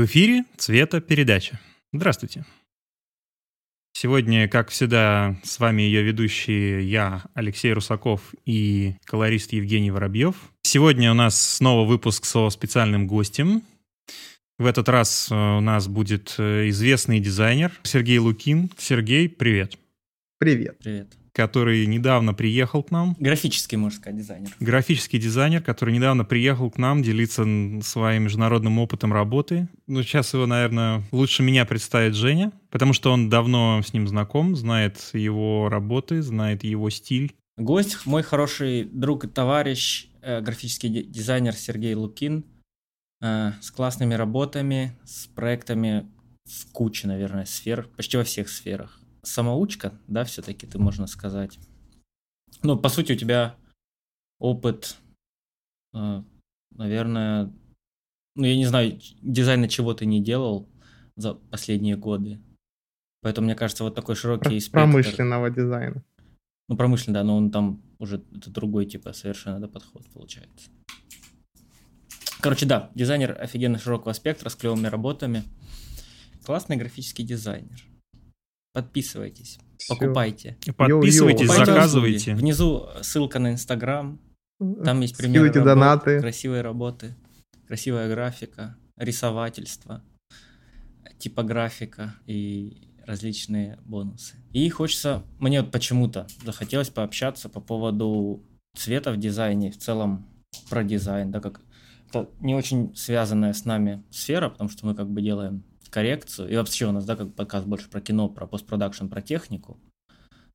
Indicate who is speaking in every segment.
Speaker 1: В эфире «Цветопередача». Здравствуйте. Сегодня, как всегда, с вами ее ведущие я, Алексей Русаков и колорист Евгений Воробьев. Сегодня у нас снова выпуск со специальным гостем. В этот раз э, у нас будет э, известный дизайнер Сергей Лукин. Сергей, привет.
Speaker 2: Привет.
Speaker 3: Привет
Speaker 1: который недавно приехал к нам.
Speaker 3: Графический, можно сказать, дизайнер.
Speaker 1: Графический дизайнер, который недавно приехал к нам делиться своим международным опытом работы. Ну, сейчас его, наверное, лучше меня представит Женя, потому что он давно с ним знаком, знает его работы, знает его стиль.
Speaker 3: Гость, мой хороший друг и товарищ, э, графический дизайнер Сергей Лукин, э, с классными работами, с проектами в куче, наверное, сфер, почти во всех сферах самоучка, да, все-таки ты можно сказать. Ну, по сути, у тебя опыт, э, наверное, ну, я не знаю, дизайна чего ты не делал за последние годы. Поэтому, мне кажется, вот такой широкий
Speaker 2: спектр... Промышленного дизайна.
Speaker 3: Ну, промышленный, да, но он там уже это другой, типа, совершенно да, подход получается. Короче, да, дизайнер офигенно широкого спектра с клевыми работами. Классный графический дизайнер. Подписывайтесь, Все. покупайте.
Speaker 1: Подписывайтесь, Йо-йо. заказывайте.
Speaker 3: Внизу ссылка на Инстаграм. Там есть примеры работ, донаты. красивые работы, красивая графика, рисовательство, типографика и различные бонусы. И хочется, мне вот почему-то захотелось пообщаться по поводу цвета в дизайне, в целом про дизайн, да, как это не очень связанная с нами сфера, потому что мы как бы делаем коррекцию. И вообще у нас, да, как подкаст больше про кино, про постпродакшн, про технику.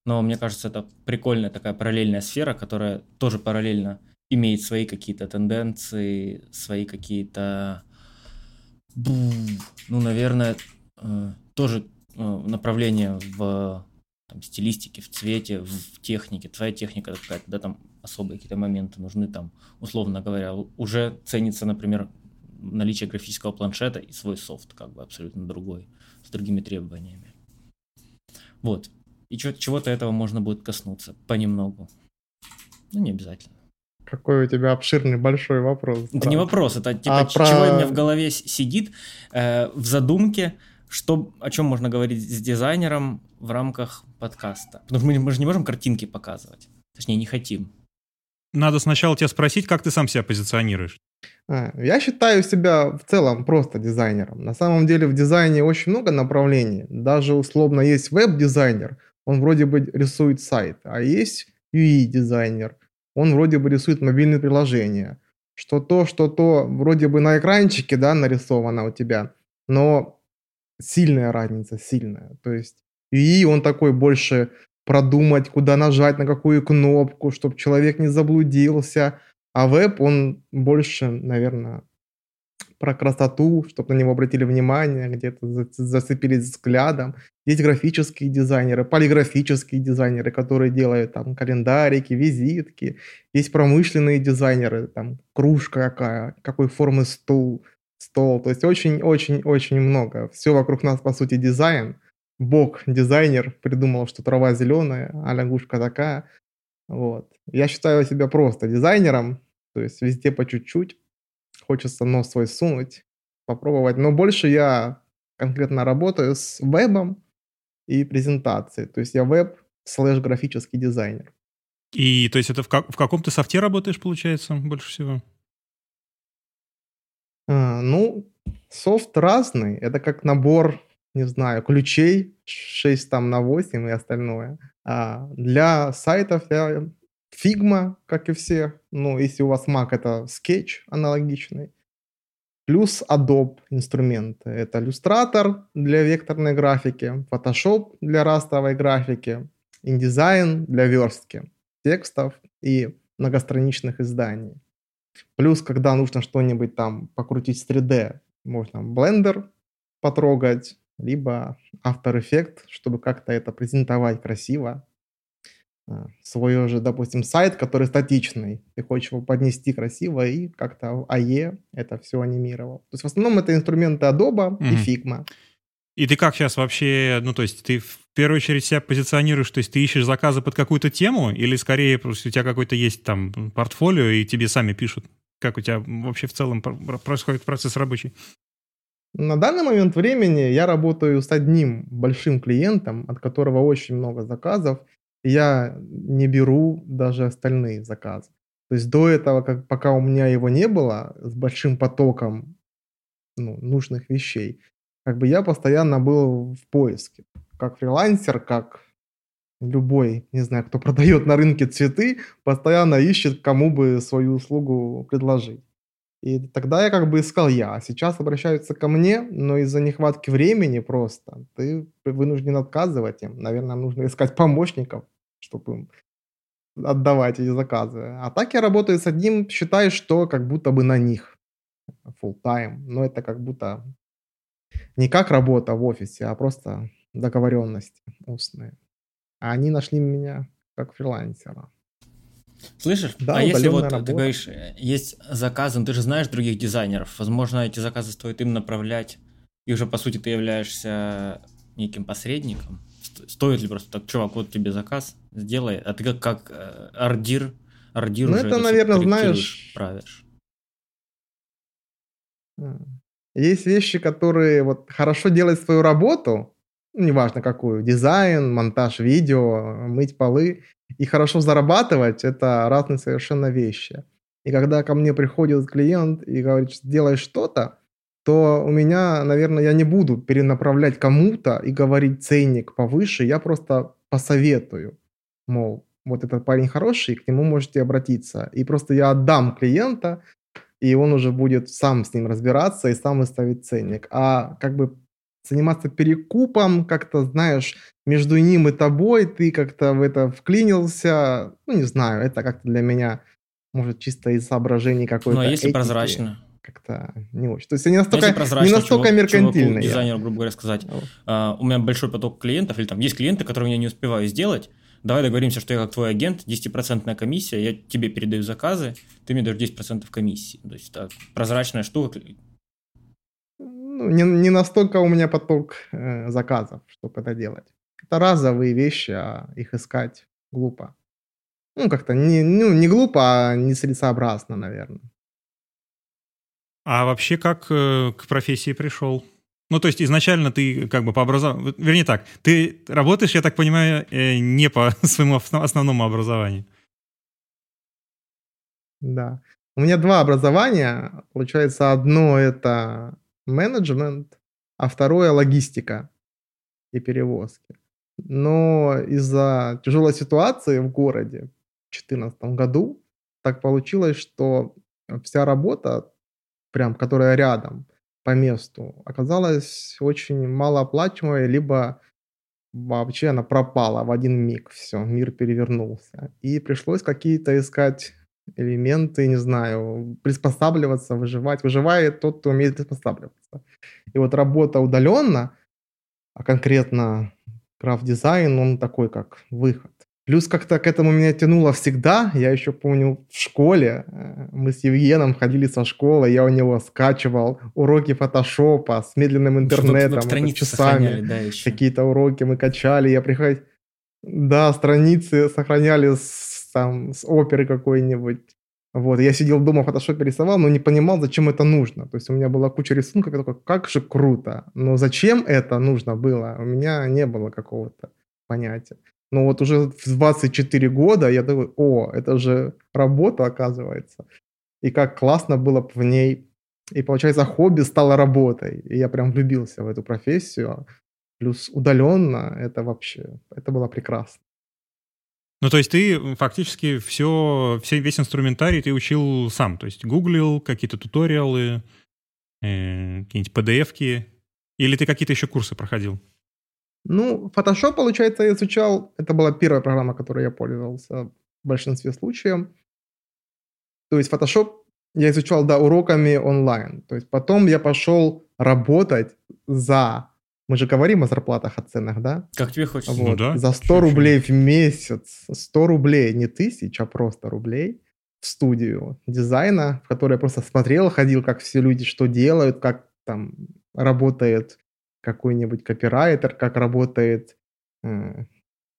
Speaker 3: Но мне кажется, это прикольная такая параллельная сфера, которая тоже параллельно имеет свои какие-то тенденции, свои какие-то, ну, наверное, э, тоже э, направления в там, стилистике, в цвете, в технике. Твоя техника какая-то, да, там особые какие-то моменты нужны, там, условно говоря, уже ценится, например, наличие графического планшета и свой софт, как бы абсолютно другой, с другими требованиями. Вот. И чего-то этого можно будет коснуться понемногу. Ну, не обязательно.
Speaker 2: Какой у тебя обширный большой вопрос.
Speaker 3: Это правда. не вопрос, это типа а про... чего у меня в голове сидит э, в задумке, что, о чем можно говорить с дизайнером в рамках подкаста. Потому что мы, мы же не можем картинки показывать. Точнее, не хотим.
Speaker 1: Надо сначала тебя спросить, как ты сам себя позиционируешь.
Speaker 2: А, я считаю себя в целом просто дизайнером. На самом деле в дизайне очень много направлений. Даже условно есть веб-дизайнер, он вроде бы рисует сайт, а есть UI-дизайнер, он вроде бы рисует мобильные приложения. Что то, что то вроде бы на экранчике, да, нарисовано у тебя, но сильная разница, сильная. То есть UI, он такой больше продумать, куда нажать, на какую кнопку, чтобы человек не заблудился, а веб, он больше, наверное, про красоту, чтобы на него обратили внимание, где-то зацепились взглядом. Есть графические дизайнеры, полиграфические дизайнеры, которые делают там календарики, визитки. Есть промышленные дизайнеры, там кружка какая, какой формы стул, стол. То есть очень-очень-очень много. Все вокруг нас, по сути, дизайн. Бог, дизайнер, придумал, что трава зеленая, а лягушка такая. Вот. Я считаю себя просто дизайнером, то есть везде по чуть-чуть. Хочется нос свой сунуть, попробовать. Но больше я конкретно работаю с вебом и презентацией. То есть я веб слэш графический дизайнер.
Speaker 1: И то есть это в, как, в каком то софте работаешь, получается, больше всего?
Speaker 2: А, ну, софт разный. Это как набор, не знаю, ключей 6 там на 8 и остальное. А для сайтов я Figma, как и все. Ну, если у вас Mac, это Sketch аналогичный. Плюс Adobe инструменты. Это Illustrator для векторной графики, Photoshop для растовой графики, InDesign для верстки текстов и многостраничных изданий. Плюс, когда нужно что-нибудь там покрутить с 3D, можно Blender потрогать, либо After Effects, чтобы как-то это презентовать красиво, свой уже, допустим, сайт, который статичный, ты хочешь его поднести красиво и как-то AE это все анимировал. То есть в основном это инструменты Adobe mm-hmm. и Figma.
Speaker 1: И ты как сейчас вообще, ну то есть ты в первую очередь себя позиционируешь, то есть ты ищешь заказы под какую-то тему или скорее просто у тебя какой-то есть там портфолио и тебе сами пишут? Как у тебя вообще в целом происходит процесс рабочий?
Speaker 2: На данный момент времени я работаю с одним большим клиентом, от которого очень много заказов. Я не беру даже остальные заказы. То есть до этого, как, пока у меня его не было, с большим потоком ну, нужных вещей, как бы я постоянно был в поиске. Как фрилансер, как любой, не знаю, кто продает на рынке цветы, постоянно ищет, кому бы свою услугу предложить. И тогда я как бы искал я, а сейчас обращаются ко мне, но из-за нехватки времени просто ты вынужден отказывать им. Наверное, нужно искать помощников, чтобы им отдавать эти заказы. А так я работаю с одним, считаю, что как будто бы на них full time. Но это как будто не как работа в офисе, а просто договоренности устные. А они нашли меня как фрилансера.
Speaker 3: Слышишь? Да, а если вот работа. ты говоришь, есть заказы, ну ты же знаешь других дизайнеров, возможно, эти заказы стоит им направлять, и уже по сути ты являешься неким посредником. Стоит ли просто так, чувак, вот тебе заказ, сделай, а ты как, как э, ордир, ордир
Speaker 2: ну, уже это, наверное, знаешь,
Speaker 3: правишь.
Speaker 2: Есть вещи, которые вот хорошо делают свою работу, неважно какую, дизайн, монтаж видео, мыть полы, и хорошо зарабатывать – это разные совершенно вещи. И когда ко мне приходит клиент и говорит, сделай что-то, то у меня, наверное, я не буду перенаправлять кому-то и говорить ценник повыше, я просто посоветую, мол, вот этот парень хороший, к нему можете обратиться. И просто я отдам клиента, и он уже будет сам с ним разбираться и сам выставить ценник. А как бы заниматься перекупом, как-то, знаешь, между ним и тобой, ты как-то в это вклинился, ну, не знаю, это как-то для меня, может, чисто из соображений какой-то
Speaker 3: Ну, а если этики, прозрачно?
Speaker 2: Как-то не очень. То есть они настолько, не настолько чувак, меркантильные.
Speaker 3: дизайнеру, грубо говоря, сказать, а, у меня большой поток клиентов, или там есть клиенты, которые я не успеваю сделать, давай договоримся, что я как твой агент, 10% комиссия, я тебе передаю заказы, ты мне даешь 10% комиссии. То есть это прозрачная штука,
Speaker 2: ну, не, не настолько у меня поток э, заказов, чтобы это делать. Это разовые вещи, а их искать глупо. Ну, как-то не, ну, не глупо, а нецелесообразно, наверное.
Speaker 1: А вообще как э, к профессии пришел? Ну, то есть изначально ты как бы по образованию... Вернее так, ты работаешь, я так понимаю, э, не по своему основному образованию.
Speaker 2: Да. У меня два образования. Получается, одно это менеджмент, а второе логистика и перевозки. Но из-за тяжелой ситуации в городе в 2014 году так получилось, что вся работа, прям которая рядом по месту, оказалась очень малооплачиваемой, либо вообще она пропала в один миг, все, мир перевернулся. И пришлось какие-то искать элементы, не знаю, приспосабливаться, выживать. Выживает тот, кто умеет приспосабливаться. И вот работа удаленно, а конкретно крафт-дизайн, он такой как выход. Плюс как-то к этому меня тянуло всегда. Я еще помню в школе, э, мы с Евгеном ходили со школы, я у него скачивал уроки фотошопа с медленным интернетом, часами. Да, Какие-то уроки мы качали, я приходил... Да, страницы сохраняли с там с оперы какой-нибудь. Вот, я сидел дома в фотошопе рисовал, но не понимал, зачем это нужно. То есть у меня была куча рисунков, я такой, как же круто. Но зачем это нужно было, у меня не было какого-то понятия. Но вот уже в 24 года я такой, о, это же работа, оказывается. И как классно было в ней. И получается, хобби стало работой. И я прям влюбился в эту профессию. Плюс удаленно это вообще, это было прекрасно.
Speaker 1: Ну, то есть ты фактически все, все, весь инструментарий ты учил сам, то есть гуглил какие-то туториалы, э, какие-нибудь PDF-ки, или ты какие-то еще курсы проходил?
Speaker 2: Ну, Photoshop, получается, я изучал. Это была первая программа, которой я пользовался в большинстве случаев. То есть Photoshop я изучал, да, уроками онлайн. То есть потом я пошел работать за мы же говорим о зарплатах, о ценах, да?
Speaker 3: Как тебе хочется.
Speaker 2: Вот. Ну, да. За 100 рублей в месяц, 100 рублей, не тысяч, а просто рублей в студию дизайна, в которой я просто смотрел, ходил, как все люди что делают, как там работает какой-нибудь копирайтер, как работает э,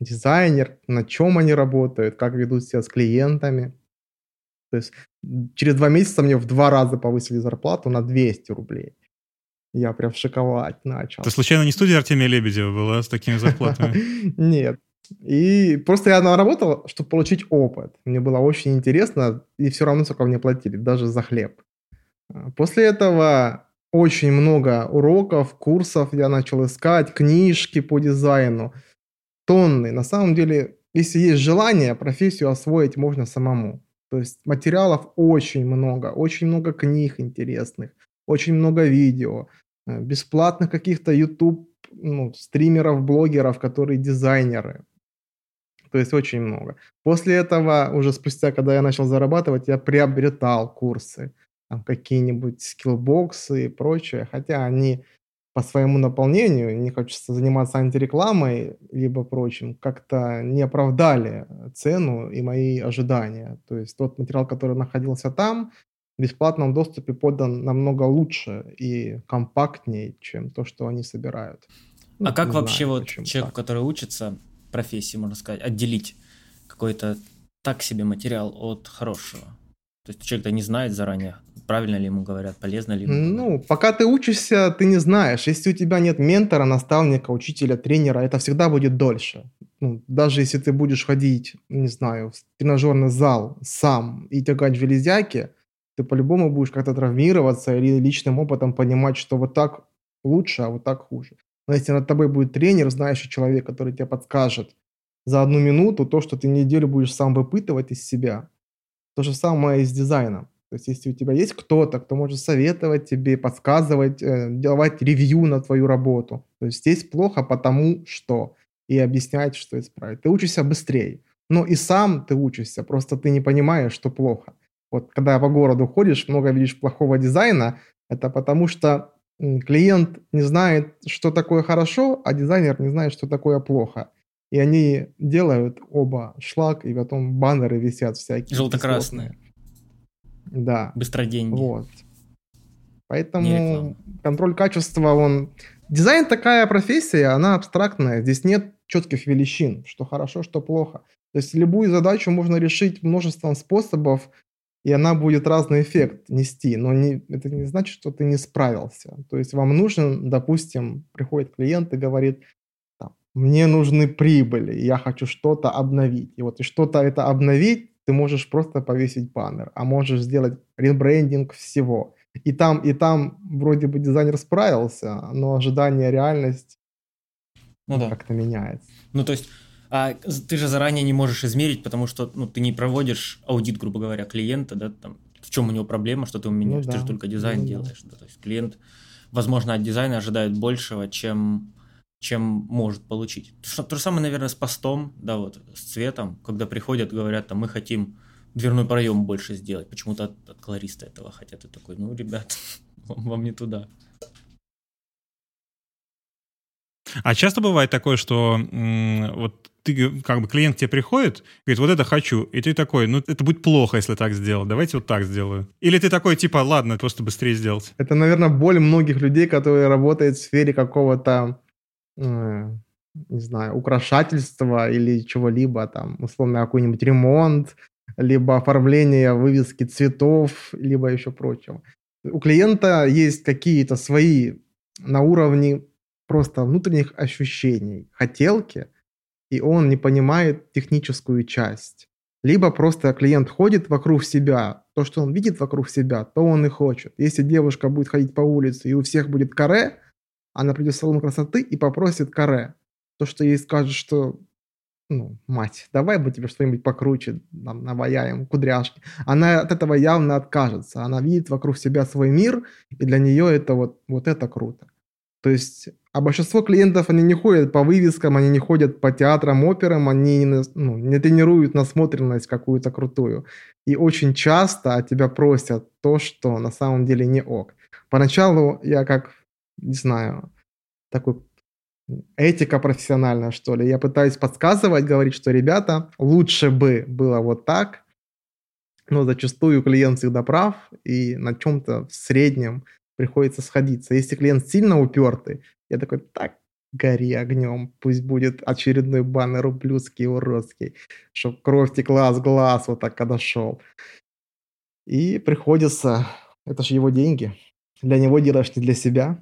Speaker 2: дизайнер, на чем они работают, как ведут себя с клиентами. То есть через два месяца мне в два раза повысили зарплату на 200 рублей. Я прям шиковать начал.
Speaker 1: Это случайно не студия Артемия Лебедева была с такими зарплатами?
Speaker 2: Нет. И просто я работал, чтобы получить опыт. Мне было очень интересно, и все равно сколько мне платили, даже за хлеб. А, после этого очень много уроков, курсов я начал искать, книжки по дизайну, тонны. На самом деле, если есть желание, профессию освоить можно самому. То есть материалов очень много, очень много книг интересных, очень много видео, э, бесплатных каких-то YouTube ну, стримеров, блогеров, которые дизайнеры. То есть очень много. После этого, уже спустя, когда я начал зарабатывать, я приобретал курсы, там какие-нибудь скиллбоксы и прочее, хотя они по своему наполнению, не хочется заниматься антирекламой, либо прочим, как-то не оправдали цену и мои ожидания. То есть тот материал, который находился там, в бесплатном доступе подан намного лучше и компактнее, чем то, что они собирают.
Speaker 3: Ну, а как вообще знаю, вот человеку, так. который учится профессии, можно сказать, отделить какой-то так себе материал от хорошего? То есть человек-то не знает заранее, правильно ли ему говорят, полезно ли ему.
Speaker 2: Ну, пока ты учишься, ты не знаешь. Если у тебя нет ментора, наставника, учителя, тренера, это всегда будет дольше. Ну, даже если ты будешь ходить, не знаю, в тренажерный зал сам и тягать железяки, ты по-любому будешь как-то травмироваться или личным опытом понимать, что вот так лучше, а вот так хуже. Но если над тобой будет тренер, знающий человек, который тебе подскажет за одну минуту то, что ты неделю будешь сам выпытывать из себя, то же самое и с дизайном. То есть, если у тебя есть кто-то, кто может советовать тебе, подсказывать, э, делать ревью на твою работу, то есть здесь плохо потому что, и объяснять, что исправить. Ты учишься быстрее. Но и сам ты учишься, просто ты не понимаешь, что плохо. Вот когда по городу ходишь, много видишь плохого дизайна, это потому что клиент не знает, что такое хорошо, а дизайнер не знает, что такое плохо. И они делают оба шлак, и потом баннеры висят всякие.
Speaker 3: Желто-красные.
Speaker 2: Да.
Speaker 3: Быстро деньги.
Speaker 2: Вот. Поэтому контроль качества, он... Дизайн такая профессия, она абстрактная. Здесь нет четких величин, что хорошо, что плохо. То есть любую задачу можно решить множеством способов, и она будет разный эффект нести, но не, это не значит, что ты не справился. То есть вам нужен, допустим, приходит клиент и говорит, мне нужны прибыли, я хочу что-то обновить. И вот и что-то это обновить, ты можешь просто повесить баннер, а можешь сделать ребрендинг всего. И там, и там вроде бы дизайнер справился, но ожидание, реальность ну, да. как-то меняется.
Speaker 3: Ну, то есть, а ты же заранее не можешь измерить, потому что ну, ты не проводишь аудит, грубо говоря, клиента, да, там, в чем у него проблема, что ты меняешь, ну, да. ты же только дизайн ну, делаешь. Да. Да, то есть клиент, возможно, от дизайна ожидает большего, чем чем может получить. То, то же самое, наверное, с постом, да, вот, с цветом, когда приходят, говорят, там, мы хотим дверной проем больше сделать, почему-то от, от колориста этого хотят, и такой, ну, ребят, вам, вам не туда.
Speaker 1: А часто бывает такое, что м- вот ты, как бы клиент к тебе приходит, говорит, вот это хочу, и ты такой, ну это будет плохо, если так сделать, давайте вот так сделаю. Или ты такой, типа, ладно, просто быстрее сделать.
Speaker 2: Это, наверное, боль многих людей, которые работают в сфере какого-то не знаю, украшательства или чего-либо, там, условно, какой-нибудь ремонт, либо оформление вывески цветов, либо еще прочего. У клиента есть какие-то свои на уровне просто внутренних ощущений, хотелки, и он не понимает техническую часть. Либо просто клиент ходит вокруг себя, то, что он видит вокруг себя, то он и хочет. Если девушка будет ходить по улице и у всех будет каре, она придет в салон красоты и попросит каре. То, что ей скажет, что ну, мать, давай бы тебе что-нибудь покруче, нам наваяем, кудряшки. Она от этого явно откажется. Она видит вокруг себя свой мир, и для нее это вот, вот это круто. То есть, а большинство клиентов, они не ходят по вывескам, они не ходят по театрам, операм, они ну, не тренируют насмотренность какую-то крутую. И очень часто от тебя просят то, что на самом деле не ок. Поначалу я как не знаю, такой этика профессиональная, что ли. Я пытаюсь подсказывать, говорить, что, ребята, лучше бы было вот так, но зачастую клиент всегда прав, и на чем-то в среднем приходится сходиться. Если клиент сильно упертый, я такой, так, гори огнем, пусть будет очередной баннер ублюдский, уродский, чтобы кровь текла с глаз, вот так, когда шел. И приходится, это же его деньги, для него делаешь не для себя,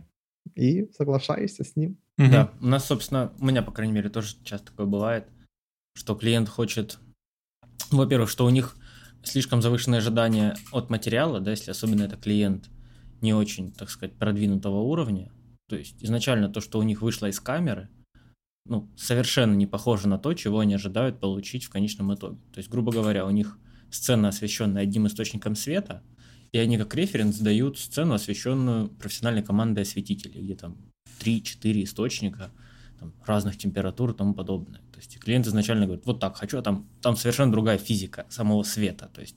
Speaker 2: и соглашаешься с ним.
Speaker 3: Угу. Да, у нас, собственно, у меня, по крайней мере, тоже часто такое бывает, что клиент хочет, во-первых, что у них слишком завышенные ожидания от материала, да, если особенно это клиент не очень, так сказать, продвинутого уровня. То есть изначально то, что у них вышло из камеры, ну, совершенно не похоже на то, чего они ожидают получить в конечном итоге. То есть, грубо говоря, у них сцена, освещенная одним источником света, и они как референс дают сцену, освещенную профессиональной командой осветителей, где там 3-4 источника там, разных температур и тому подобное. То есть клиент изначально говорит, вот так хочу, а там, там совершенно другая физика самого света. То есть,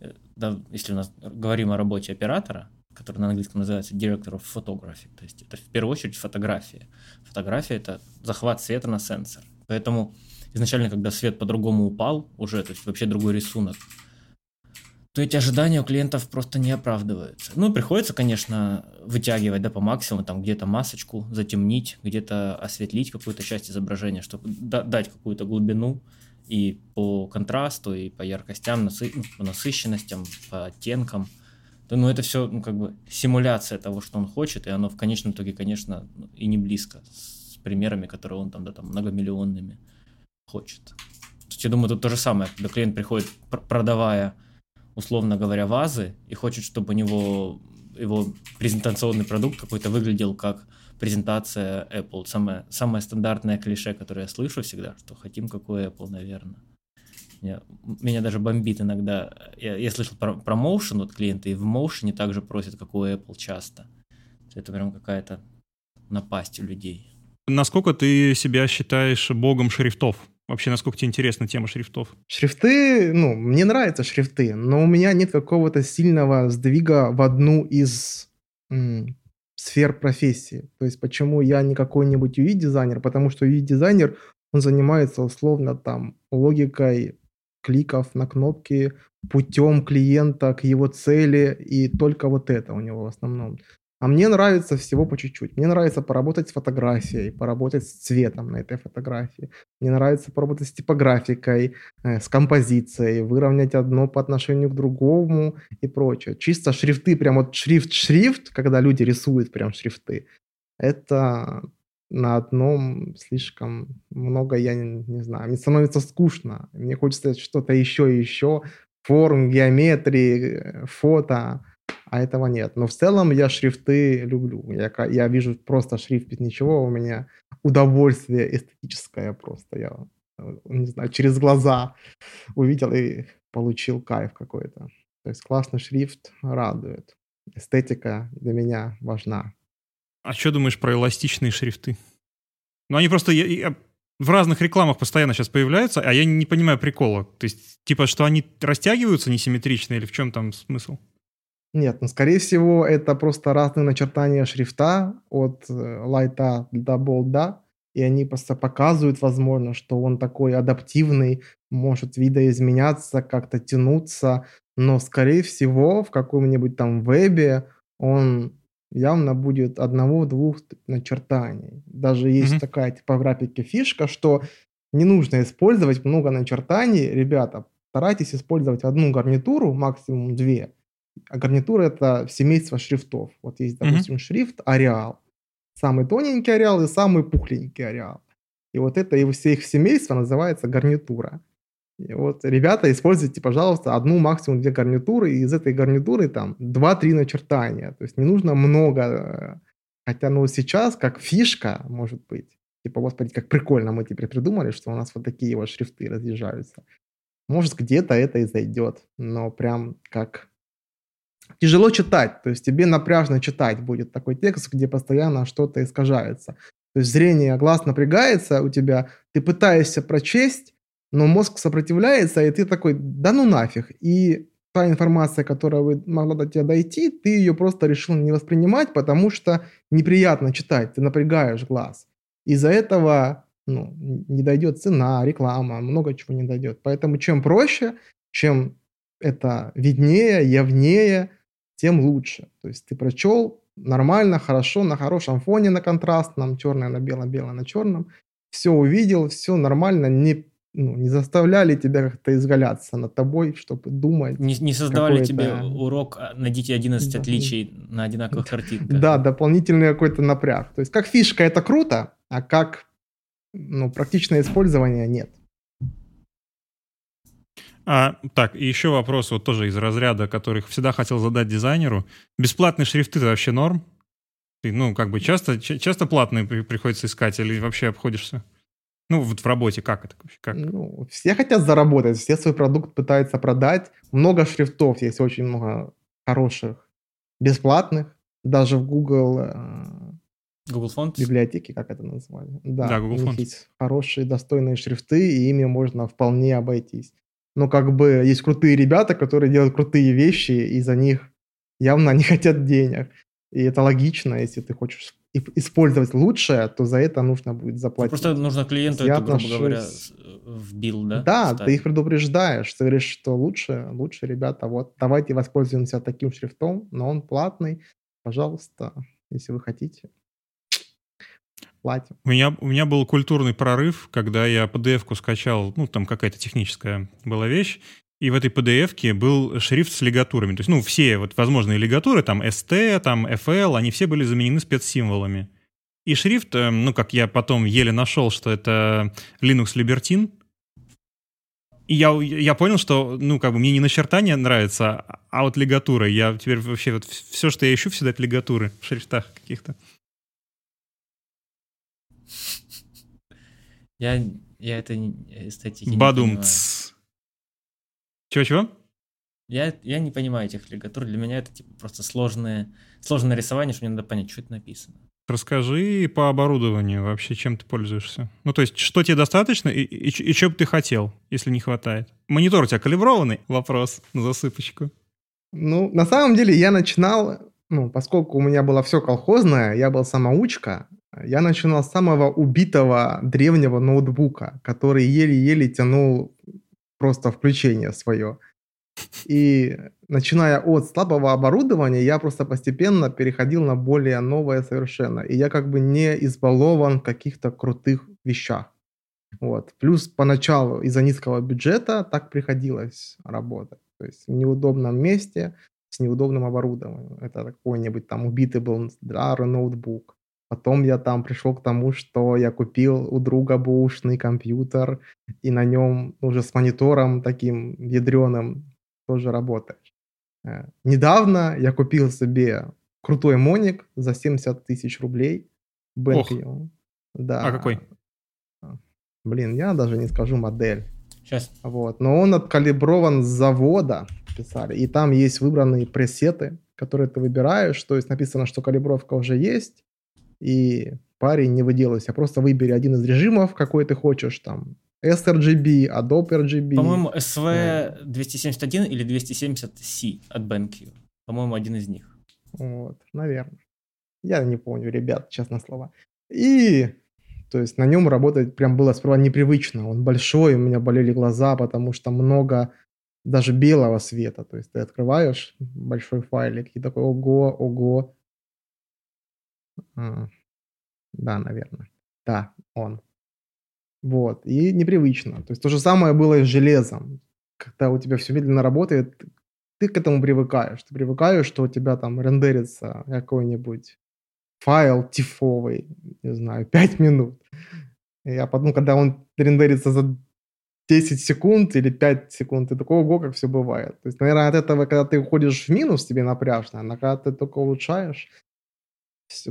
Speaker 3: э, да, если у нас говорим о работе оператора, который на английском называется Director of Photography, то есть это в первую очередь фотография. Фотография — это захват света на сенсор. Поэтому изначально, когда свет по-другому упал, уже, то есть вообще другой рисунок, то эти ожидания у клиентов просто не оправдываются. Ну, приходится, конечно, вытягивать да, по максимуму, там где-то масочку затемнить, где-то осветлить какую-то часть изображения, чтобы дать какую-то глубину и по контрасту, и по яркостям, насы ну, по насыщенностям, по оттенкам. Да, ну, это все ну, как бы симуляция того, что он хочет, и оно в конечном итоге, конечно, и не близко с примерами, которые он там, да, там многомиллионными хочет. То есть, я думаю, тут то же самое, когда клиент приходит, продавая условно говоря, вазы и хочет, чтобы у него его презентационный продукт какой-то выглядел как презентация Apple. Самое, самое стандартное клише, которое я слышу всегда, что хотим какой Apple, наверное. Меня, меня даже бомбит иногда. Я, я слышал про промоушен от клиента, и в моушене также просят, какой Apple часто. Это прям какая-то напасть у людей.
Speaker 1: Насколько ты себя считаешь богом шрифтов? Вообще, насколько тебе интересна тема шрифтов?
Speaker 2: Шрифты, ну, мне нравятся шрифты, но у меня нет какого-то сильного сдвига в одну из м, сфер профессии. То есть, почему я не какой-нибудь UI-дизайнер? Потому что UI-дизайнер, он занимается условно там логикой кликов на кнопки, путем клиента к его цели, и только вот это у него в основном. А мне нравится всего по чуть-чуть. Мне нравится поработать с фотографией, поработать с цветом на этой фотографии. Мне нравится поработать с типографикой, э, с композицией, выровнять одно по отношению к другому и прочее. Чисто шрифты, прям вот шрифт-шрифт, когда люди рисуют прям шрифты, это на одном слишком много, я не, не знаю, мне становится скучно. Мне хочется что-то еще и еще. Форм, геометрии, э, фото а этого нет. Но в целом я шрифты люблю. Я, я вижу просто шрифт без ничего, у меня удовольствие эстетическое просто. Я, э, не знаю, через глаза увидел и получил кайф какой-то. То есть классный шрифт радует. Эстетика для меня важна.
Speaker 1: А что думаешь про эластичные шрифты? Ну, они просто я, я, в разных рекламах постоянно сейчас появляются, а я не понимаю прикола. То есть, типа, что они растягиваются несимметрично или в чем там смысл?
Speaker 2: Нет, ну, скорее всего, это просто разные начертания шрифта от э, лайта до болда, и они просто показывают, возможно, что он такой адаптивный, может видоизменяться, как-то тянуться, но, скорее всего, в каком-нибудь там вебе он явно будет одного-двух начертаний. Даже есть mm-hmm. такая типографика фишка, что не нужно использовать много начертаний. Ребята, старайтесь использовать одну гарнитуру, максимум две, а гарнитура это семейство шрифтов. Вот есть, допустим, mm-hmm. шрифт Ареал. Самый тоненький Ареал и самый пухленький Ареал. И вот это его все их семейство называется гарнитура. И вот, ребята, используйте, пожалуйста, одну, максимум две гарнитуры, и из этой гарнитуры там 2-3 начертания. То есть не нужно много. Э, хотя, ну, сейчас, как фишка, может быть, типа, господи, как прикольно мы теперь придумали, что у нас вот такие вот шрифты разъезжаются. Может, где-то это и зайдет, но прям как тяжело читать, то есть тебе напряжно читать будет такой текст, где постоянно что-то искажается. То есть зрение, глаз напрягается у тебя, ты пытаешься прочесть, но мозг сопротивляется, и ты такой, да ну нафиг. И та информация, которая могла до тебя дойти, ты ее просто решил не воспринимать, потому что неприятно читать, ты напрягаешь глаз. Из-за этого ну, не дойдет цена, реклама, много чего не дойдет. Поэтому чем проще, чем это виднее, явнее, тем лучше. То есть ты прочел нормально, хорошо, на хорошем фоне, на контрастном, черное на белом, белое на черном, все увидел, все нормально, не ну, не заставляли тебя как-то изгаляться над тобой, чтобы думать.
Speaker 3: Не, не создавали тебе урок а, «Найдите 11 да. отличий на одинаковых картинках».
Speaker 2: Да, дополнительный какой-то напряг. То есть как фишка это круто, а как ну, практичное использование нет.
Speaker 1: А, так, и еще вопрос вот тоже из разряда, которых всегда хотел задать дизайнеру. Бесплатные шрифты это вообще норм? Ты, ну, как бы часто, часто платные приходится искать или вообще обходишься? Ну, вот в работе как это? Как?
Speaker 2: Ну, все хотят заработать, все свой продукт пытаются продать. Много шрифтов, есть очень много хороших, бесплатных. Даже в Google... Э,
Speaker 3: Google Fonts?
Speaker 2: Библиотеки, как это назвали. Да,
Speaker 1: да Google Fonts.
Speaker 2: есть хорошие, достойные шрифты, и ими можно вполне обойтись. Но как бы есть крутые ребята, которые делают крутые вещи, и за них явно они хотят денег. И это логично, если ты хочешь использовать лучшее, то за это нужно будет заплатить.
Speaker 3: Просто нужно клиенту Я это, грубо отношусь... говоря, вбил, да?
Speaker 2: Да, ставить. ты их предупреждаешь, ты говоришь, что лучше, лучше, ребята, вот, давайте воспользуемся таким шрифтом, но он платный, пожалуйста, если вы хотите. Платим.
Speaker 1: У меня, у меня был культурный прорыв, когда я PDF-ку скачал, ну, там какая-то техническая была вещь, и в этой PDF-ке был шрифт с лигатурами. То есть, ну, все вот возможные лигатуры, там ST, там FL, они все были заменены спецсимволами. И шрифт, э, ну, как я потом еле нашел, что это Linux Libertine, и я, я понял, что, ну, как бы мне не начертание нравится, а вот лигатура. Я теперь вообще вот все, что я ищу, всегда это лигатуры в шрифтах каких-то.
Speaker 3: Я, я это эстетики
Speaker 1: Бадум.
Speaker 3: не
Speaker 1: чего-чего?
Speaker 3: Я, я не понимаю этих лигатур. Для меня это типа просто сложное, сложное рисование, что мне надо понять, что это написано.
Speaker 1: Расскажи по оборудованию вообще, чем ты пользуешься. Ну, то есть, что тебе достаточно и, и, и что бы ты хотел, если не хватает? Монитор у тебя калиброванный? Вопрос на засыпочку.
Speaker 2: Ну, на самом деле, я начинал, ну, поскольку у меня было все колхозное, я был самоучка, я начинал с самого убитого древнего ноутбука, который еле-еле тянул просто включение свое. И начиная от слабого оборудования, я просто постепенно переходил на более новое совершенно. И я как бы не избалован в каких-то крутых вещах. Вот. Плюс поначалу из-за низкого бюджета так приходилось работать. То есть в неудобном месте с неудобным оборудованием. Это какой-нибудь там убитый был старый ноутбук. Потом я там пришел к тому, что я купил у друга бушный компьютер, и на нем уже с монитором таким ядреным тоже работаешь. Э, недавно я купил себе крутой моник за 70 тысяч рублей.
Speaker 1: Bentley. Да. А какой?
Speaker 2: Блин, я даже не скажу модель.
Speaker 3: Сейчас.
Speaker 2: Вот. Но он откалиброван с завода, писали. И там есть выбранные пресеты, которые ты выбираешь. То есть написано, что калибровка уже есть и парень не выделывайся, просто выбери один из режимов, какой ты хочешь, там, sRGB, Adobe RGB.
Speaker 3: По-моему, SV 271 или 270C от BenQ. По-моему, один из них.
Speaker 2: Вот, наверное. Я не помню, ребят, честно слово. И, то есть, на нем работать прям было сперва непривычно. Он большой, у меня болели глаза, потому что много даже белого света. То есть, ты открываешь большой файлик и такой, ого, ого, да, наверное. Да, он. Вот. И непривычно. То есть то же самое было и с железом. Когда у тебя все медленно работает, ты к этому привыкаешь. Ты привыкаешь, что у тебя там рендерится какой-нибудь файл тифовый, не знаю, 5 минут. Я потом, когда он рендерится за 10 секунд или 5 секунд, ты такой, ого, как все бывает. То есть, наверное, от этого, когда ты уходишь в минус, тебе напряжно, а когда ты только улучшаешь,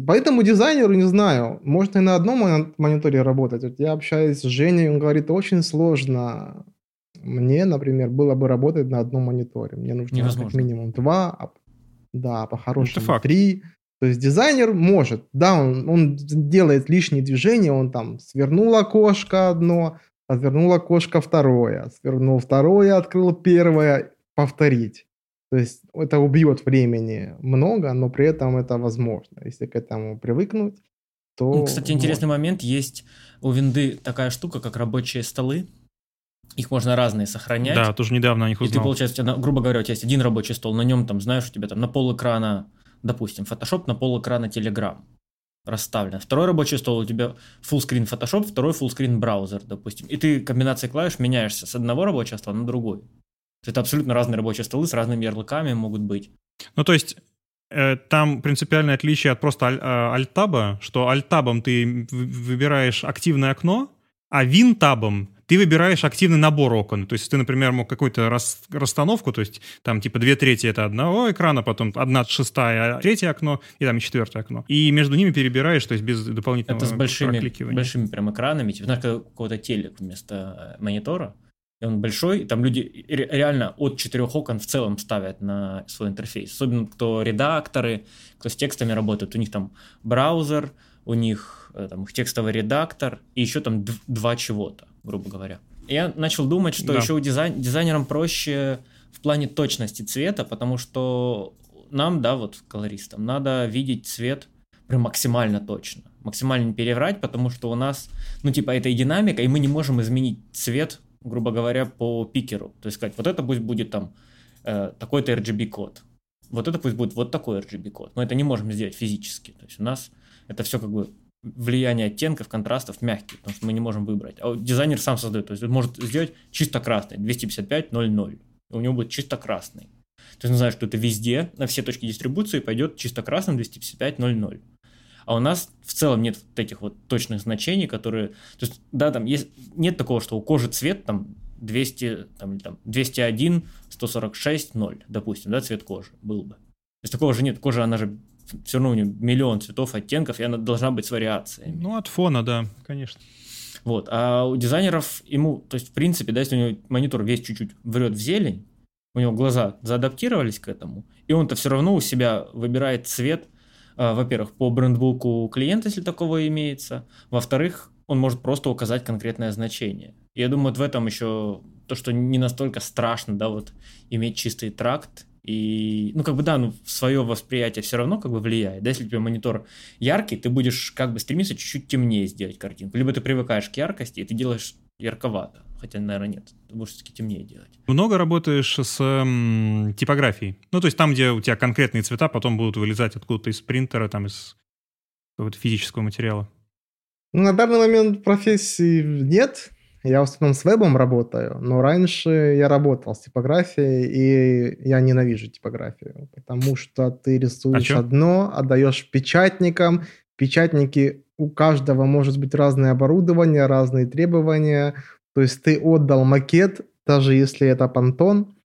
Speaker 2: Поэтому дизайнеру, не знаю, можно и на одном мониторе работать. Вот я общаюсь с Женей, он говорит, очень сложно. Мне, например, было бы работать на одном мониторе. Мне нужно Невозможно. как минимум два, а, да, по-хорошему три. То есть дизайнер может, да, он, он делает лишние движения, он там свернул окошко одно, развернул окошко второе, свернул второе, открыл первое, повторить. То есть это убьет времени много, но при этом это возможно. Если к этому привыкнуть, то...
Speaker 3: Ну, кстати, интересный можно. момент. Есть у винды такая штука, как рабочие столы. Их можно разные сохранять.
Speaker 1: Да, тоже недавно о них узнал.
Speaker 3: И ты, получается, грубо говоря, у тебя есть один рабочий стол, на нем там, знаешь, у тебя там на пол экрана, допустим, Photoshop, на пол экрана Telegram. расставлено. Второй рабочий стол у тебя full screen Photoshop, второй full screen браузер, допустим. И ты комбинацией клавиш меняешься с одного рабочего стола на другой. Это абсолютно разные рабочие столы с разными ярлыками могут быть.
Speaker 1: Ну, то есть э, там принципиальное отличие от просто аль- э, альтаба, что альтабом ты выбираешь активное окно, а винтабом ты выбираешь активный набор окон. То есть ты, например, мог какую-то рас, расстановку, то есть там типа две трети это одного экрана, потом одна шестая, третье окно и там четвертое окно. И между ними перебираешь, то есть без дополнительного
Speaker 3: Это с большими, большими прям экранами, типа, знаешь, какого-то телек вместо э, монитора. И он большой, и там люди реально от четырех окон в целом ставят на свой интерфейс. Особенно кто редакторы, кто с текстами работает. У них там браузер, у них э, там, текстовый редактор и еще там два чего-то грубо говоря. Я начал думать, что да. еще у дизайн, дизайнерам проще в плане точности цвета, потому что нам, да, вот колористам, надо видеть цвет прям максимально точно, максимально не переврать, потому что у нас, ну, типа, это и динамика, и мы не можем изменить цвет, грубо говоря, по пикеру. То есть сказать, вот это пусть будет там э, такой-то RGB-код, вот это пусть будет вот такой RGB-код. Но это не можем сделать физически. То есть у нас это все как бы влияние оттенков, контрастов мягкие, потому что мы не можем выбрать. А дизайнер сам создает, то есть он может сделать чисто красный, 255.00. У него будет чисто красный. То есть он знает, что это везде, на все точки дистрибуции пойдет чисто красным 255.00. А у нас в целом нет этих вот точных значений, которые... То есть, да, там есть, нет такого, что у кожи цвет там 200, там, там 201, 146, 0, допустим, да, цвет кожи был бы. То есть такого же нет. Кожа, она же все равно у нее миллион цветов, оттенков, и она должна быть с вариациями.
Speaker 1: Ну, от фона, да, конечно.
Speaker 3: Вот. А у дизайнеров ему, то есть, в принципе, да, если у него монитор весь чуть-чуть врет в зелень, у него глаза заадаптировались к этому, и он-то все равно у себя выбирает цвет, во-первых, по брендбуку клиента, если такого имеется, во-вторых, он может просто указать конкретное значение. Я думаю, вот в этом еще то, что не настолько страшно, да, вот иметь чистый тракт и, ну, как бы, да, ну, свое восприятие все равно как бы влияет. Да, если у тебя монитор яркий, ты будешь как бы стремиться чуть-чуть темнее сделать картинку. Либо ты привыкаешь к яркости, и ты делаешь ярковато. Хотя, наверное, нет. Ты будешь все-таки темнее делать.
Speaker 1: Много работаешь с м, типографией? Ну, то есть там, где у тебя конкретные цвета потом будут вылезать откуда-то из принтера, там, из какого-то физического материала?
Speaker 2: Ну, на данный момент профессии нет. Я в основном с вебом работаю, но раньше я работал с типографией, и я ненавижу типографию, потому что ты рисуешь а одно, отдаешь печатникам, печатники у каждого может быть разное оборудование, разные требования, то есть ты отдал макет, даже если это понтон,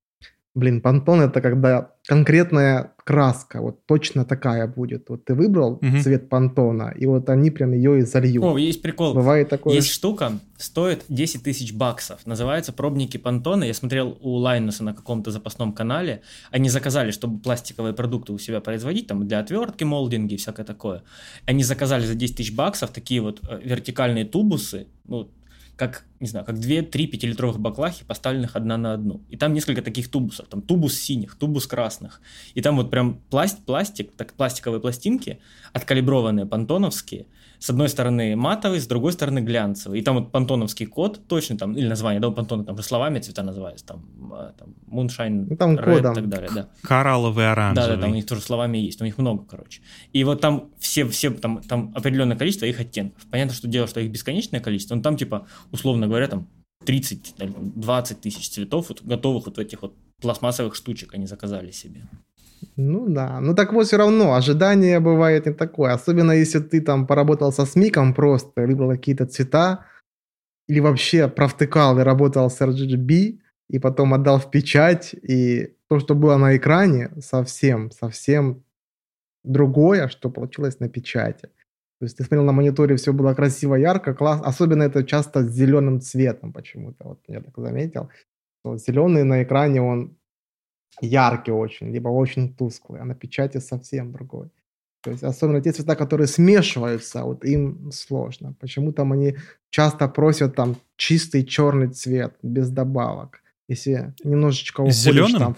Speaker 2: Блин, пантон это когда конкретная краска, вот точно такая будет. Вот ты выбрал угу. цвет пантона, и вот они прям ее и зальют.
Speaker 3: О, есть прикол.
Speaker 2: Бывает такое.
Speaker 3: Есть штука, стоит 10 тысяч баксов. Называется пробники пантона. Я смотрел у Лайнуса на каком-то запасном канале. Они заказали, чтобы пластиковые продукты у себя производить, там для отвертки, молдинги и всякое такое. Они заказали за 10 тысяч баксов такие вот э, вертикальные тубусы, ну, как, не знаю, как 2-3 пятилитровых баклахи, поставленных одна на одну. И там несколько таких тубусов. Там тубус синих, тубус красных. И там вот прям пласт, пластик, так, пластиковые пластинки, откалиброванные, пантоновские, с одной стороны матовый, с другой стороны глянцевый. И там вот пантоновский код точно там, или название, да, у пантона там же словами цвета называются, там, а, там Moonshine,
Speaker 2: ну, там Red
Speaker 3: и так далее, да.
Speaker 1: Коралловый, оранжевый.
Speaker 3: Да, да, там у них тоже словами есть, у них много, короче. И вот там все, все там, там определенное количество их оттенков. Понятно, что дело, что их бесконечное количество, но там типа, условно говоря, там 30, 20 тысяч цветов вот, готовых вот этих вот пластмассовых штучек они заказали себе.
Speaker 2: Ну да, ну так вот все равно, ожидание бывает не такое, особенно если ты там поработал со смиком просто, выбрал какие-то цвета, или вообще провтыкал и работал с RGB, и потом отдал в печать, и то, что было на экране, совсем, совсем другое, что получилось на печати. То есть ты смотрел на мониторе, все было красиво, ярко, класс. Особенно это часто с зеленым цветом почему-то. Вот я так заметил. Зеленый на экране, он яркий очень, либо очень тусклый, а на печати совсем другой. То есть особенно те цвета, которые смешиваются, вот им сложно. Почему там они часто просят там чистый черный цвет без добавок. Если немножечко уходишь Зеленым? там...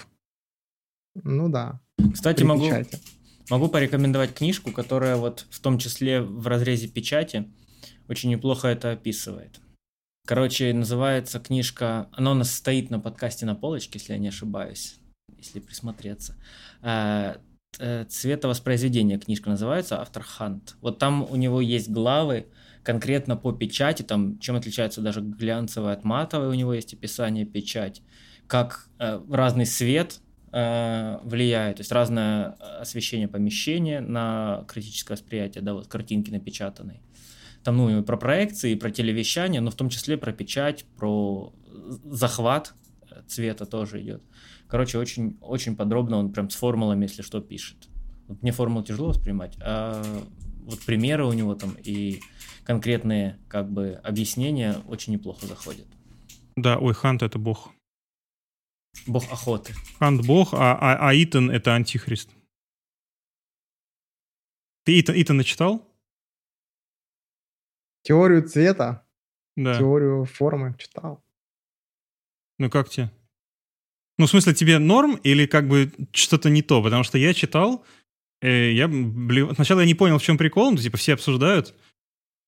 Speaker 2: Ну да.
Speaker 3: Кстати, могу, могу порекомендовать книжку, которая вот в том числе в разрезе печати очень неплохо это описывает. Короче, называется книжка, она у нас стоит на подкасте на полочке, если я не ошибаюсь если присмотреться. э, цветовоспроизведение книжка называется, автор Хант. Вот там у него есть главы конкретно по печати, там чем отличается даже глянцевая от матовой, у него есть описание печать, как э, разный свет э, влияет, то есть разное освещение помещения на критическое восприятие, да, вот картинки напечатанные. Там, ну, и про проекции, про телевещание, но в том числе про печать, про захват цвета тоже идет. Короче, очень, очень подробно он прям с формулами, если что, пишет. Вот мне формулу тяжело воспринимать, а вот примеры у него там и конкретные как бы объяснения очень неплохо заходят.
Speaker 1: Да, ой, Хант это бог.
Speaker 3: Бог охоты.
Speaker 1: Хант бог, а, а, а Итан это антихрист. Ты Итан, Итана читал?
Speaker 2: Теорию цвета,
Speaker 1: Да.
Speaker 2: теорию формы читал.
Speaker 1: Ну как тебе? Ну, в смысле, тебе норм или как бы что-то не то? Потому что я читал, э, я блев... сначала я не понял, в чем прикол, ну, типа все обсуждают.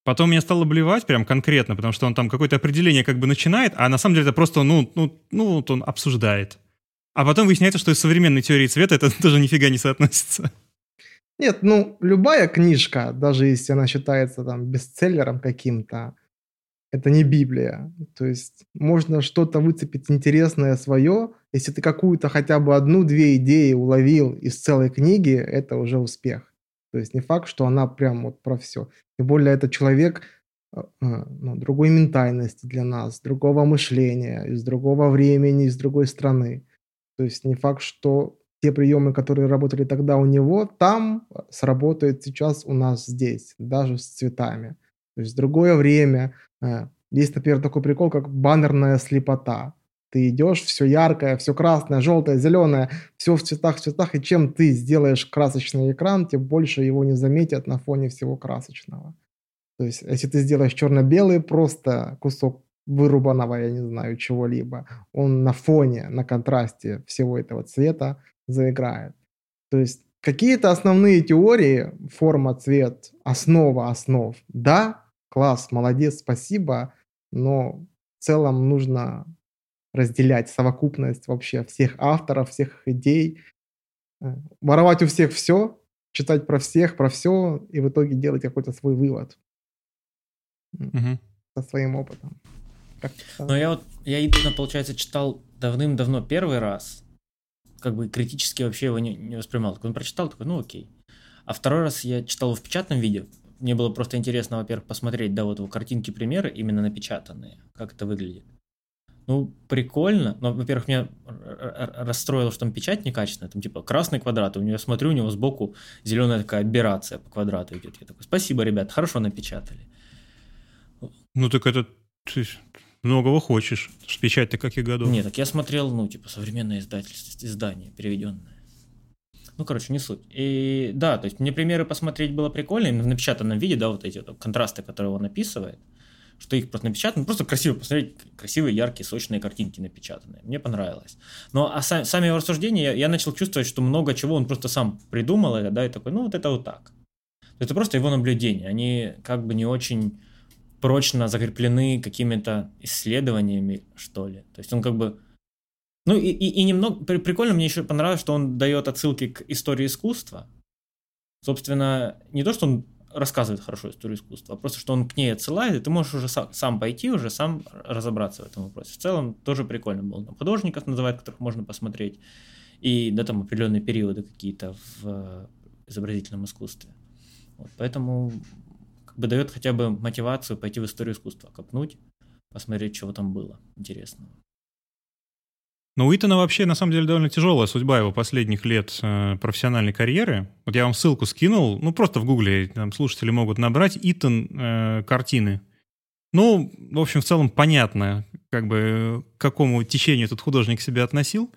Speaker 1: Потом меня стало блевать прям конкретно, потому что он там какое-то определение как бы начинает, а на самом деле это просто, ну, ну, ну вот он обсуждает. А потом выясняется, что из современной теории цвета это тоже нифига не соотносится.
Speaker 2: Нет, ну, любая книжка, даже если она считается там бестселлером каким-то, это не Библия. То есть можно что-то выцепить интересное свое, если ты какую-то хотя бы одну-две идеи уловил из целой книги, это уже успех. То есть не факт, что она прям вот про все. Тем более это человек э, э, ну, другой ментальности для нас, другого мышления, из другого времени, из другой страны. То есть не факт, что те приемы, которые работали тогда у него, там сработают сейчас у нас здесь, даже с цветами. То есть другое время. Э, есть, например, такой прикол, как баннерная слепота. Ты идешь, все яркое, все красное, желтое, зеленое, все в цветах, в цветах, и чем ты сделаешь красочный экран, тем больше его не заметят на фоне всего красочного. То есть, если ты сделаешь черно-белый, просто кусок вырубанного, я не знаю, чего-либо, он на фоне, на контрасте всего этого цвета заиграет. То есть, какие-то основные теории, форма, цвет, основа основ, да, класс, молодец, спасибо, но в целом нужно разделять совокупность вообще всех авторов, всех идей, э, воровать у всех все, читать про всех, про все, и в итоге делать какой-то свой вывод
Speaker 1: Мгм.
Speaker 2: со своим опытом. Как-то
Speaker 3: Но я вот, я Итана, получается, читал давным-давно первый раз, как бы критически вообще его не, не воспринимал. Так Он прочитал, такой, ну окей. А второй раз я читал его в печатном виде. Мне было просто интересно, во-первых, посмотреть, да, вот картинки, примеры, именно напечатанные, как это выглядит. Ну, прикольно, но, во-первых, меня расстроило, что там печать некачественная, там типа красный квадрат, у него, я смотрю, у него сбоку зеленая такая аберрация по квадрату идет. Я такой, спасибо, ребят, хорошо напечатали.
Speaker 1: Ну так это ты многого хочешь. Печать-то каких годов?
Speaker 3: Нет, так я смотрел, ну, типа, современное издательство, издание, переведенное. Ну, короче, не суть. И да, то есть мне примеры посмотреть было прикольно, именно в напечатанном виде, да, вот эти вот контрасты, которые он описывает, что их просто напечатано, просто красиво посмотреть, красивые, яркие, сочные картинки напечатанные. Мне понравилось. Но а са- сами его рассуждения, я, я начал чувствовать, что много чего он просто сам придумал, да, и такой, ну, вот это вот так. Это просто его наблюдения, они как бы не очень прочно закреплены какими-то исследованиями, что ли. То есть он как бы... Ну и, и, и немного... при- Прикольно мне еще понравилось, что он дает отсылки к истории искусства. Собственно, не то, что он рассказывает хорошо историю искусства, а просто, что он к ней отсылает, и ты можешь уже сам, сам пойти, уже сам разобраться в этом вопросе. В целом, тоже прикольно было. Там художников называют, которых можно посмотреть, и да, там определенные периоды какие-то в э, изобразительном искусстве. Вот, поэтому как бы дает хотя бы мотивацию пойти в историю искусства, копнуть, посмотреть, чего там было интересного.
Speaker 1: Но у Итана вообще, на самом деле, довольно тяжелая судьба его последних лет э, профессиональной карьеры. Вот я вам ссылку скинул, ну, просто в гугле там слушатели могут набрать Итан э, картины. Ну, в общем, в целом понятно, как бы, к какому течению этот художник себя относил.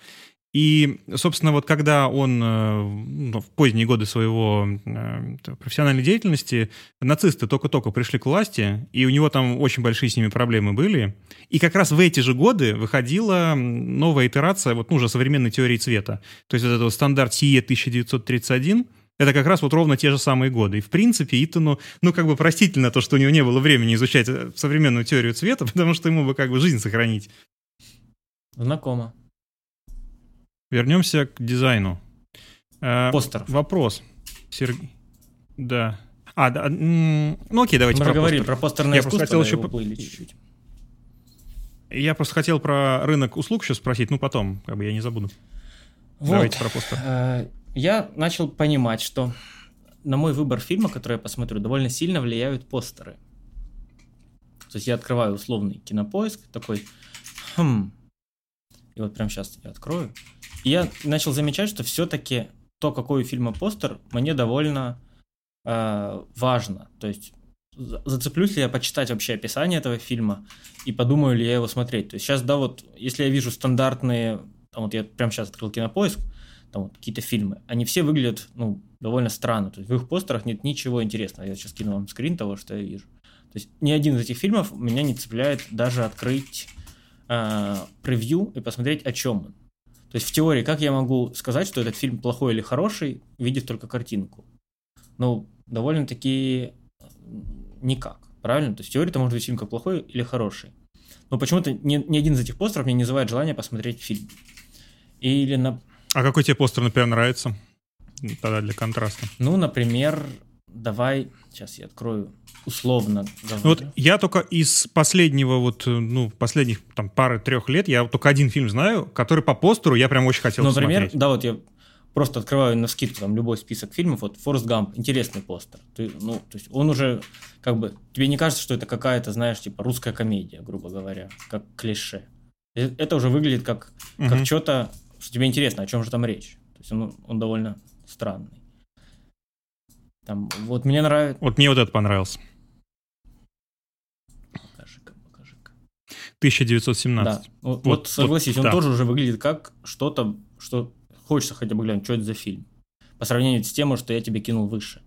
Speaker 1: И, собственно, вот когда он э, ну, в поздние годы своего э, профессиональной деятельности, нацисты только-только пришли к власти, и у него там очень большие с ними проблемы были. И как раз в эти же годы выходила новая итерация вот, ну, уже современной теории цвета. То есть вот этот вот стандарт CE 1931, это как раз вот ровно те же самые годы. И, в принципе, Итану, ну, как бы простительно то, что у него не было времени изучать э, современную теорию цвета, потому что ему бы как бы жизнь сохранить.
Speaker 3: Знакомо.
Speaker 1: Вернемся к дизайну. Э,
Speaker 3: Постеров.
Speaker 1: Вопрос. Сергей. Да. А, да, ну окей, давайте
Speaker 3: Мы
Speaker 1: про
Speaker 3: говорили
Speaker 1: постер.
Speaker 3: про постерное
Speaker 1: Я
Speaker 3: искусство,
Speaker 1: хотел еще
Speaker 3: уплыли чуть-чуть.
Speaker 1: Я просто хотел про рынок услуг еще спросить, ну потом, как бы я не забуду. Давайте про постер.
Speaker 3: Э, Я начал понимать, что на мой выбор фильма, который я посмотрю, довольно сильно влияют постеры. То есть я открываю условный кинопоиск, такой, хм, и вот прямо сейчас я открою. Я начал замечать, что все-таки то, какой у фильма постер, мне довольно э, важно. То есть за- зацеплюсь ли я почитать вообще описание этого фильма и подумаю ли я его смотреть. То есть сейчас, да, вот, если я вижу стандартные, там вот я прямо сейчас открыл кинопоиск, там вот какие-то фильмы, они все выглядят, ну, довольно странно. То есть в их постерах нет ничего интересного. Я сейчас кину вам скрин того, что я вижу. То есть ни один из этих фильмов меня не цепляет даже открыть э, превью и посмотреть, о чем он. То есть в теории, как я могу сказать, что этот фильм плохой или хороший, увидев только картинку? Ну, довольно-таки никак, правильно? То есть в теории это может быть фильм как плохой или хороший. Но почему-то ни, ни один из этих постеров мне не вызывает желания посмотреть фильм. Или, на,
Speaker 1: А какой тебе постер, например, нравится? Тогда для контраста.
Speaker 3: ну, например, давай, сейчас я открою условно.
Speaker 1: Ну вот я только из последнего вот, э, ну, последних там пары-трех лет, я только один фильм знаю, который по постеру я прям очень хотел
Speaker 3: Ну, например,
Speaker 1: посмотреть.
Speaker 3: да, вот я просто открываю на скидку там любой список фильмов, вот Форест Гамп, интересный постер. Ты, ну, то есть он уже, как бы, тебе не кажется, что это какая-то, знаешь, типа русская комедия, грубо говоря, как клише. Э- Это уже выглядит как, как
Speaker 1: Мгм.
Speaker 3: что-то, что тебе интересно, о чем же там речь. То есть он, он довольно странный. Там, вот мне нравится...
Speaker 1: Вот мне вот это понравился. 1917.
Speaker 3: Да, вот,
Speaker 1: Вот-
Speaker 3: согласись,
Speaker 1: вот,
Speaker 3: он
Speaker 1: да.
Speaker 3: тоже уже выглядит как что-то, что хочется хотя бы глянуть, что это за фильм. По сравнению с тем, что я тебе кинул выше.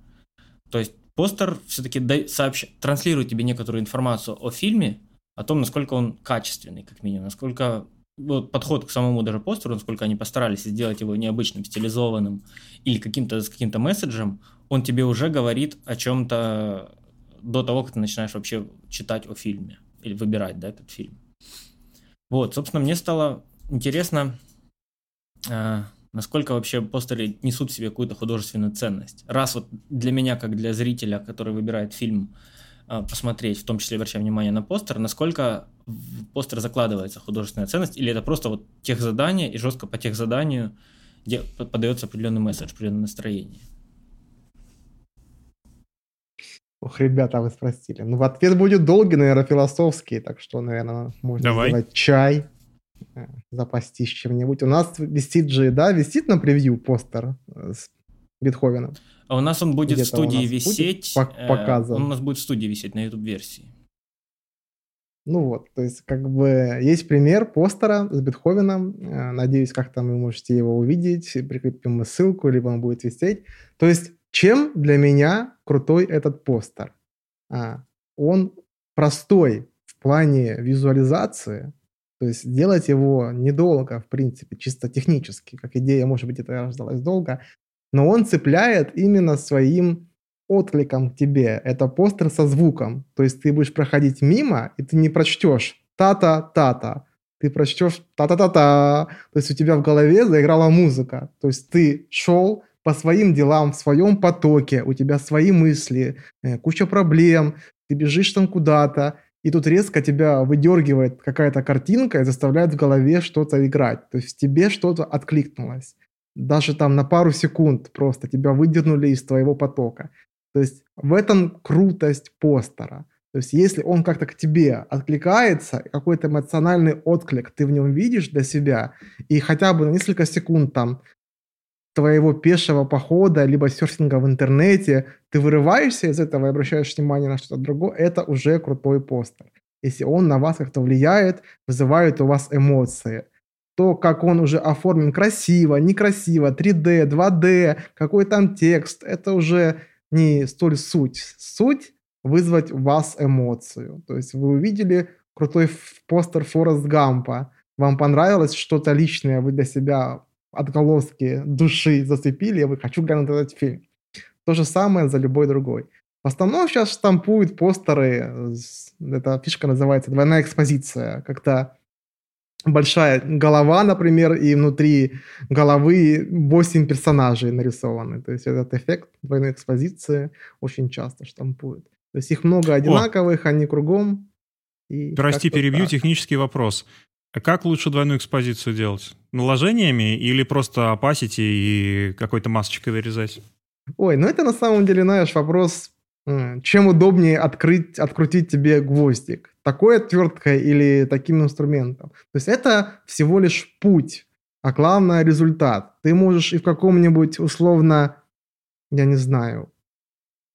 Speaker 3: То есть постер все-таки сообщ... транслирует тебе некоторую информацию о фильме, о том, насколько он качественный, как минимум, насколько вот подход к самому даже постеру, насколько они постарались сделать его необычным, стилизованным или каким-то с каким-то месседжем, он тебе уже говорит о чем-то до того, как ты начинаешь вообще читать о фильме или выбирать, да, этот фильм. Вот, собственно, мне стало интересно, э, насколько вообще постеры несут в себе какую-то художественную ценность. Раз вот для меня, как для зрителя, который выбирает фильм, э, посмотреть, в том числе обращая внимание на постер, насколько в постер закладывается художественная ценность, или это просто вот тех задание, и жестко по тех заданию где подается определенный месседж, определенное настроение.
Speaker 2: Ох, ребята, вы спросили. Ну, ответ будет долгий, наверное, философский, так что, наверное, можно
Speaker 1: Давай.
Speaker 2: сделать чай, э, запастись чем-нибудь. У нас висит же, да, висит на превью постер э, с Бетховеном.
Speaker 3: А у нас он будет в
Speaker 2: Где-то у
Speaker 3: студии висеть. э,
Speaker 2: показан?
Speaker 3: Он у нас будет в студии висеть на YouTube-версии.
Speaker 2: Ну вот, то есть как бы есть пример постера с Бетховеном. Надеюсь, как-то вы можете его увидеть. Прикрепим мы ссылку, либо он будет висеть. То есть чем для меня крутой этот постер? А, Он простой в плане визуализации. То есть делать его недолго, в принципе, чисто технически. Как идея, может быть, это рождалось долго. Но он цепляет именно своим откликом к тебе. Это постер со звуком. То есть ты будешь проходить мимо, и ты не прочтешь та-та-та-та. Ты прочтешь та-та-та-та. То есть у тебя в голове заиграла музыка. То есть ты шел по своим делам, в своем потоке, у тебя свои мысли, э, куча проблем, ты бежишь там куда-то, и тут резко тебя выдергивает какая-то картинка и заставляет в голове что-то играть. То есть тебе что-то откликнулось. Даже там на пару секунд просто тебя выдернули из твоего потока. То есть в этом крутость постера. То есть если он как-то к тебе откликается, какой-то эмоциональный отклик ты в нем видишь для себя, и хотя бы на несколько секунд там твоего пешего похода, либо серфинга в интернете, ты вырываешься из этого и обращаешь внимание на что-то другое, это уже крутой постер. Если он на вас как-то влияет, вызывает у вас эмоции. То, как он уже оформлен красиво, некрасиво, 3D, 2D, какой там текст, это уже не столь суть. Суть вызвать у вас эмоцию. То есть вы увидели крутой постер Форест Гампа, вам понравилось что-то личное, вы для себя отголоски души зацепили, и вы хочу глянуть этот фильм. То же самое за любой другой. В основном сейчас штампуют постеры, эта фишка называется двойная экспозиция, когда большая голова, например, и внутри головы 8 персонажей нарисованы. То есть этот эффект двойной экспозиции очень часто штампуют. То есть их много одинаковых, О. они кругом.
Speaker 1: И Прости, перебью так. технический вопрос. А как лучше двойную экспозицию делать? Наложениями или просто опасить и какой-то масочкой вырезать?
Speaker 2: Ой, ну это на самом деле, знаешь, вопрос, чем удобнее открыть, открутить тебе гвоздик. Такой отверткой или таким инструментом. То есть это всего лишь путь, а главное результат. Ты можешь и в каком-нибудь условно, я не знаю,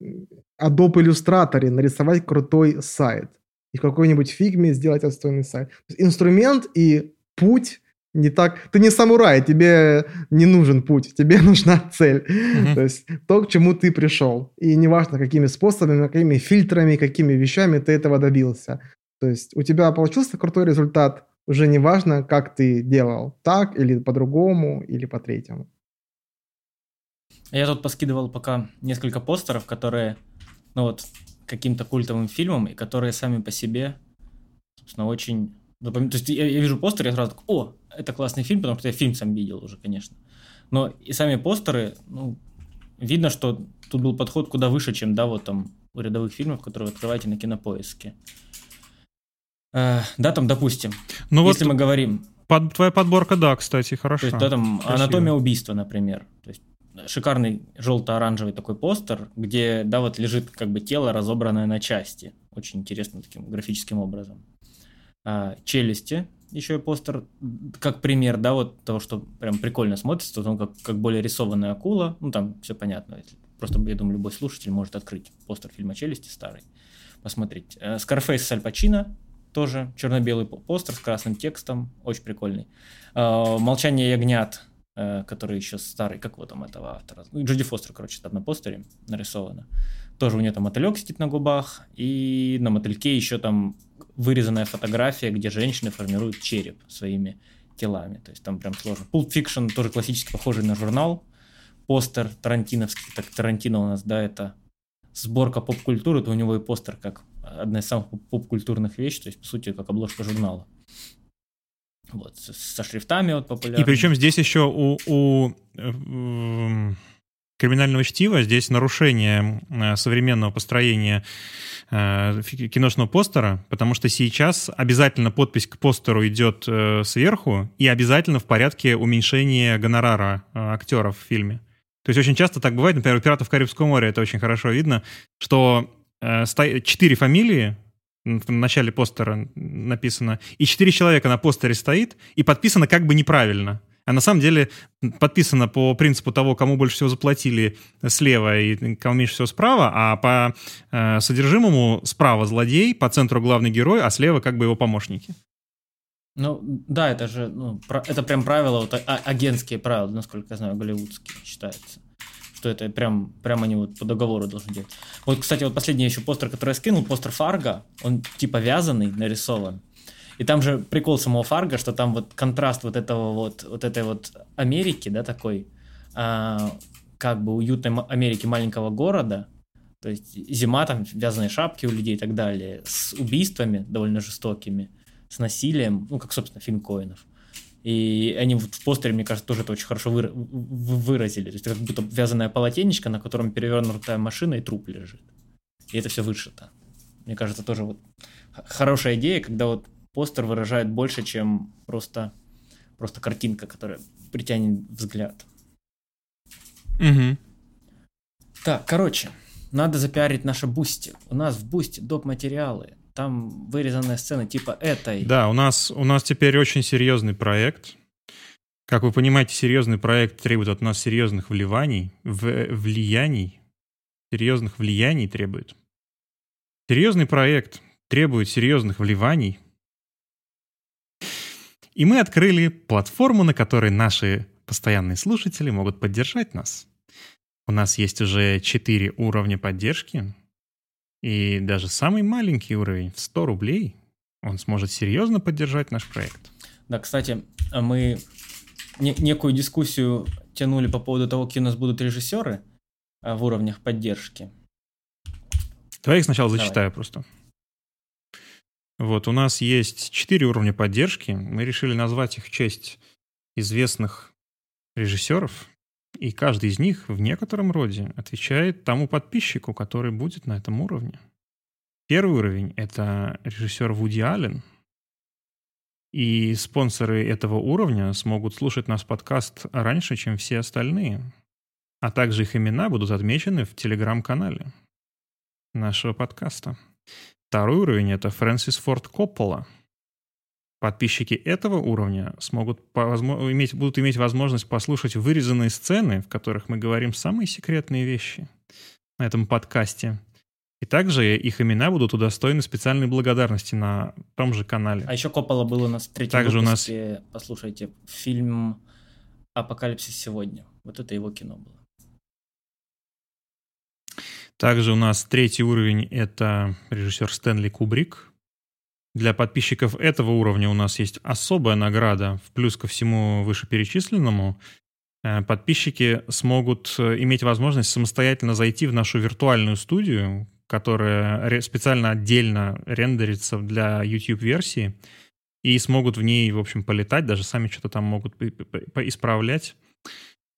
Speaker 2: Adobe Illustrator нарисовать крутой сайт. И в какой-нибудь фигме сделать отстойный сайт. инструмент и путь не так... Ты не самурай, тебе не нужен путь, тебе нужна цель. Mm-hmm. То есть то, к чему ты пришел. И неважно, какими способами, какими фильтрами, какими вещами ты этого добился. То есть у тебя получился крутой результат, уже не важно, как ты делал, так или по-другому, или по-третьему.
Speaker 3: Я тут поскидывал пока несколько постеров, которые, ну вот, каким-то культовым фильмом, и которые сами по себе, собственно, очень запоминают. То есть я, я вижу постер, я сразу такой, о, это классный фильм, потому что я фильм сам видел уже, конечно. Но и сами постеры, ну, видно, что тут был подход куда выше, чем, да, вот там у рядовых фильмов, которые вы открываете на кинопоиске. Э, да, там, допустим, ну если вот мы говорим...
Speaker 1: Под, твоя подборка, да, кстати, хорошо.
Speaker 3: То есть, да, там Красиво. анатомия убийства, например. То есть шикарный желто-оранжевый такой постер, где, да, вот лежит как бы тело, разобранное на части. Очень интересным таким графическим образом. А, челюсти, еще и постер, как пример, да, вот того, что прям прикольно смотрится, он как, как более рисованная акула, ну, там все понятно, просто, я думаю, любой слушатель может открыть постер фильма «Челюсти» старый, посмотреть. Скарфейс с Аль Пачино, тоже черно-белый постер с красным текстом, очень прикольный. А, «Молчание ягнят», который еще старый, как вот там этого автора. Ну, Джуди Фостер, короче, там на постере нарисовано. Тоже у нее там мотылек сидит на губах, и на мотыльке еще там вырезанная фотография, где женщины формируют череп своими телами. То есть там прям сложно. Pulp Fiction тоже классически похожий на журнал. Постер тарантиновский, так Тарантино у нас, да, это сборка поп-культуры, то у него и постер как одна из самых поп-культурных вещей, то есть, по сути, как обложка журнала. Вот, со шрифтами вот популярными.
Speaker 1: И причем здесь еще у, у э, криминального чтива здесь нарушение э, современного построения э, киношного постера, потому что сейчас обязательно подпись к постеру идет э, сверху и обязательно в порядке уменьшения гонорара актеров в фильме. То есть очень часто так бывает, например, у «Пиратов Карибского моря» это очень хорошо видно, что четыре фамилии в начале постера написано, и четыре человека на постере стоит, и подписано как бы неправильно а на самом деле подписано по принципу того, кому больше всего заплатили слева и кому меньше всего справа, а по э, содержимому справа злодей, по центру главный герой, а слева как бы его помощники.
Speaker 3: Ну, да, это же, ну, это прям правила, вот, а, агентские правила, насколько я знаю, голливудские считаются. Что это прям, прям они вот по договору должны делать. Вот, кстати, вот последний еще постер, который я скинул, постер Фарго, он типа вязаный, нарисован. И там же прикол самого Фарго, что там вот контраст вот этого вот, вот этой вот Америки, да, такой, а, как бы уютной Америки маленького города, то есть зима, там вязаные шапки у людей и так далее, с убийствами довольно жестокими, с насилием, ну, как, собственно, фильм Коинов. И они вот в постере, мне кажется, тоже это очень хорошо выра- выразили. То есть как будто вязаная полотенечко, на котором перевернутая машина и труп лежит. И это все вышито. Мне кажется, тоже вот хорошая идея, когда вот постер выражает больше, чем просто, просто картинка, которая притянет взгляд.
Speaker 1: Угу.
Speaker 3: Так, короче, надо запиарить наше Boosty. У нас в Boosty доп. материалы. Там вырезанная сцена типа этой.
Speaker 1: Да, у нас, у нас теперь очень серьезный проект. Как вы понимаете, серьезный проект требует от нас серьезных вливаний, в, влияний, серьезных влияний требует. Серьезный проект требует серьезных вливаний, и мы открыли платформу, на которой наши постоянные слушатели могут поддержать нас. У нас есть уже 4 уровня поддержки, и даже самый маленький уровень в 100 рублей, он сможет серьезно поддержать наш проект.
Speaker 3: Да, кстати, мы не, некую дискуссию тянули по поводу того, какие у нас будут режиссеры а, в уровнях поддержки.
Speaker 1: Давай их сначала Давай. зачитаю просто. Вот, у нас есть четыре уровня поддержки. Мы решили назвать их в честь известных режиссеров. И каждый из них в некотором роде отвечает тому подписчику, который будет на этом уровне. Первый уровень — это режиссер Вуди Аллен. И спонсоры этого уровня смогут слушать наш подкаст раньше, чем все остальные. А также их имена будут отмечены в телеграм-канале нашего подкаста. Второй уровень — это Фрэнсис Форд Коппола. Подписчики этого уровня смогут иметь, будут иметь возможность послушать вырезанные сцены, в которых мы говорим самые секретные вещи на этом подкасте. И также их имена будут удостоены специальной благодарности на том же канале.
Speaker 3: А еще Коппола был у нас в третьем
Speaker 1: Также у нас-
Speaker 3: выпуске. Послушайте, фильм «Апокалипсис сегодня». Вот это его кино было.
Speaker 1: Также у нас третий уровень — это режиссер Стэнли Кубрик. Для подписчиков этого уровня у нас есть особая награда, в плюс ко всему вышеперечисленному. Э, Подписчики смогут э, иметь возможность самостоятельно зайти в нашу виртуальную студию, которая специально отдельно рендерится для YouTube-версии, и смогут в ней, в общем, полетать, даже сами что-то там могут исправлять.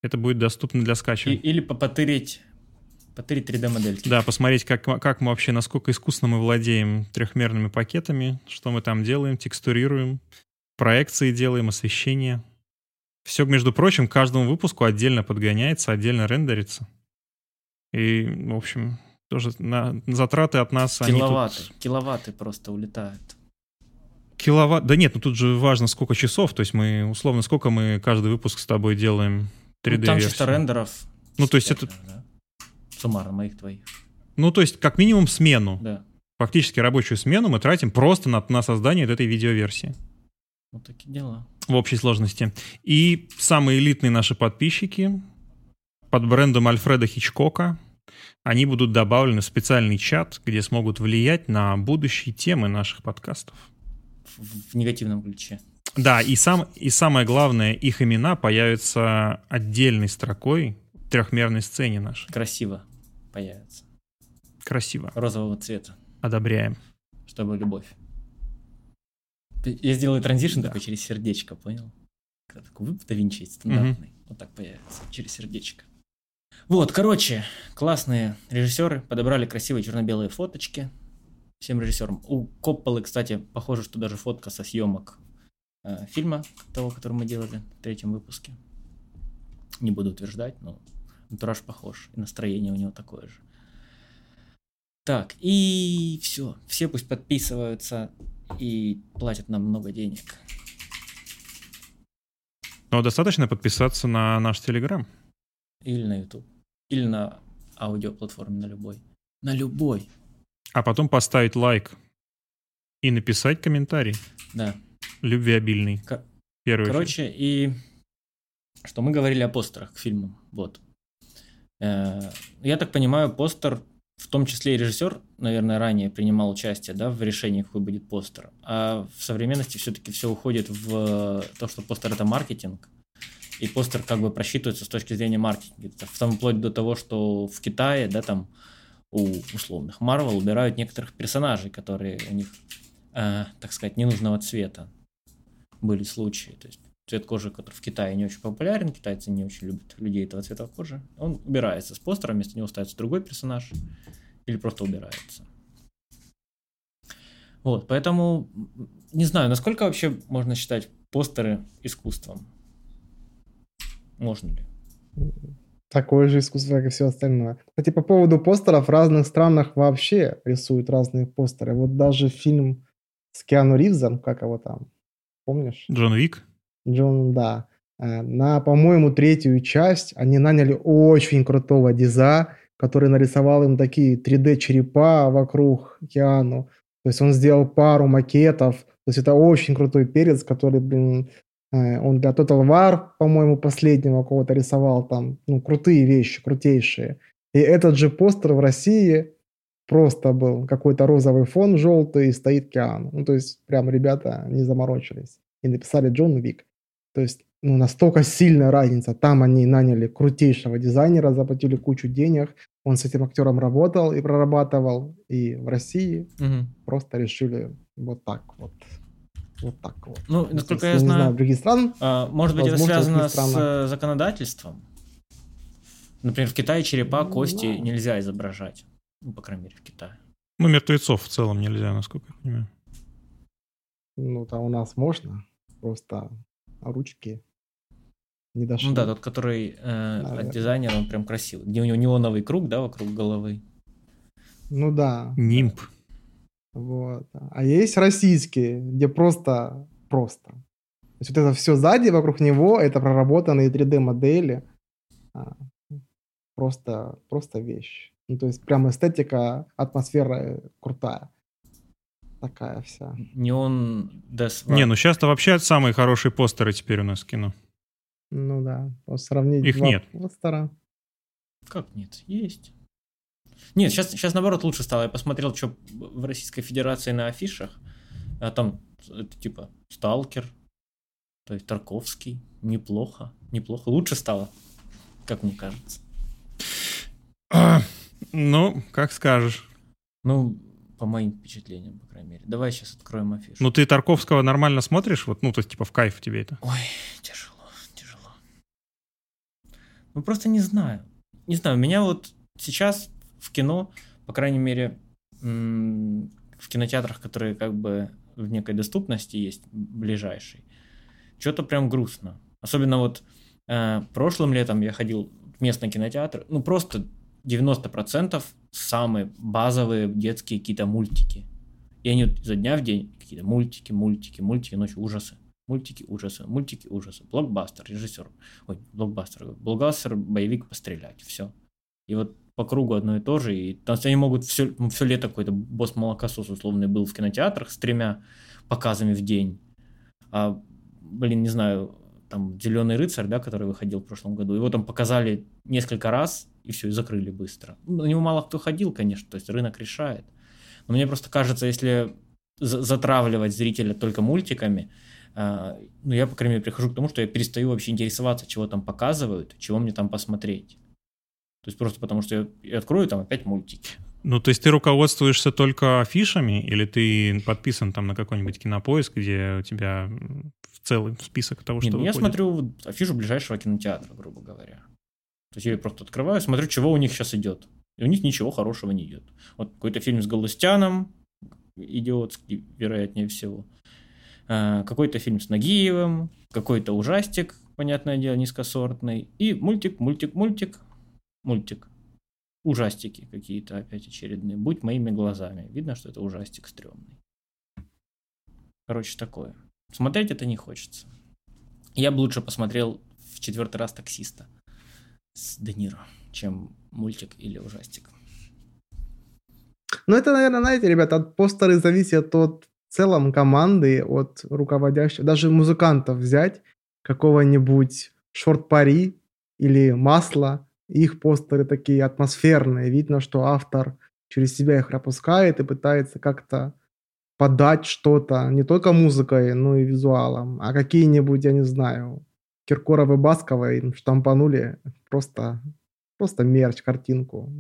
Speaker 1: Это будет доступно для скачивания.
Speaker 3: или попотырить, потырить 3D-модельки.
Speaker 1: Да, посмотреть, как, как мы вообще, насколько искусно мы владеем трехмерными пакетами, что мы там делаем, текстурируем, проекции делаем, освещение. Все, между прочим, к каждому выпуску отдельно подгоняется, отдельно рендерится. И, в общем, тоже на, затраты от нас... они тут-
Speaker 3: Киловатты, киловатты просто улетают.
Speaker 1: Киловатт... Да нет, ну тут же важно, сколько часов. То есть мы, условно, сколько мы каждый выпуск с тобой делаем 3D
Speaker 3: Ну, там чисто рендеров.
Speaker 1: Ну, то есть это-
Speaker 3: да? Суммарно моих твоих.
Speaker 1: Ну, то есть, как минимум, смену.
Speaker 3: Да.
Speaker 1: Фактически рабочую смену мы тратим просто на, на создание вот этой видеоверсии.
Speaker 3: Вот такие дела.
Speaker 1: в общей сложности. И самые элитные наши подписчики под брендом Альфреда Хичкока, они будут добавлены в специальный чат, где смогут влиять на будущие темы наших подкастов.
Speaker 3: В, в негативном ключе.
Speaker 1: Да, и, сам, и самое главное, их имена появятся отдельной строкой в трехмерной сцене нашей.
Speaker 3: Красиво появится.
Speaker 1: Красиво.
Speaker 3: Розового цвета.
Speaker 1: Одобряем.
Speaker 3: Чтобы любовь. Я сделаю транзишн
Speaker 1: Да.
Speaker 3: такой через сердечко, понял? Такой вып да Винчи стандартный. Вот так появится. Через сердечко. Вот, короче, классные режиссеры подобрали красивые черно-белые фоточки всем режиссерам. У Копполы, кстати, похоже, что даже фотка со съемок э, фильма, того, который мы делали в третьем выпуске. Не буду утверждать, но антураж похож, и настроение у него такое же. Так, и все. Все пусть подписываются и платят нам много денег.
Speaker 1: Но достаточно подписаться на наш Телеграм.
Speaker 3: Или на YouTube. Или на аудиоплатформе, на любой. На любой.
Speaker 1: А потом поставить лайк и написать комментарий.
Speaker 3: Да.
Speaker 1: Любвеобильный. Первую очередь.
Speaker 3: Короче, и что мы говорили о постерах к фильму. Вот. Э, Я так понимаю, постер, в том числе и режиссер, наверное, ранее принимал участие да, в решении, какой будет постер. А в современности все-таки все уходит в то, что постер это маркетинг. И постер как бы просчитывается с точки зрения маркетинга. Том вплоть до того, что в Китае, да, там у условных Marvel убирают некоторых персонажей, которые у них, э, так сказать, ненужного цвета были случаи. То есть цвет кожи, который в Китае не очень популярен, китайцы не очень любят людей этого цвета кожи, он убирается с постера, вместо него ставится другой персонаж или просто убирается. Вот, поэтому не знаю, насколько вообще можно считать постеры искусством. Можно ли?
Speaker 2: Такое же искусство, как и все остальное. Кстати, по поводу постеров, в разных странах вообще рисуют разные постеры. Вот даже фильм с Киану Ривзом, как его там, помнишь?
Speaker 1: Джон Вик.
Speaker 2: Джон, да. Э, На, по-моему, третью часть они наняли очень крутого диза, который нарисовал им такие 3D-черепа вокруг Киану. То есть он сделал пару макетов. То есть это очень крутой перец, который, блин, э, он для Total War, по-моему, последнего кого-то рисовал там. Ну, крутые вещи, крутейшие. И этот же постер в России просто был какой-то розовый фон желтый и стоит Киану. Ну, то есть прям ребята не заморочились. И написали Джон Вик. То есть ну, настолько сильная разница. Там они наняли крутейшего дизайнера, заплатили кучу денег. Он с этим актером работал и прорабатывал. И в России просто решили вот так вот. Вот так вот.
Speaker 3: Ну, насколько я, знаю, знаю
Speaker 2: других стран.
Speaker 3: А, может быть, это связано с законодательством? Например, в Китае черепа, ну, кости ну, нельзя изображать. Ну, по крайней мере, в Китае.
Speaker 1: Ну, мертвецов в целом нельзя, насколько я понимаю.
Speaker 2: Ну, там у нас можно. Просто ручки не дошли.
Speaker 3: Ну да, тот, который э, от дизайнера, он прям красивый. Где у него неоновый круг, да, вокруг головы.
Speaker 2: Ну да.
Speaker 1: Нимб.
Speaker 2: Вот. А есть российские, где просто просто. То есть вот это все сзади вокруг него, это проработанные 3D-модели. А, просто, просто вещь. Ну, то есть прям эстетика, атмосфера крутая. Такая вся.
Speaker 3: Неон
Speaker 1: Death Не, ну сейчас-то вообще самые хорошие постеры теперь у нас в кино.
Speaker 2: Ну да, сравнить
Speaker 1: Их
Speaker 2: два
Speaker 1: нет.
Speaker 2: постера.
Speaker 3: Как нет? Есть. Нет, сейчас, сейчас наоборот лучше стало. Я посмотрел, что в Российской Федерации на афишах. А там это типа Сталкер, то есть Тарковский. Неплохо, неплохо. Лучше стало, как мне кажется.
Speaker 1: А, ну, как скажешь.
Speaker 3: Ну, по моим впечатлениям, по крайней мере. Давай сейчас откроем афишу.
Speaker 1: Ну, ты Тарковского нормально смотришь? Вот, ну, то есть, типа, в кайф тебе это?
Speaker 3: Ой, тяжело, тяжело. Ну, просто не знаю. Не знаю, меня вот сейчас в кино, по крайней мере, в кинотеатрах, которые как бы в некой доступности есть, ближайший, что-то прям грустно. Особенно вот э, прошлым летом я ходил в местный кинотеатр, ну просто 90% самые базовые детские какие-то мультики. И они вот изо дня в день какие-то мультики, мультики, мультики, ночью ужасы. Мультики, ужасы, мультики, ужасы. Блокбастер, режиссер. Ой, блокбастер. Блокбастер, боевик, пострелять. Все. И вот по кругу одно и то же. И там они могут все, ну, все лето какой-то босс молокосос условный был в кинотеатрах с тремя показами в день. А, блин, не знаю, там «Зеленый рыцарь», да, который выходил в прошлом году, его там показали несколько раз, и все, и закрыли быстро. На него мало кто ходил, конечно, то есть рынок решает. Но мне просто кажется, если затравливать зрителя только мультиками, э, ну, я, по крайней мере, прихожу к тому, что я перестаю вообще интересоваться, чего там показывают, чего мне там посмотреть. То есть просто потому, что я, я открою там опять мультики.
Speaker 1: Ну, то есть ты руководствуешься только афишами, или ты подписан там на какой-нибудь кинопоиск, где у тебя целый список того, Нет, что
Speaker 3: ну, Я смотрю афишу ближайшего кинотеатра, грубо говоря. То есть я просто открываю, смотрю, чего у них сейчас идет. И у них ничего хорошего не идет. Вот какой-то фильм с Галустяном, идиотский, вероятнее всего. А, какой-то фильм с Нагиевым, какой-то ужастик, понятное дело, низкосортный. И мультик, мультик, мультик, мультик. Ужастики какие-то опять очередные. Будь моими глазами. Видно, что это ужастик стрёмный. Короче, такое. Смотреть это не хочется. Я бы лучше посмотрел в четвертый раз таксиста с Де Ниро, чем мультик или ужастик.
Speaker 2: Ну, это, наверное, знаете, ребята, от постеры зависит от целом команды, от руководящего, даже музыкантов взять, какого-нибудь шорт-пари или масла, их постеры такие атмосферные, видно, что автор через себя их пропускает и пытается как-то подать что-то не только музыкой, но и визуалом, а какие-нибудь, я не знаю, Киркоров и Баскова им штампанули просто, просто мерч, картинку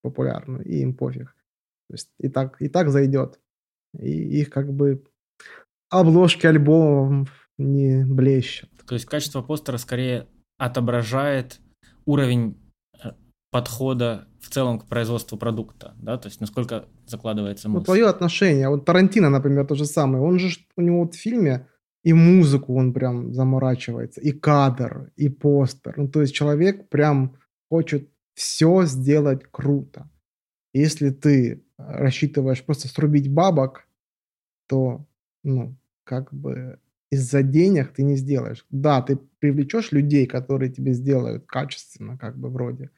Speaker 2: популярную, и им пофиг. То есть и так, и так зайдет. И их как бы обложки альбомов не блещут.
Speaker 3: То есть качество постера скорее отображает уровень э, подхода в целом к производству продукта, да, то есть насколько закладывается
Speaker 2: мысль. Ну, твое отношение, вот Тарантино, например, то же самое, он же, у него вот в фильме и музыку он прям заморачивается, и кадр, и постер. Ну, то есть человек прям хочет все сделать круто. Если ты рассчитываешь просто срубить бабок, то, ну, как бы из-за денег ты не сделаешь. Да, ты привлечешь людей, которые тебе сделают качественно, как бы вроде,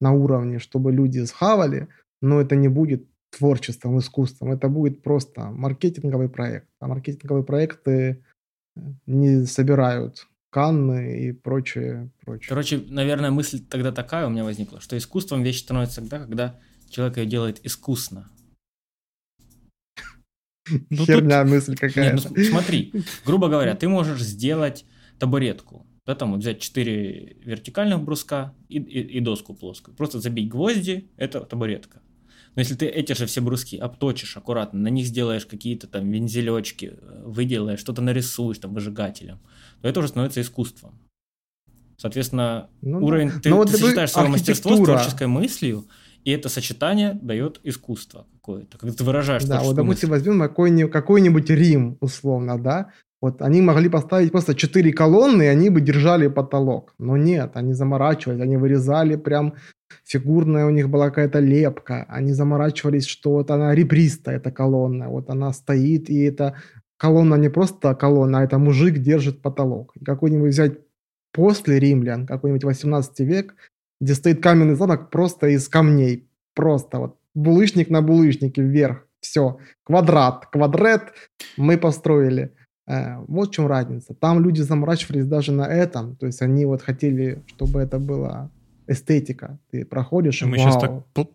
Speaker 2: на уровне, чтобы люди схавали, но это не будет творчеством, искусством. Это будет просто маркетинговый проект. А маркетинговые проекты не собирают Канны и прочее, прочее.
Speaker 3: Короче, наверное, мысль тогда такая у меня возникла, что искусством вещь становится тогда, когда человек ее делает искусно.
Speaker 2: Ну, Херня мысль какая-то.
Speaker 3: Нет, ну, смотри, грубо говоря, ты можешь сделать табуретку. Да, там вот взять 4 вертикальных бруска и, и, и доску плоскую. Просто забить гвозди, это табуретка. Но если ты эти же все бруски обточишь аккуратно, на них сделаешь какие-то там вензелечки, э, выделаешь, что-то нарисуешь там выжигателем, то это уже становится искусством. Соответственно, ну, уровень, ты, ну, вот ты сочетаешь свое мастерство с творческой мыслью, и это сочетание дает искусство какое-то, когда ты выражаешь
Speaker 2: Да, вот допустим, мысль. возьмем какой-нибудь, какой-нибудь Рим, условно, да, вот они могли поставить просто четыре колонны, и они бы держали потолок. Но нет, они заморачивались, они вырезали прям фигурная у них была какая-то лепка. Они заморачивались, что вот она ребристая, эта колонна. Вот она стоит, и это колонна не просто колонна, а это мужик держит потолок. Какой-нибудь взять после римлян, какой-нибудь 18 век, где стоит каменный замок просто из камней. Просто вот булыжник на булыжнике вверх. Все. Квадрат. Квадрат мы построили. Э, вот в чем разница. Там люди заморачивались даже на этом. То есть они вот хотели, чтобы это была эстетика. Ты проходишь, и
Speaker 1: Мы вау. сейчас так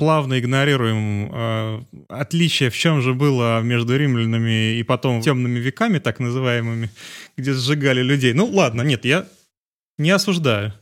Speaker 1: плавно игнорируем э, отличие, в чем же было между римлянами и потом темными веками, так называемыми, где сжигали людей. Ну ладно, нет, я не осуждаю.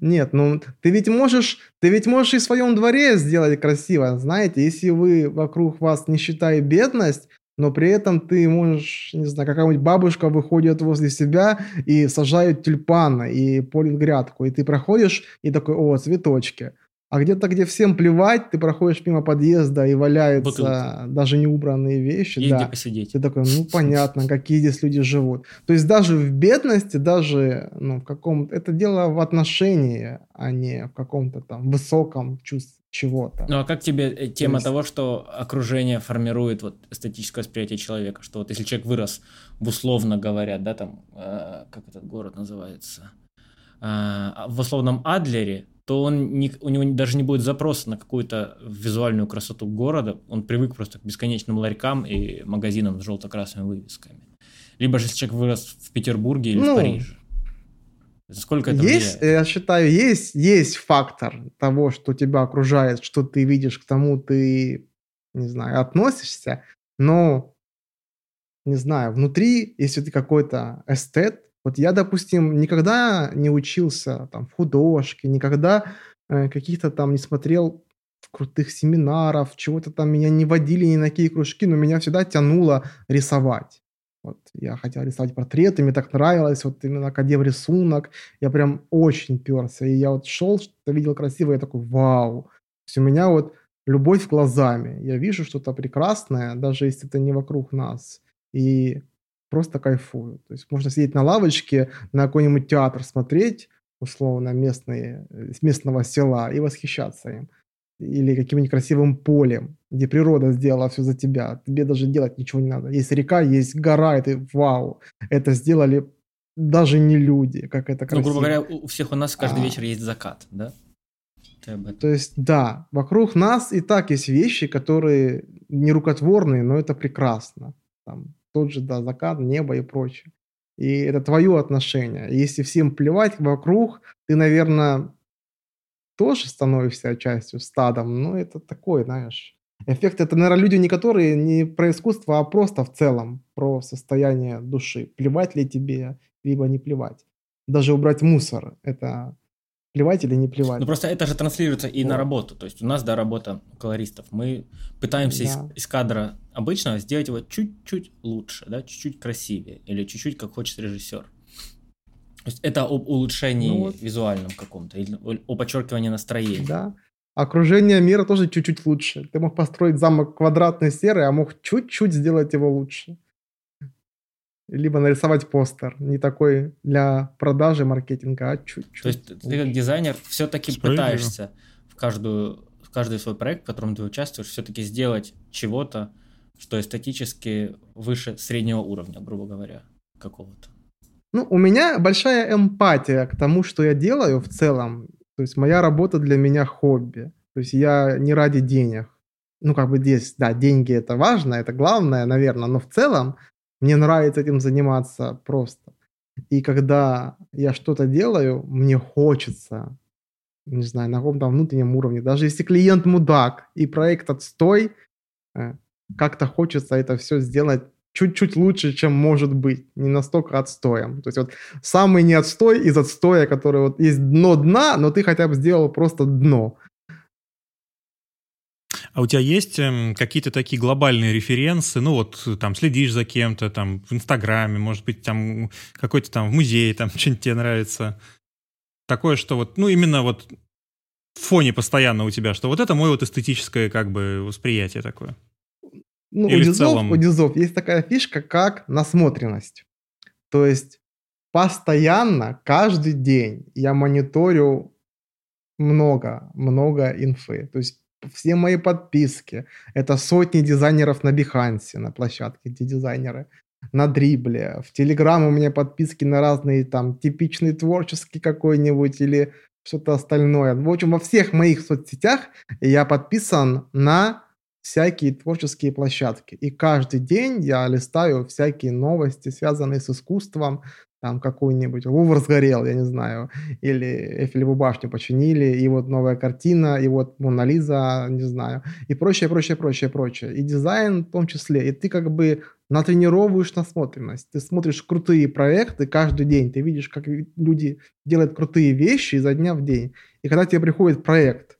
Speaker 2: Нет, ну ты ведь можешь, ты ведь можешь и в своем дворе сделать красиво, знаете, если вы вокруг вас нищета и бедность, но при этом ты можешь, не знаю, какая-нибудь бабушка выходит возле себя и сажает тюльпаны и полит грядку, и ты проходишь и такой, о, цветочки. А где-то, где всем плевать, ты проходишь мимо подъезда и валяются Бутылки. даже неубранные вещи.
Speaker 3: Есть да. где посидеть.
Speaker 2: Ты такой, ну понятно, какие здесь люди живут. То есть даже в бедности, даже ну, в каком это дело в отношении, а не в каком-то там высоком чувстве чего-то.
Speaker 3: Ну а как тебе э, тема есть... того, что окружение формирует вот эстетическое восприятие человека, что вот если человек вырос условно говоря, да, там, э, как этот город называется, э, в условном Адлере, то он не, у него даже не будет запроса на какую-то визуальную красоту города. Он привык просто к бесконечным ларькам и магазинам с желто-красными вывесками. Либо же если человек вырос в Петербурге или ну, в Париже. Сколько это
Speaker 2: есть, влияет? Я считаю, есть, есть фактор того, что тебя окружает, что ты видишь, к тому ты, не знаю, относишься, но, не знаю, внутри, если ты какой-то эстет, вот я, допустим, никогда не учился там в художке, никогда э, каких-то там не смотрел крутых семинаров, чего-то там меня не водили ни на какие кружки, но меня всегда тянуло рисовать. Вот я хотел рисовать портреты, мне так нравилось, вот именно кадев рисунок, я прям очень перся. И я вот шел, что-то видел красивое, я такой, вау. То есть у меня вот любовь глазами. Я вижу что-то прекрасное, даже если это не вокруг нас. И просто кайфую. То есть можно сидеть на лавочке, на какой-нибудь театр смотреть, условно, местные, с местного села и восхищаться им. Или каким-нибудь красивым полем, где природа сделала все за тебя. Тебе даже делать ничего не надо. Есть река, есть гора, и ты вау. Это сделали даже не люди, как это красиво.
Speaker 3: Ну, грубо говоря, у всех у нас каждый а. вечер есть закат, да?
Speaker 2: То есть, да, вокруг нас и так есть вещи, которые не рукотворные, но это прекрасно. Там, тот же, да, закат, небо и прочее. И это твое отношение. Если всем плевать вокруг, ты, наверное, тоже становишься частью стадом. Но это такой, знаешь, эффект. Это, наверное, люди не которые не про искусство, а просто в целом про состояние души. Плевать ли тебе, либо не плевать. Даже убрать мусор. Это плевать или не плевать.
Speaker 3: Ну просто это же транслируется и вот. на работу. То есть у нас, да, работа колористов. Мы пытаемся да. из, из кадра обычного сделать его чуть-чуть лучше, да, чуть-чуть красивее или чуть-чуть как хочет режиссер. То есть это об улучшении ну, вот. визуальном каком-то, или о подчеркивании настроения.
Speaker 2: Да. Окружение мира тоже чуть-чуть лучше. Ты мог построить замок квадратный серый, а мог чуть-чуть сделать его лучше либо нарисовать постер, не такой для продажи, маркетинга, а чуть-чуть.
Speaker 3: То есть ты как дизайнер все-таки пытаешься в каждую в каждый свой проект, в котором ты участвуешь, все-таки сделать чего-то, что эстетически выше среднего уровня, грубо говоря, какого-то.
Speaker 2: Ну, у меня большая эмпатия к тому, что я делаю в целом. То есть моя работа для меня хобби. То есть я не ради денег. Ну, как бы здесь, да, деньги это важно, это главное, наверное, но в целом мне нравится этим заниматься просто. И когда я что-то делаю, мне хочется, не знаю, на каком-то внутреннем уровне, даже если клиент мудак и проект отстой, э, как-то хочется это все сделать чуть-чуть лучше, чем может быть, не настолько отстоем. То есть вот самый не отстой из отстоя, который вот есть дно дна, но ты хотя бы сделал просто дно.
Speaker 1: А у тебя есть эм, какие-то такие глобальные референсы? Ну вот там следишь за кем-то, там в Инстаграме, может быть, там какой-то там в музее, там что-нибудь тебе нравится. Такое, что вот, ну именно вот в фоне постоянно у тебя, что вот это мое вот эстетическое как бы восприятие такое.
Speaker 2: Ну, Или у дизов, целом... у дизов есть такая фишка, как насмотренность. То есть постоянно, каждый день я мониторю много, много инфы. То есть все мои подписки. Это сотни дизайнеров на Бихансе, на площадке, где дизайнеры. На Дрибле. В Телеграм у меня подписки на разные там типичный творческий какой-нибудь или что-то остальное. В общем, во всех моих соцсетях я подписан на всякие творческие площадки. И каждый день я листаю всякие новости, связанные с искусством, там какой-нибудь Лувр сгорел, я не знаю, или Эйфелеву башню починили, и вот новая картина, и вот Мона Лиза, не знаю, и прочее, прочее, прочее, прочее. И дизайн в том числе. И ты как бы натренировываешь насмотренность. Ты смотришь крутые проекты каждый день, ты видишь, как люди делают крутые вещи изо дня в день. И когда тебе приходит проект,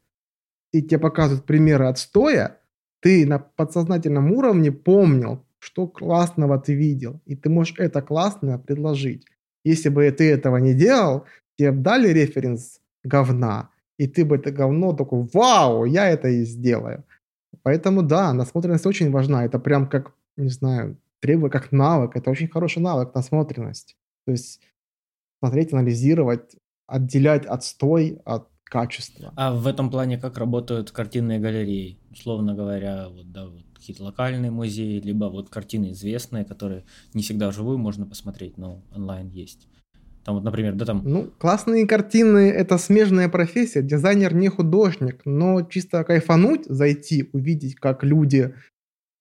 Speaker 2: и тебе показывают примеры отстоя, ты на подсознательном уровне помнил, что классного ты видел, и ты можешь это классное предложить. Если бы ты этого не делал, тебе дали референс говна, и ты бы это говно такой, вау, я это и сделаю. Поэтому да, насмотренность очень важна. Это прям как, не знаю, требует как навык. Это очень хороший навык, насмотренность. То есть смотреть, анализировать, отделять отстой от качества.
Speaker 3: А в этом плане как работают картинные галереи? Условно говоря, вот, да, вот какие-то локальные музеи, либо вот картины известные, которые не всегда вживую можно посмотреть, но онлайн есть. Там вот, например, да там...
Speaker 2: Ну, классные картины — это смежная профессия. Дизайнер не художник, но чисто кайфануть, зайти, увидеть, как люди,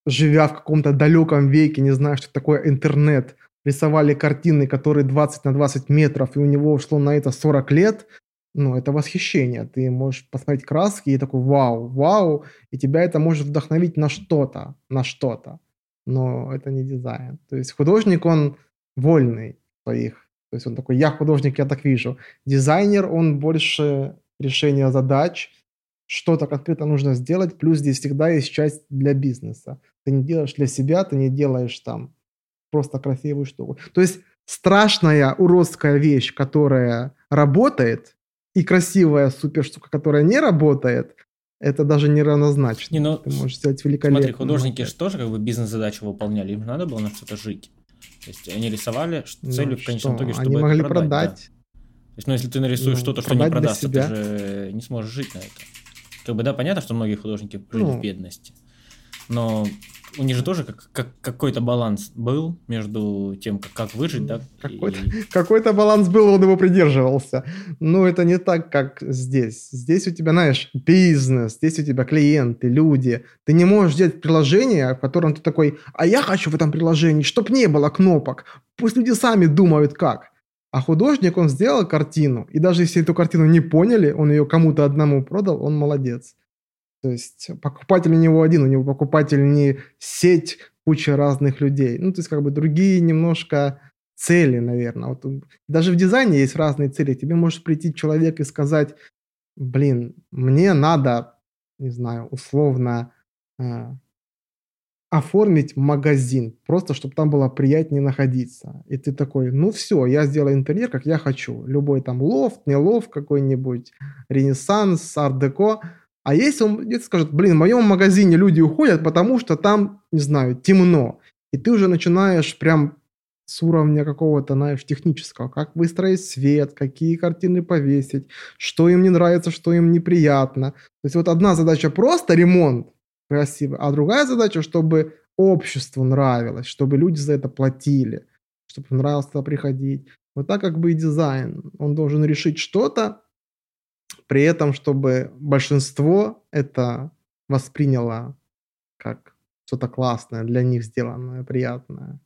Speaker 2: живя в каком-то далеком веке, не знаю, что такое интернет, рисовали картины, которые 20 на 20 метров, и у него ушло на это 40 лет, ну, это восхищение. Ты можешь посмотреть краски и такой вау, вау, и тебя это может вдохновить на что-то, на что-то. Но это не дизайн. То есть художник, он вольный своих. То есть он такой, я художник, я так вижу. Дизайнер, он больше решения задач, что-то конкретно нужно сделать, плюс здесь всегда есть часть для бизнеса. Ты не делаешь для себя, ты не делаешь там просто красивую штуку. То есть страшная уродская вещь, которая работает, и красивая супер штука, которая не работает, это даже не равнозначно. Не,
Speaker 3: ну, Ты можешь сделать великолепно. Смотри, художники же тоже как бы бизнес-задачу выполняли, им надо было на что-то жить. То есть они рисовали ну, целью в конечном итоге, чтобы
Speaker 2: они могли продать. продать. Да.
Speaker 3: То есть, ну, если ты нарисуешь ну, что-то, что не продастся, ты же не сможешь жить на это. Как бы, да, понятно, что многие художники жили ну, в бедности. Но у них же тоже как, как, какой-то баланс был между тем, как, как выжить, да?
Speaker 2: Какой-то, и... какой-то баланс был, он его придерживался. Но это не так, как здесь. Здесь у тебя, знаешь, бизнес, здесь у тебя клиенты, люди. Ты не можешь сделать приложение, в котором ты такой, а я хочу в этом приложении, чтоб не было кнопок. Пусть люди сами думают, как. А художник, он сделал картину, и даже если эту картину не поняли, он ее кому-то одному продал, он молодец. То есть покупатель у него один, у него покупатель не сеть куча разных людей. Ну, то есть как бы другие немножко цели, наверное. Вот, даже в дизайне есть разные цели. Тебе может прийти человек и сказать, блин, мне надо, не знаю, условно э, оформить магазин, просто чтобы там было приятнее находиться. И ты такой, ну все, я сделаю интерьер, как я хочу. Любой там лофт, не лофт какой-нибудь, ренессанс, арт-деко – а если он где-то скажет, блин, в моем магазине люди уходят, потому что там, не знаю, темно. И ты уже начинаешь прям с уровня какого-то, знаешь, технического. Как выстроить свет, какие картины повесить, что им не нравится, что им неприятно. То есть вот одна задача просто ремонт красивый, а другая задача, чтобы обществу нравилось, чтобы люди за это платили, чтобы нравилось туда приходить. Вот так как бы и дизайн. Он должен решить что-то, при этом, чтобы большинство это восприняло как что-то классное, для них сделанное, приятное.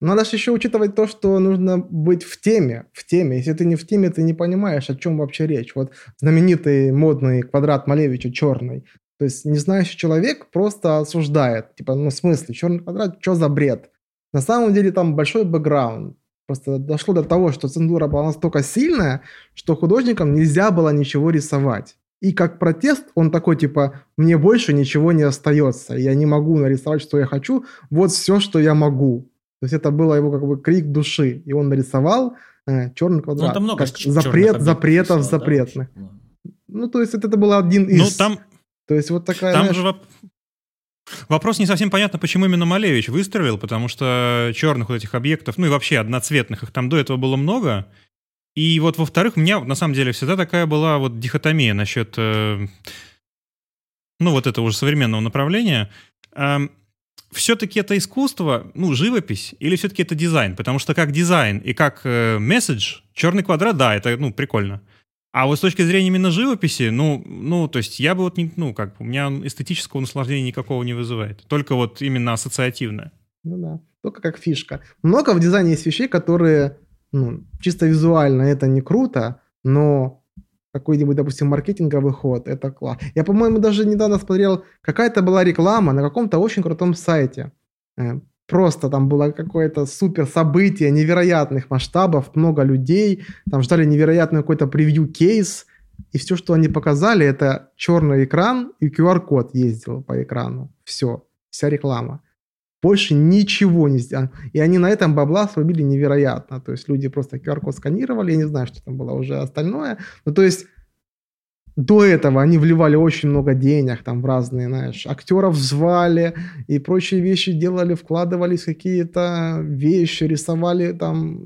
Speaker 2: Надо же еще учитывать то, что нужно быть в теме, в теме. Если ты не в теме, ты не понимаешь, о чем вообще речь. Вот знаменитый модный квадрат Малевича черный. То есть не знающий человек просто осуждает. Типа, ну в смысле, черный квадрат, что за бред? На самом деле там большой бэкграунд. Просто дошло до того, что цензура была настолько сильная, что художникам нельзя было ничего рисовать. И как протест он такой, типа, мне больше ничего не остается, я не могу нарисовать, что я хочу, вот все, что я могу. То есть это было его как бы крик души. И он нарисовал э, черный квадрат. Ну,
Speaker 3: там много
Speaker 2: как запрет запретов рисовал, запретных. Да? Ну, то есть это, это был один из...
Speaker 1: Ну, там...
Speaker 2: То есть вот такая,
Speaker 1: там знаешь... же. Вопрос не совсем понятно, почему именно Малевич выстрелил, потому что черных вот этих объектов, ну и вообще одноцветных, их там до этого было много. И вот, во-вторых, у меня на самом деле всегда такая была вот дихотомия насчет, э, ну вот этого уже современного направления. Э, все-таки это искусство, ну, живопись, или все-таки это дизайн? Потому что как дизайн и как э, месседж, черный квадрат, да, это, ну, прикольно. А вот с точки зрения именно живописи, ну, ну, то есть я бы вот не, ну, как, у меня эстетического наслаждения никакого не вызывает. Только вот именно ассоциативное.
Speaker 2: Ну да, только как фишка. Много в дизайне есть вещей, которые, ну, чисто визуально это не круто, но какой-нибудь, допустим, маркетинговый ход, это класс. Я, по-моему, даже недавно смотрел, какая-то была реклама на каком-то очень крутом сайте. Просто там было какое-то супер событие невероятных масштабов, много людей, там ждали невероятный какой-то превью-кейс, и все, что они показали, это черный экран и QR-код ездил по экрану. Все, вся реклама. Больше ничего не сделано. И они на этом бабла срубили невероятно. То есть люди просто QR-код сканировали, я не знаю, что там было уже остальное. Ну, то есть до этого они вливали очень много денег там в разные, знаешь, актеров звали и прочие вещи делали, вкладывались какие-то вещи, рисовали там,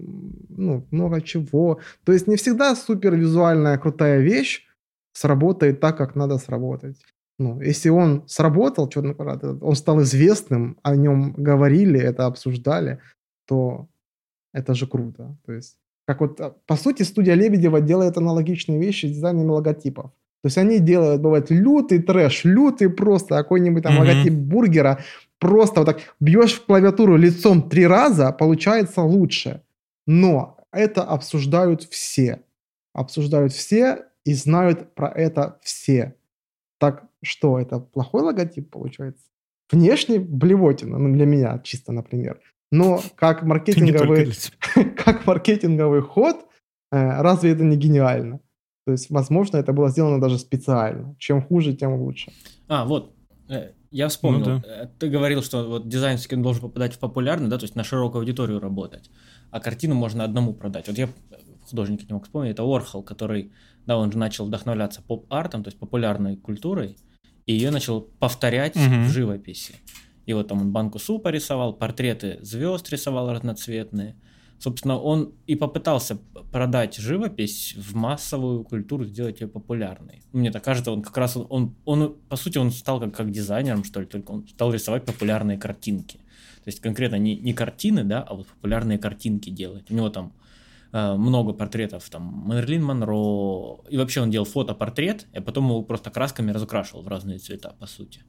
Speaker 2: ну, много чего. То есть не всегда супер визуальная крутая вещь сработает так, как надо сработать. Ну, если он сработал, черный квадрат, он стал известным, о нем говорили, это обсуждали, то это же круто. То есть как вот, а, по сути, студия Лебедева делает аналогичные вещи с дизайнами логотипов. То есть они делают, бывает, лютый трэш, лютый просто какой-нибудь там mm-hmm. логотип бургера, просто вот так бьешь в клавиатуру лицом три раза, получается лучше. Но это обсуждают все. Обсуждают все и знают про это все. Так что, это плохой логотип получается? Внешне блевотина, ну для меня чисто, например. Но как маркетинговый, как маркетинговый ход, э, разве это не гениально? То есть, возможно, это было сделано даже специально. Чем хуже, тем лучше.
Speaker 3: А, вот, э, я вспомнил. Ну, да. Э, ты говорил, что вот дизайн все должен попадать в популярный, да, то есть на широкую аудиторию работать, а картину можно одному продать. Вот я художника не мог вспомнить, это Орхол, который, да, он же начал вдохновляться поп-артом, то есть популярной культурой, и ее начал повторять угу. в живописи. И вот там он банку супа рисовал, портреты звезд рисовал разноцветные. Собственно, он и попытался продать живопись в массовую культуру, сделать ее популярной. Мне так кажется, он как раз, он, он, он по сути, он стал как, как дизайнером, что ли, только он стал рисовать популярные картинки. То есть конкретно не, не картины, да, а вот популярные картинки делать. У него там э, много портретов, там, Мерлин Монро, и вообще он делал фотопортрет, а потом его просто красками разукрашивал в разные цвета, по сути.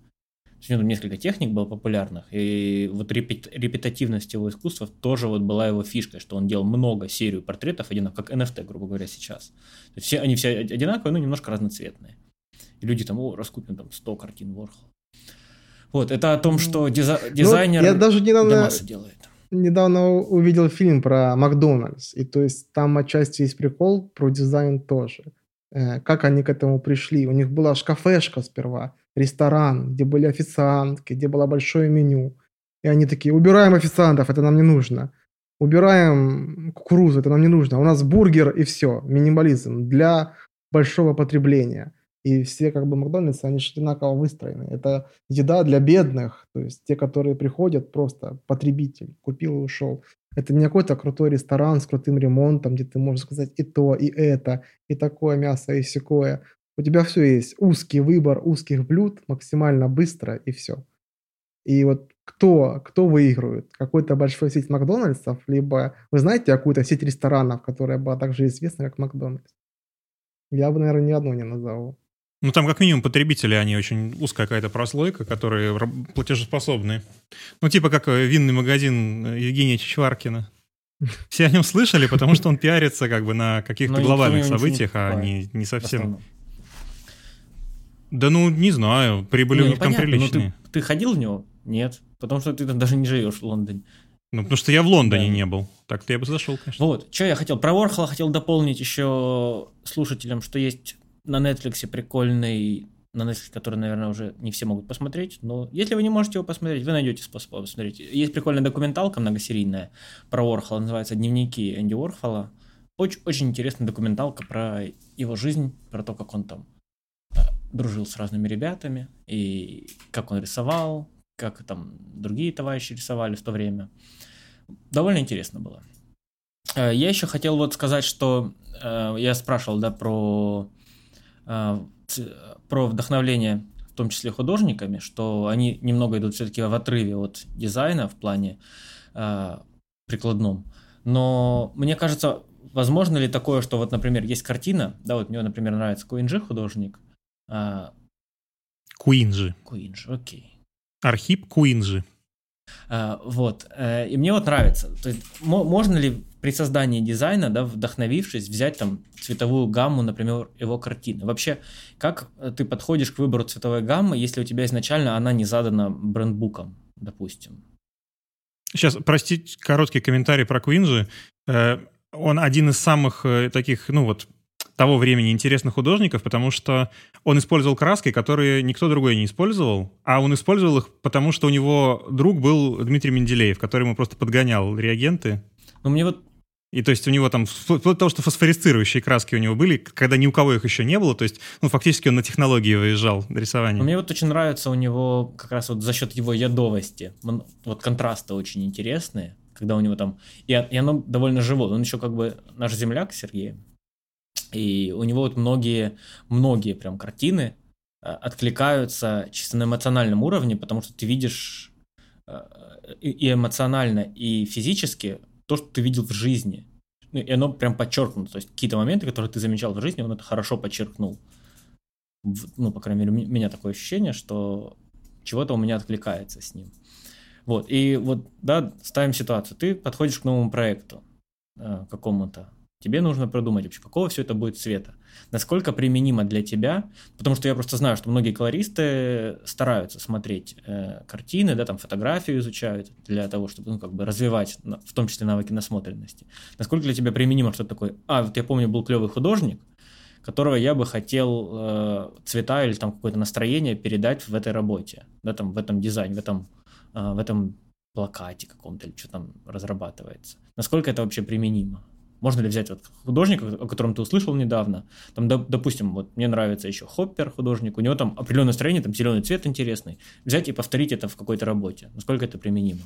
Speaker 3: У него там несколько техник было популярных, и вот репет, репетативность его искусства тоже вот была его фишкой, что он делал много серию портретов одинаковых, как NFT, грубо говоря, сейчас. То есть все, они все одинаковые, но немножко разноцветные. И люди там, о, раскупим там 100 картин Ворхол. Вот, это о том, что диза- ну, дизайнер ну,
Speaker 2: я даже недавно,
Speaker 3: делает.
Speaker 2: Недавно увидел фильм про Макдональдс, и то есть там отчасти есть прикол про дизайн тоже. Э, как они к этому пришли. У них была шкафешка сперва, ресторан, где были официантки, где было большое меню. И они такие, убираем официантов, это нам не нужно. Убираем кукурузу, это нам не нужно. У нас бургер и все, минимализм для большого потребления. И все как бы Макдональдсы, они же одинаково выстроены. Это еда для бедных, то есть те, которые приходят просто потребитель, купил и ушел. Это не какой-то крутой ресторан с крутым ремонтом, где ты можешь сказать и то, и это, и такое мясо, и секое. У тебя все есть. Узкий выбор узких блюд, максимально быстро, и все. И вот кто, кто выигрывает? Какой-то большой сеть Макдональдсов, либо вы знаете какую-то сеть ресторанов, которая была также известна, как Макдональдс? Я бы, наверное, ни одну не назову.
Speaker 1: Ну, там как минимум потребители, они очень узкая какая-то прослойка, которые платежеспособны. Ну, типа как э, винный магазин э, Евгения Чичваркина. Все о нем слышали, потому что он пиарится как бы на каких-то глобальных событиях, а не, не совсем... Да ну, не знаю, прибыли у них там приличные.
Speaker 3: Ну, ты, ты ходил в него? Нет, потому что ты там даже не живешь в Лондоне.
Speaker 1: Ну, потому что я в Лондоне да. не был. Так-то я бы зашел, конечно.
Speaker 3: Вот, что я хотел. Про Ворхола хотел дополнить еще слушателям, что есть на Netflix прикольный на Netflix, который, наверное, уже не все могут посмотреть, но если вы не можете его посмотреть, вы найдете способ посмотреть. Есть прикольная документалка многосерийная про Уорхола, называется «Дневники Энди Уорхола». Очень, очень интересная документалка про его жизнь, про то, как он там дружил с разными ребятами, и как он рисовал, как там другие товарищи рисовали в то время. Довольно интересно было. Э, я еще хотел вот сказать, что э, я спрашивал, да, про про вдохновление, в том числе художниками, что они немного идут все-таки в отрыве от дизайна в плане э, прикладном. Но мне кажется, возможно ли такое, что вот, например, есть картина, да, вот мне, например, нравится Куинджи художник. Э,
Speaker 1: Куинджи.
Speaker 3: Куинджи, окей.
Speaker 1: Архип Куинджи.
Speaker 3: А, вот. Э, и мне вот нравится. То есть, можно ли при создании дизайна, да, вдохновившись, взять там цветовую гамму, например, его картины? Вообще, как ты подходишь к выбору цветовой гаммы, если у тебя изначально она не задана брендбуком, допустим?
Speaker 1: Сейчас, простите, короткий комментарий про Куинджи. Э, он один из самых э, таких, ну вот, того времени интересных художников, потому что он использовал краски, которые никто другой не использовал, а он использовал их, потому что у него друг был Дмитрий Менделеев, который ему просто подгонял реагенты.
Speaker 3: Ну, мне вот
Speaker 1: и то есть у него там, вплоть до того, что фосфорисцирующие краски у него были, когда ни у кого их еще не было, то есть, ну, фактически он на технологии выезжал рисование.
Speaker 3: Мне вот очень нравится у него как раз вот за счет его ядовости, вот контрасты очень интересные, когда у него там, и, и оно довольно живое, он еще как бы наш земляк Сергей, и у него вот многие, многие прям картины э, откликаются чисто на эмоциональном уровне, потому что ты видишь э, и эмоционально, и физически то, что ты видел в жизни. Ну, и оно прям подчеркнуто. То есть какие-то моменты, которые ты замечал в жизни, он это хорошо подчеркнул. Ну, по крайней мере, у меня такое ощущение, что чего-то у меня откликается с ним. Вот, и вот, да, ставим ситуацию. Ты подходишь к новому проекту э, какому-то, Тебе нужно продумать вообще, какого все это будет цвета, насколько применимо для тебя, потому что я просто знаю, что многие колористы стараются смотреть э, картины, да, там фотографию изучают для того, чтобы, ну, как бы развивать, в том числе навыки насмотренности. Насколько для тебя применимо что-то такое? А, вот я помню, был клевый художник, которого я бы хотел э, цвета или там какое-то настроение передать в этой работе, да, там в этом дизайне, в этом, э, в этом плакате каком-то или что там разрабатывается. Насколько это вообще применимо? Можно ли взять вот художника, о котором ты услышал недавно, там, допустим, вот мне нравится еще Хоппер художник, у него там определенное настроение, там зеленый цвет интересный, взять и повторить это в какой-то работе. Насколько это применимо?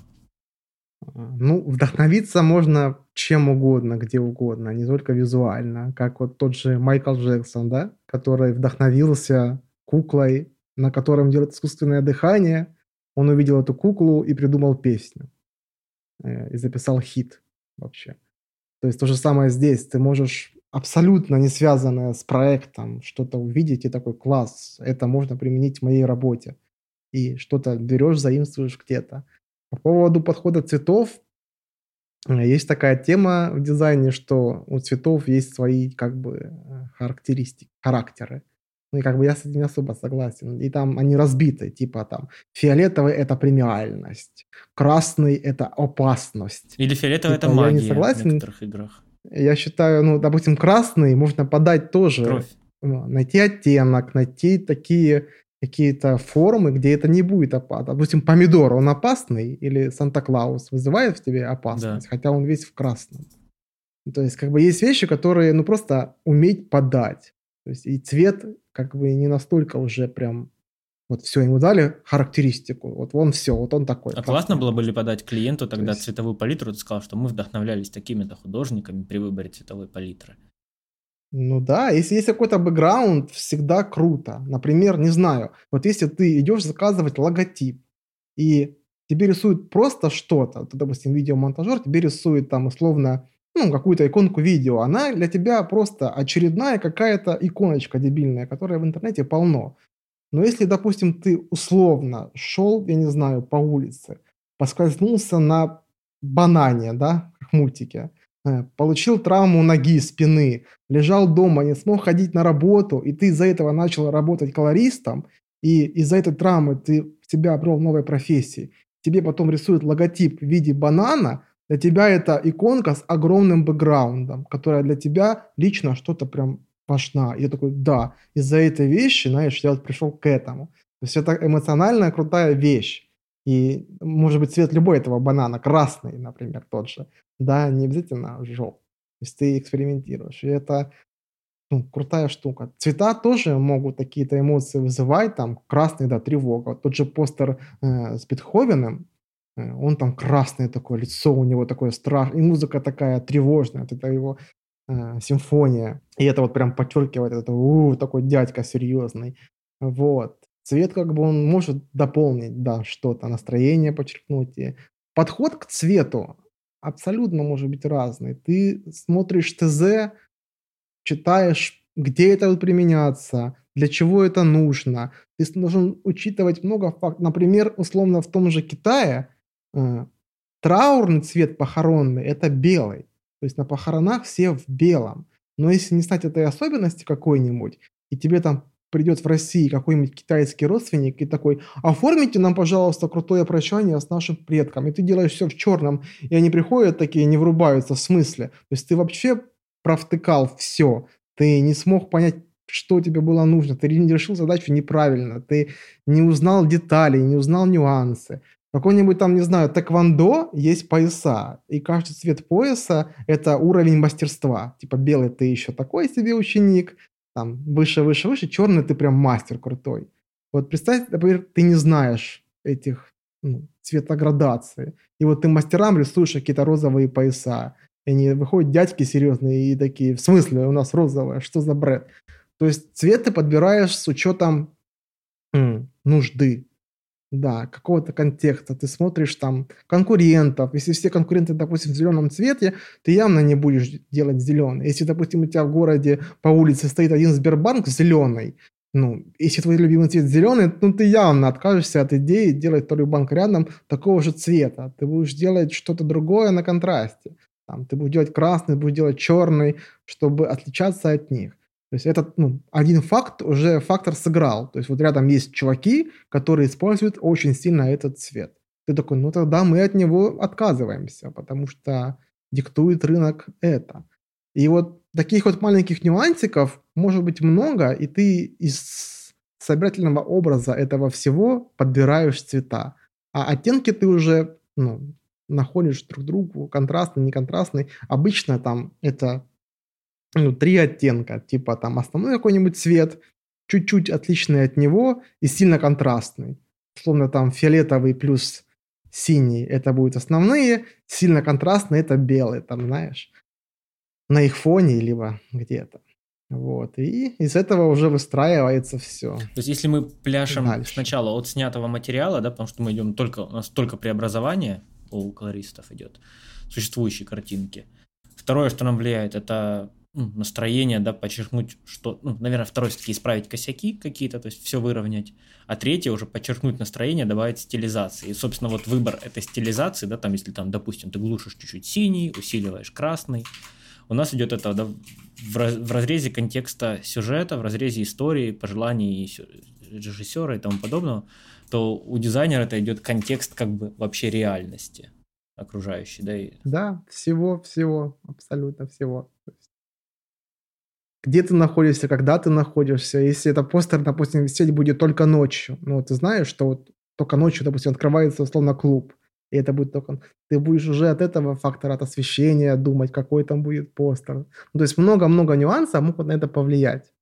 Speaker 2: Ну, вдохновиться можно чем угодно, где угодно, не только визуально. Как вот тот же Майкл Джексон, да, который вдохновился куклой, на котором делает искусственное дыхание. Он увидел эту куклу и придумал песню. Э, и записал хит вообще. То есть то же самое здесь. Ты можешь абсолютно не связанное с проектом что-то увидеть и такой класс, это можно применить в моей работе. И что-то берешь, заимствуешь где-то. По поводу подхода цветов, есть такая тема в дизайне, что у цветов есть свои как бы э, характеристики, характеры. Ну и как бы я с этим не особо согласен. И там они разбиты, типа там фиолетовый это премиальность, красный это опасность.
Speaker 3: Или фиолетовый типа, это магия я не согласен. в некоторых играх.
Speaker 2: Я считаю, ну, допустим, красный можно подать тоже. Кровь. Ну, найти оттенок, найти такие какие-то формы, где это не будет опасно. Допустим, помидор, он опасный, или Санта-Клаус вызывает в тебе опасность, да. хотя он весь в красном. То есть, как бы есть вещи, которые, ну, просто уметь подать. То есть, и цвет как бы не настолько уже прям вот все ему дали характеристику, вот он все, вот он такой.
Speaker 3: А классно было бы ли подать клиенту тогда есть... цветовую палитру, ты сказал, что мы вдохновлялись такими-то художниками при выборе цветовой палитры.
Speaker 2: Ну да, если есть какой-то бэкграунд, всегда круто. Например, не знаю, вот если ты идешь заказывать логотип, и тебе рисуют просто что-то, то, допустим, видеомонтажер тебе рисует там условно ну, какую-то иконку видео, она для тебя просто очередная какая-то иконочка дебильная, которая в интернете полно. Но если, допустим, ты условно шел, я не знаю, по улице, поскользнулся на банане, да, как в мультике, э, получил травму ноги, спины, лежал дома, не смог ходить на работу, и ты из-за этого начал работать колористом, и из-за этой травмы ты в тебя обрел новой профессии, тебе потом рисует логотип в виде банана, для тебя это иконка с огромным бэкграундом, которая для тебя лично что-то прям важна. Я такой, да, из-за этой вещи, знаешь, я вот пришел к этому. То есть это эмоциональная крутая вещь. И может быть цвет любой этого банана, красный, например, тот же, да, не обязательно желтый. То есть ты экспериментируешь. И это ну, крутая штука. Цвета тоже могут какие-то эмоции вызывать, там красный, да, тревога. Тот же постер э, с Бетховеном, он там красное такое, лицо у него такое страшное, и музыка такая тревожная, это его э, симфония. И это вот прям подчеркивает, это у, такой дядька серьезный. Вот. Цвет как бы он может дополнить, да, что-то, настроение подчеркнуть. И подход к цвету абсолютно может быть разный. Ты смотришь ТЗ, читаешь, где это будет применяться, для чего это нужно. Ты должен учитывать много фактов. Например, условно в том же Китае э, траурный цвет похоронный – это белый. То есть на похоронах все в белом. Но если не знать этой особенности какой-нибудь, и тебе там придет в России какой-нибудь китайский родственник и такой, оформите нам, пожалуйста, крутое прощание с нашим предком. И ты делаешь все в черном, и они приходят такие, не врубаются в смысле. То есть ты вообще провтыкал все. Ты не смог понять, что тебе было нужно. Ты решил задачу неправильно. Ты не узнал детали, не узнал нюансы. Какой-нибудь там, не знаю, тэквондо есть пояса. И каждый цвет пояса – это уровень мастерства. Типа белый ты еще такой себе ученик, там выше, выше, выше, черный ты прям мастер крутой. Вот представь, например, ты не знаешь этих ну, цветоградации. И вот ты мастерам рисуешь какие-то розовые пояса. И они выходят дядьки серьезные и такие, в смысле, у нас розовое, что за бред? То есть цвет ты подбираешь с учетом нужды, да, какого-то контекста. Ты смотришь там конкурентов. Если все конкуренты, допустим, в зеленом цвете, ты явно не будешь делать зеленый. Если, допустим, у тебя в городе по улице стоит один Сбербанк зеленый, ну, если твой любимый цвет зеленый, ну, ты явно откажешься от идеи делать второй банк рядом такого же цвета. Ты будешь делать что-то другое на контрасте. Там, ты будешь делать красный, будешь делать черный, чтобы отличаться от них. То есть этот ну, один факт уже фактор сыграл. То есть вот рядом есть чуваки, которые используют очень сильно этот цвет. Ты такой, ну тогда мы от него отказываемся, потому что диктует рынок это. И вот таких вот маленьких нюансиков может быть много, и ты из собирательного образа этого всего подбираешь цвета. А оттенки ты уже ну, находишь друг другу, контрастный, неконтрастный. Обычно там это ну, три оттенка, типа там основной какой-нибудь цвет, чуть-чуть отличный от него и сильно контрастный. Условно там фиолетовый плюс синий это будут основные, сильно контрастный это белый, там, знаешь, на их фоне, либо где-то. Вот, и из этого уже выстраивается все.
Speaker 3: То есть, если мы пляшем Дальше. сначала от снятого материала, да, потому что мы идем только, у нас только преобразование, у колористов идет, существующей картинки. Второе, что нам влияет, это настроение, да, подчеркнуть, что, ну, наверное, второе все-таки исправить косяки какие-то, то есть все выровнять, а третье уже подчеркнуть настроение, добавить стилизации. И, собственно, вот выбор этой стилизации, да, там, если там, допустим, ты глушишь чуть-чуть синий, усиливаешь красный, у нас идет это да, в, в разрезе контекста сюжета, в разрезе истории, пожеланий режиссера и тому подобного то у дизайнера это идет контекст как бы вообще реальности окружающей, да? И...
Speaker 2: Да, всего, всего, абсолютно всего. Где ты находишься, когда ты находишься. Если это постер, допустим, висеть будет только ночью, ну, ты знаешь, что вот только ночью, допустим, открывается условно клуб, и это будет только... Ты будешь уже от этого фактора, от освещения думать, какой там будет постер. Ну, то есть много-много нюансов могут на это повлиять.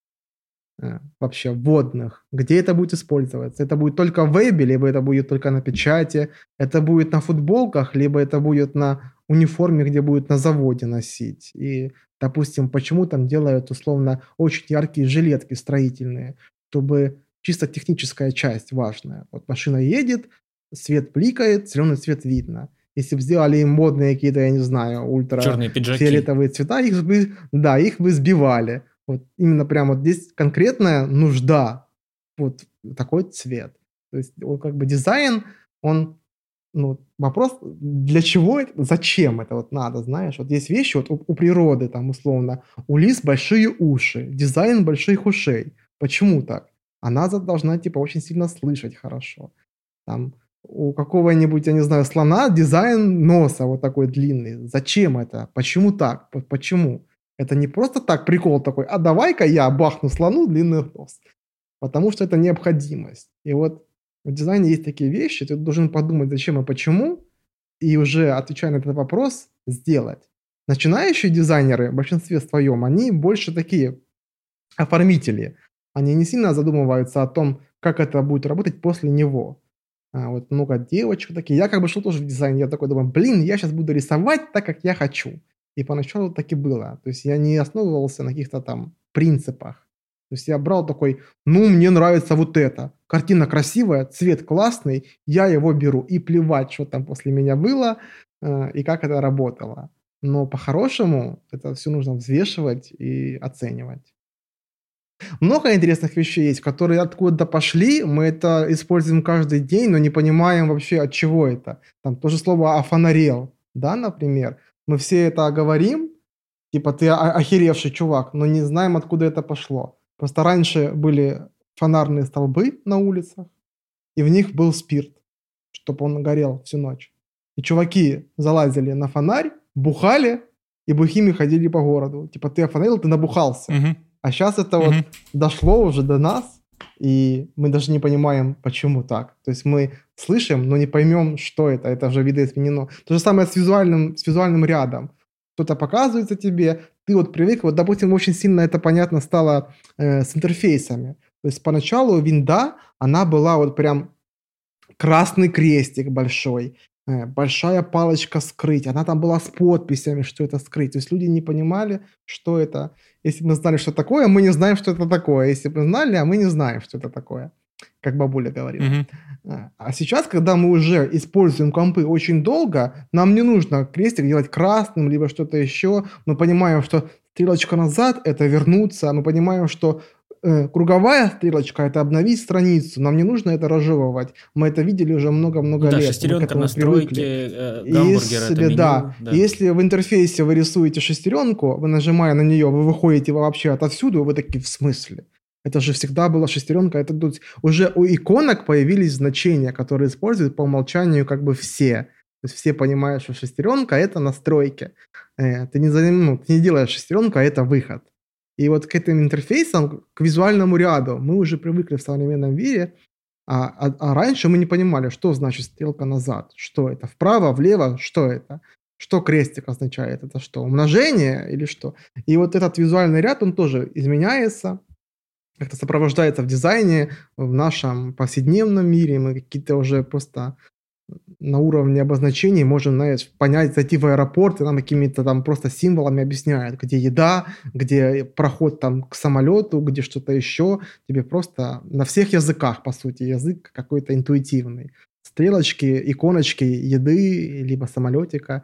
Speaker 2: Э, вообще вводных, где это будет использоваться. Это будет только в вебе, либо это будет только на печати, это будет на футболках, либо это будет на униформе, где будет на заводе носить. И, допустим, почему там делают условно очень яркие жилетки строительные, чтобы чисто техническая часть важная. Вот машина едет, свет пликает, зеленый цвет видно. Если бы сделали им модные какие-то, я не знаю, ультра фиолетовые цвета, их бы, да, их бы сбивали. Вот именно прям вот здесь конкретная нужда, вот такой цвет. То есть он как бы дизайн, он ну, вопрос, для чего это, зачем это вот надо, знаешь, вот есть вещи, вот у, у природы там условно, у лис большие уши, дизайн больших ушей. Почему так? Она должна типа очень сильно слышать хорошо. Там у какого-нибудь, я не знаю, слона дизайн носа вот такой длинный. Зачем это? Почему так? Почему? Это не просто так прикол такой, а давай-ка я бахну слону длинный нос. Потому что это необходимость. И вот в дизайне есть такие вещи, ты должен подумать, зачем и почему, и уже отвечая на этот вопрос, сделать. Начинающие дизайнеры, в большинстве своем, они больше такие оформители. Они не сильно задумываются о том, как это будет работать после него. А, вот много девочек такие. Я как бы шел тоже в дизайн, я такой думаю, блин, я сейчас буду рисовать так, как я хочу. И поначалу так и было. То есть я не основывался на каких-то там принципах. То есть я брал такой, ну, мне нравится вот это. Картина красивая, цвет классный, я его беру. И плевать, что там после меня было э, и как это работало. Но по-хорошему это все нужно взвешивать и оценивать. Много интересных вещей есть, которые откуда-то пошли, мы это используем каждый день, но не понимаем вообще от чего это. Там то же слово «офонарел», да, например. Мы все это говорим, типа ты охеревший чувак, но не знаем, откуда это пошло. Просто раньше были фонарные столбы на улицах, и в них был спирт, чтобы он горел всю ночь. И чуваки залазили на фонарь, бухали, и бухими ходили по городу. Типа ты офонарил, ты набухался. Угу. А сейчас это угу. вот дошло уже до нас, и мы даже не понимаем, почему так. То есть мы слышим, но не поймем, что это. Это уже видоизменено. То же самое с визуальным, с визуальным рядом. Кто-то показывается тебе, ты вот привык, вот, допустим, очень сильно это понятно стало э, с интерфейсами. То есть поначалу винда, она была вот прям красный крестик большой, э, большая палочка скрыть, она там была с подписями, что это скрыть. То есть люди не понимали, что это. Если бы мы знали, что такое, мы не знаем, что это такое. Если бы мы знали, а мы не знаем, что это такое как бабуля говорила. Mm-hmm. А сейчас, когда мы уже используем компы очень долго, нам не нужно крестик делать красным, либо что-то еще. Мы понимаем, что стрелочка назад – это вернуться. Мы понимаем, что э, круговая стрелочка – это обновить страницу. Нам не нужно это разжевывать. Мы это видели уже много-много
Speaker 3: да,
Speaker 2: лет.
Speaker 3: шестеренка настройки, э, гамбургера,
Speaker 2: если, меню, да, да. Если в интерфейсе вы рисуете шестеренку, вы нажимая на нее, вы выходите вообще отовсюду, вы такие, в смысле? Это же всегда была шестеренка. Это тут уже у иконок появились значения, которые используют по умолчанию как бы все. То есть все понимают, что шестеренка это настройки. Э, ты не, ну, ты не делаешь шестеренку, а это выход. И вот к этим интерфейсам, к визуальному ряду мы уже привыкли в современном мире, а, а, а раньше мы не понимали, что значит стрелка назад, что это, вправо, влево, что это, что крестик означает, это что, умножение или что. И вот этот визуальный ряд, он тоже изменяется, как-то сопровождается в дизайне, в нашем повседневном мире. Мы какие-то уже просто на уровне обозначений можем, знаешь, понять, зайти в аэропорт, и нам какими-то там просто символами объясняют, где еда, где проход там к самолету, где что-то еще. Тебе просто на всех языках, по сути, язык какой-то интуитивный. Стрелочки, иконочки еды, либо самолетика,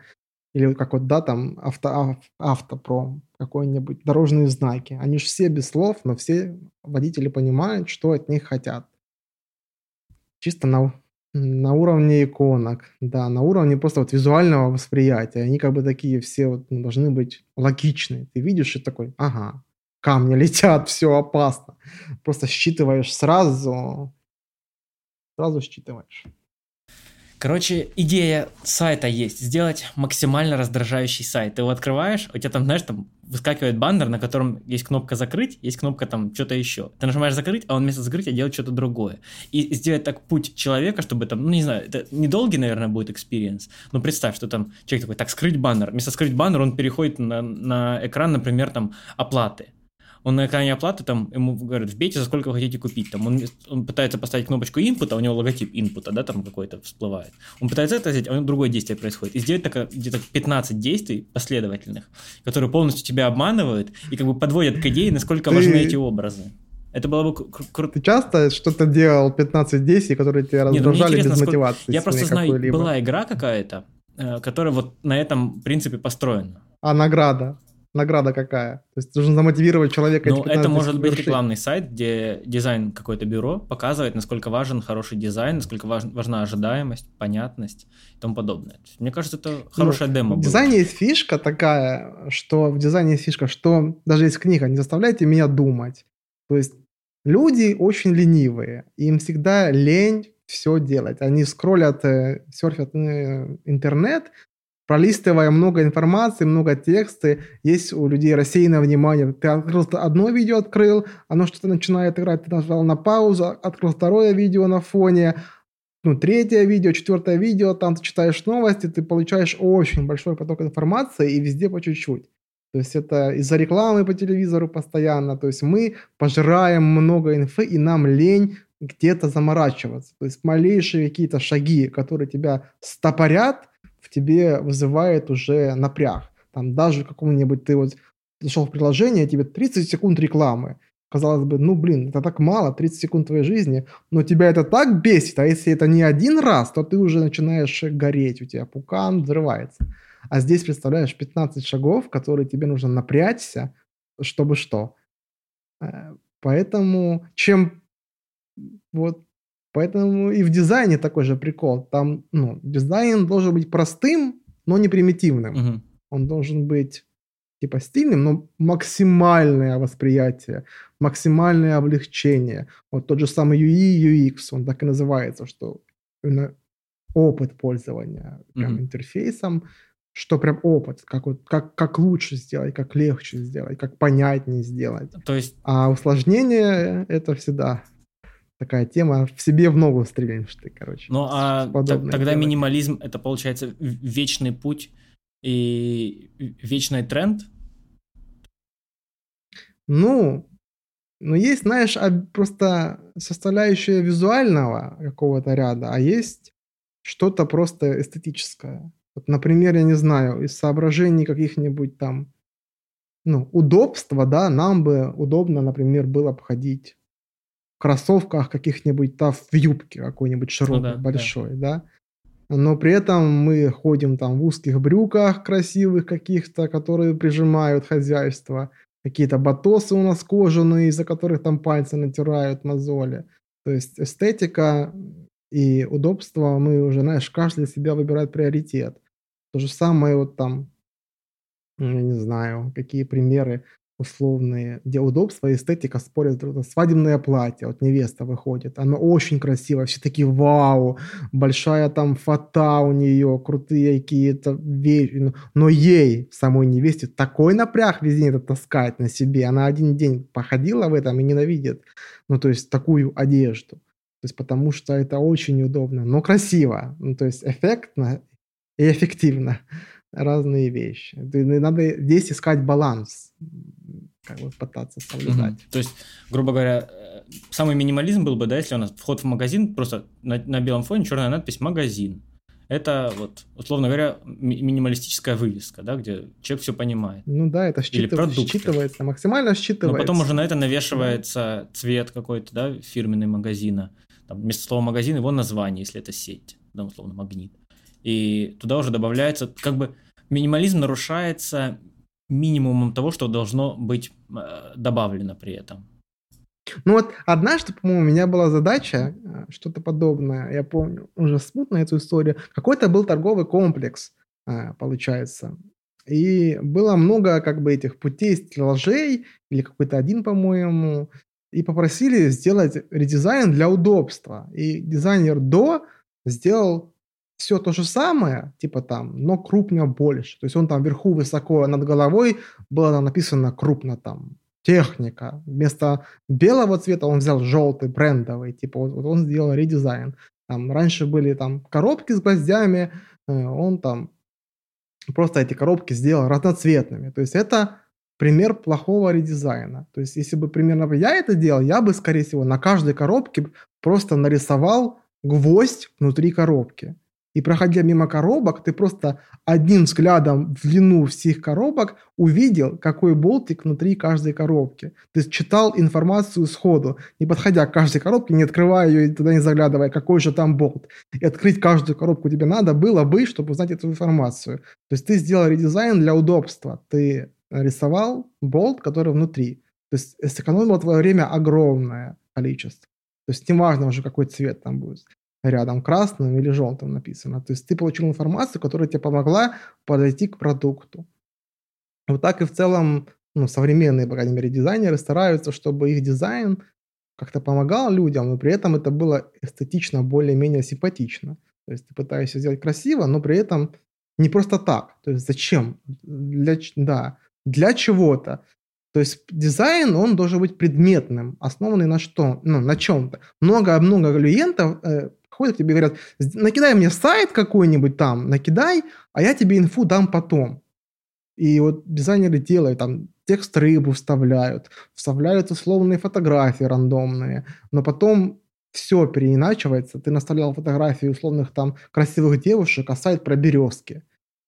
Speaker 2: или как вот, да, там авто, автопром, какой-нибудь дорожные знаки. Они же все без слов, но все водители понимают, что от них хотят. Чисто на, на уровне иконок, да, на уровне просто вот визуального восприятия. Они как бы такие все вот ну, должны быть логичны. Ты видишь и такой, ага, камни летят, все опасно. Просто считываешь сразу, сразу считываешь.
Speaker 3: Короче, идея сайта есть. Сделать максимально раздражающий сайт. Ты его открываешь, у тебя там, знаешь, там выскакивает баннер, на котором есть кнопка закрыть, есть кнопка там что-то еще. Ты нажимаешь закрыть, а он вместо закрытия делает что-то другое. И сделать так путь человека, чтобы там, ну не знаю, это недолгий, наверное, будет experience. Но представь, что там человек такой, так, скрыть баннер. Вместо скрыть баннер он переходит на, на экран, например, там оплаты он на экране оплаты, там, ему говорят, вбейте, за сколько вы хотите купить. Там, он, он пытается поставить кнопочку input, а у него логотип input, да, там какой-то всплывает. Он пытается это сделать, а у него другое действие происходит. И сделать так, где-то 15 действий последовательных, которые полностью тебя обманывают и как бы подводят к идее, насколько Ты... важны эти образы. Это было бы круто.
Speaker 2: Ты часто что-то делал 15 действий, которые тебя ну, раздражали без мотивации?
Speaker 3: Я просто знаю, была игра какая-то, э, которая вот на этом принципе построена.
Speaker 2: А награда? Награда какая. То есть должен замотивировать человека.
Speaker 3: Ну, это может быть рекламный сайт, где дизайн какое-то бюро показывает, насколько важен хороший дизайн, насколько важ, важна ожидаемость, понятность и тому подобное. Мне кажется, это хорошая ну, демо.
Speaker 2: В дизайне есть фишка такая, что в дизайне есть фишка, что даже есть книга, не заставляйте меня думать. То есть люди очень ленивые, им всегда лень все делать. Они скроллят, э, серфят э, интернет, пролистывая много информации, много текста, есть у людей рассеянное внимание. Ты открыл одно видео, открыл, оно что-то начинает играть, ты нажал на паузу, открыл второе видео на фоне, ну, третье видео, четвертое видео, там ты читаешь новости, ты получаешь очень большой поток информации и везде по чуть-чуть. То есть это из-за рекламы по телевизору постоянно. То есть мы пожираем много инфы, и нам лень где-то заморачиваться. То есть малейшие какие-то шаги, которые тебя стопорят, тебе вызывает уже напряг. Там даже какому-нибудь ты вот зашел в приложение, тебе 30 секунд рекламы. Казалось бы, ну блин, это так мало, 30 секунд твоей жизни, но тебя это так бесит, а если это не один раз, то ты уже начинаешь гореть, у тебя пукан взрывается. А здесь, представляешь, 15 шагов, которые тебе нужно напрячься, чтобы что. Э, поэтому чем вот Поэтому и в дизайне такой же прикол. Там, ну, дизайн должен быть простым, но не примитивным. Угу. Он должен быть типа стильным, но максимальное восприятие, максимальное облегчение. Вот тот же самый UI, UX, он так и называется, что именно опыт пользования прям mm интерфейсом, что прям опыт, как, вот, как, как лучше сделать, как легче сделать, как понятнее сделать.
Speaker 3: То есть...
Speaker 2: А усложнение — это всегда такая тема в себе в ногу стрельнешь ты, короче.
Speaker 3: Ну а тогда делать. минимализм это получается вечный путь и вечный тренд?
Speaker 2: Ну, ну есть, знаешь, просто составляющая визуального какого-то ряда, а есть что-то просто эстетическое. Вот, например, я не знаю, из соображений каких-нибудь там, ну, удобства, да, нам бы удобно, например, было обходить кроссовках каких-нибудь, там в юбке какой-нибудь широкой, ну, да, большой, да. да. Но при этом мы ходим там в узких брюках красивых каких-то, которые прижимают хозяйство. Какие-то батосы у нас кожаные, из-за которых там пальцы натирают мозоли. То есть эстетика и удобство мы уже, знаешь, каждый для себя выбирает приоритет. То же самое вот там, я не знаю, какие примеры условные, где удобство и эстетика спорят. Свадебное платье, вот невеста выходит, оно очень красиво, все такие вау, большая там фата у нее, крутые какие-то вещи, но ей, самой невесте, такой напряг везде это таскать на себе, она один день походила в этом и ненавидит, ну то есть такую одежду. То есть потому что это очень удобно, но красиво, ну то есть эффектно и эффективно разные вещи. Надо здесь искать баланс, как бы пытаться соблюдать. Угу.
Speaker 3: То есть, грубо говоря, э, самый минимализм был бы, да, если у нас вход в магазин, просто на, на белом фоне черная надпись «магазин». Это вот, условно говоря, ми- минималистическая вывеска, да, где человек все понимает.
Speaker 2: Ну да, это считыв... считывается, максимально считывается. Но
Speaker 3: потом уже на это навешивается цвет какой-то, да, фирменный магазина. Там вместо слова магазин его название, если это сеть, да, условно, магнит. И туда уже добавляется, как бы минимализм нарушается минимумом того, что должно быть э, добавлено при этом.
Speaker 2: Ну вот однажды, по-моему, у меня была задача, э, что-то подобное, я помню уже смутно эту историю. Какой-то был торговый комплекс, э, получается. И было много как бы этих путей стеллажей, или какой-то один, по-моему, и попросили сделать редизайн для удобства. И дизайнер до сделал все то же самое, типа там, но крупнее больше. То есть он там вверху высоко над головой было там написано крупно там техника. Вместо белого цвета он взял желтый, брендовый. Типа вот, вот он сделал редизайн. Там раньше были там коробки с гвоздями, э, он там просто эти коробки сделал разноцветными. То есть это пример плохого редизайна. То есть если бы примерно я это делал, я бы, скорее всего, на каждой коробке просто нарисовал гвоздь внутри коробки. И проходя мимо коробок, ты просто одним взглядом в длину всех коробок увидел, какой болтик внутри каждой коробки. Ты читал информацию сходу, не подходя к каждой коробке, не открывая ее и туда не заглядывая, какой же там болт. И открыть каждую коробку тебе надо было бы, чтобы узнать эту информацию. То есть ты сделал редизайн для удобства. Ты рисовал болт, который внутри. То есть сэкономило твое время огромное количество. То есть неважно уже, какой цвет там будет рядом красным или желтым написано. То есть ты получил информацию, которая тебе помогла подойти к продукту. Вот так и в целом ну, современные, по крайней мере, дизайнеры стараются, чтобы их дизайн как-то помогал людям, но при этом это было эстетично более-менее симпатично. То есть ты пытаешься сделать красиво, но при этом не просто так. То есть зачем? Для, да, для чего-то. То есть дизайн, он должен быть предметным, основанный на что? Ну, на чем-то. Много-много клиентов э, ходят к тебе и говорят, накидай мне сайт какой-нибудь там, накидай, а я тебе инфу дам потом. И вот дизайнеры делают, там, текст рыбу вставляют, вставляют условные фотографии рандомные, но потом все переиначивается. Ты наставлял фотографии условных там красивых девушек, а сайт про березки.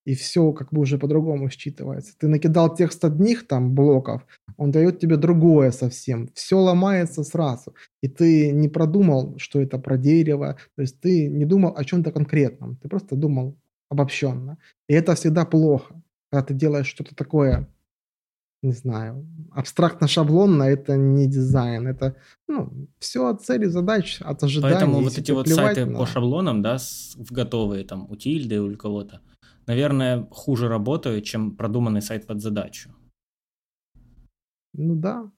Speaker 2: И все как бы уже по-другому считывается. Ты накидал текст одних там блоков, он дает тебе другое совсем. Все ломается сразу. И ты не продумал, что это про дерево. То есть ты не думал о чем-то конкретном. Ты просто думал обобщенно. И это всегда плохо когда ты делаешь что-то такое, не знаю, абстрактно-шаблонно, это не дизайн, это, ну, все от цели, задач, от ожиданий.
Speaker 3: Поэтому вот эти вот сайты на... по шаблонам, да, в готовые, там, у Тильды или у кого-то, наверное, хуже работают, чем продуманный сайт под задачу.
Speaker 2: Ну да,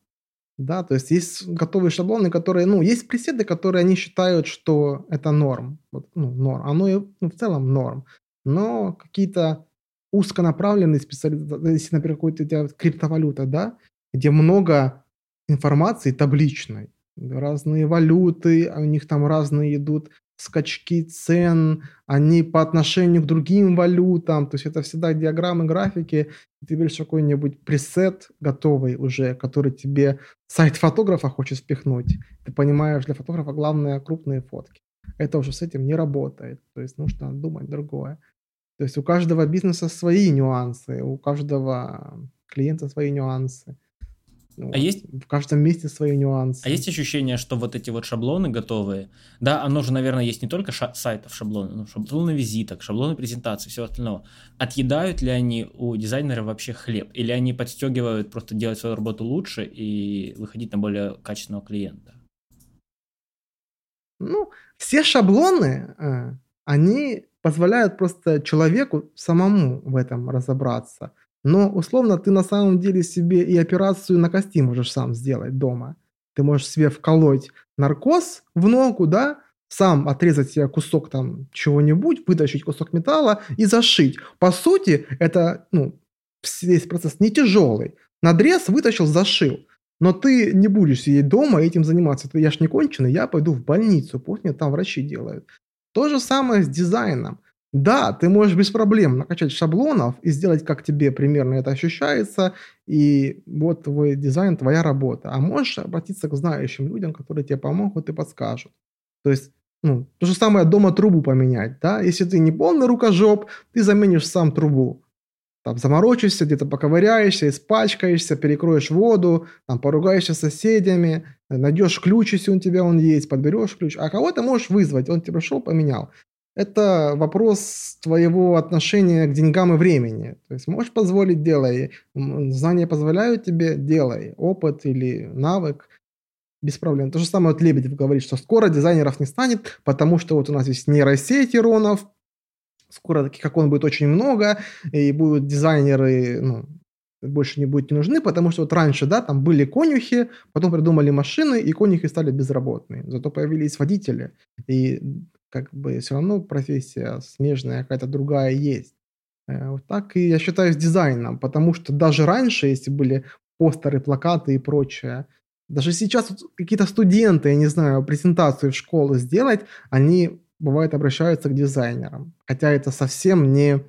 Speaker 2: да, то есть есть готовые шаблоны, которые, ну, есть преседы, которые они считают, что это норм, вот, ну, норм, оно и, ну, в целом норм, но какие-то узконаправленный специалист, если, например, тебя криптовалюта, да, где много информации табличной, разные валюты, у них там разные идут скачки цен, они по отношению к другим валютам, то есть это всегда диаграммы, графики, ты берешь какой-нибудь пресет готовый уже, который тебе сайт фотографа хочет спихнуть, ты понимаешь, для фотографа главное крупные фотки. Это уже с этим не работает, то есть нужно думать другое. То есть у каждого бизнеса свои нюансы, у каждого клиента свои нюансы.
Speaker 3: А есть
Speaker 2: в каждом месте свои нюансы.
Speaker 3: А есть ощущение, что вот эти вот шаблоны готовые, да, оно же, наверное, есть не только ша- сайтов шаблоны, ну, шаблоны визиток, шаблоны презентации, все остальное. Отъедают ли они у дизайнера вообще хлеб, или они подстегивают просто делать свою работу лучше и выходить на более качественного клиента?
Speaker 2: Ну, все шаблоны, э, они позволяют просто человеку самому в этом разобраться. Но условно ты на самом деле себе и операцию на кости можешь сам сделать дома. Ты можешь себе вколоть наркоз в ногу, да, сам отрезать себе кусок там чего-нибудь, вытащить кусок металла и зашить. По сути, это, ну, весь процесс не тяжелый. Надрез вытащил, зашил. Но ты не будешь сидеть дома и этим заниматься. Ты, я ж не конченый, я пойду в больницу, пусть мне там врачи делают. То же самое с дизайном. Да, ты можешь без проблем накачать шаблонов и сделать, как тебе примерно это ощущается, и вот твой дизайн, твоя работа. А можешь обратиться к знающим людям, которые тебе помогут и подскажут. То есть, ну, то же самое дома трубу поменять, да? Если ты не полный рукожоп, ты заменишь сам трубу там заморочишься, где-то поковыряешься, испачкаешься, перекроешь воду, там поругаешься с соседями, найдешь ключ, если у тебя он есть, подберешь ключ, а кого ты можешь вызвать, он тебе пришел, поменял. Это вопрос твоего отношения к деньгам и времени. То есть можешь позволить, делай. Знания позволяют тебе, делай. Опыт или навык без проблем. То же самое вот Лебедев говорит, что скоро дизайнеров не станет, потому что вот у нас есть нейросеть Иронов, Скоро таких, как он, будет очень много, и будут дизайнеры, ну, больше не будут не нужны, потому что вот раньше, да, там были конюхи, потом придумали машины, и конюхи стали безработные. Зато появились водители, и как бы все равно профессия смежная какая-то другая есть. Э, вот так и я считаю с дизайном, потому что даже раньше, если были постеры, плакаты и прочее, даже сейчас вот какие-то студенты, я не знаю, презентацию в школу сделать, они бывает обращаются к дизайнерам. Хотя это совсем не...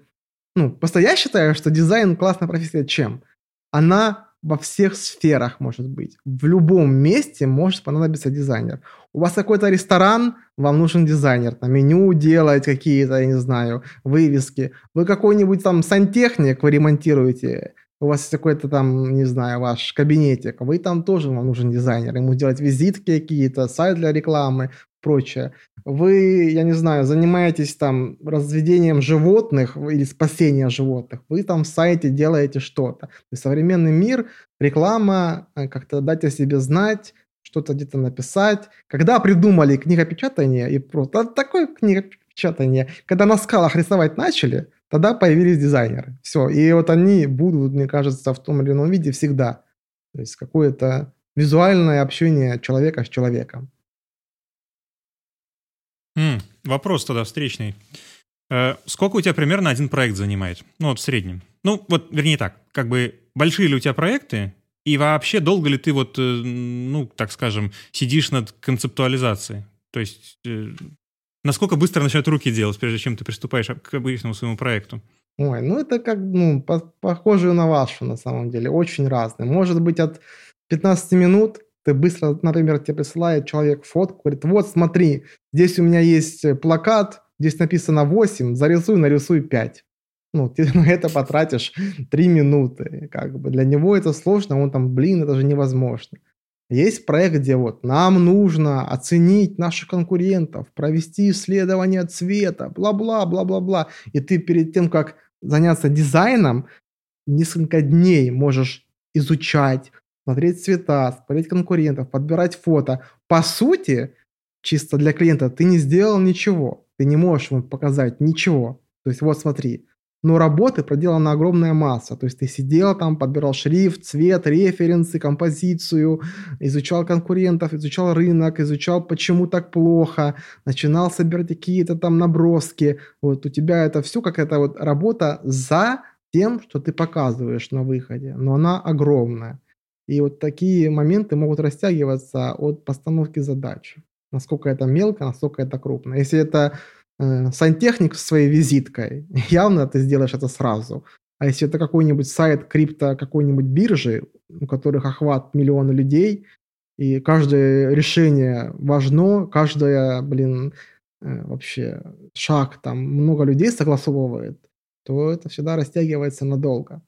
Speaker 2: Ну, просто я считаю, что дизайн классная профессия чем? Она во всех сферах может быть. В любом месте может понадобиться дизайнер. У вас какой-то ресторан, вам нужен дизайнер. На меню делать какие-то, я не знаю, вывески. Вы какой-нибудь там сантехник, вы ремонтируете. У вас какой-то там, не знаю, ваш кабинетик. Вы там тоже вам нужен дизайнер. Ему делать визитки какие-то, сайт для рекламы, прочее. Вы, я не знаю, занимаетесь там разведением животных или спасением животных, вы там в сайте делаете что-то. Современный мир, реклама, э, как-то дать о себе знать, что-то где-то написать. Когда придумали книгопечатание и просто такое книгопечатание, когда на скалах рисовать начали, тогда появились дизайнеры. Все. И вот они будут, мне кажется, в том или ином виде всегда. То есть какое-то визуальное общение человека с человеком.
Speaker 1: М, вопрос тогда встречный. Э, сколько у тебя примерно один проект занимает? Ну, вот в среднем. Ну, вот, вернее так, как бы большие ли у тебя проекты, и вообще долго ли ты вот, э, ну, так скажем, сидишь над концептуализацией? То есть э, насколько быстро начинают руки делать, прежде чем ты приступаешь к обычному своему проекту?
Speaker 2: Ой, ну это как, ну, по- похоже на вашу на самом деле, очень разные. Может быть от 15 минут ты быстро, например, тебе присылает человек фотку, говорит, вот смотри, здесь у меня есть плакат, здесь написано 8, зарисуй, нарисуй 5. Ну, ты на это потратишь 3 минуты. Как бы для него это сложно, он там, блин, это же невозможно. Есть проект, где вот нам нужно оценить наших конкурентов, провести исследование цвета, бла-бла, бла-бла-бла. И ты перед тем, как заняться дизайном, несколько дней можешь изучать, смотреть цвета, смотреть конкурентов, подбирать фото. По сути, чисто для клиента, ты не сделал ничего. Ты не можешь ему показать ничего. То есть вот смотри, но работы проделана огромная масса. То есть ты сидел там, подбирал шрифт, цвет, референсы, композицию, изучал конкурентов, изучал рынок, изучал, почему так плохо, начинал собирать какие-то там наброски. Вот у тебя это все какая-то вот работа за тем, что ты показываешь на выходе, но она огромная. И вот такие моменты могут растягиваться от постановки задачи. Насколько это мелко, насколько это крупно. Если это э, сантехник с своей визиткой, явно ты сделаешь это сразу. А если это какой-нибудь сайт крипто какой-нибудь биржи, у которых охват миллиона людей, и каждое решение важно, каждое, блин, э, вообще шаг там много людей согласовывает, то это всегда растягивается надолго.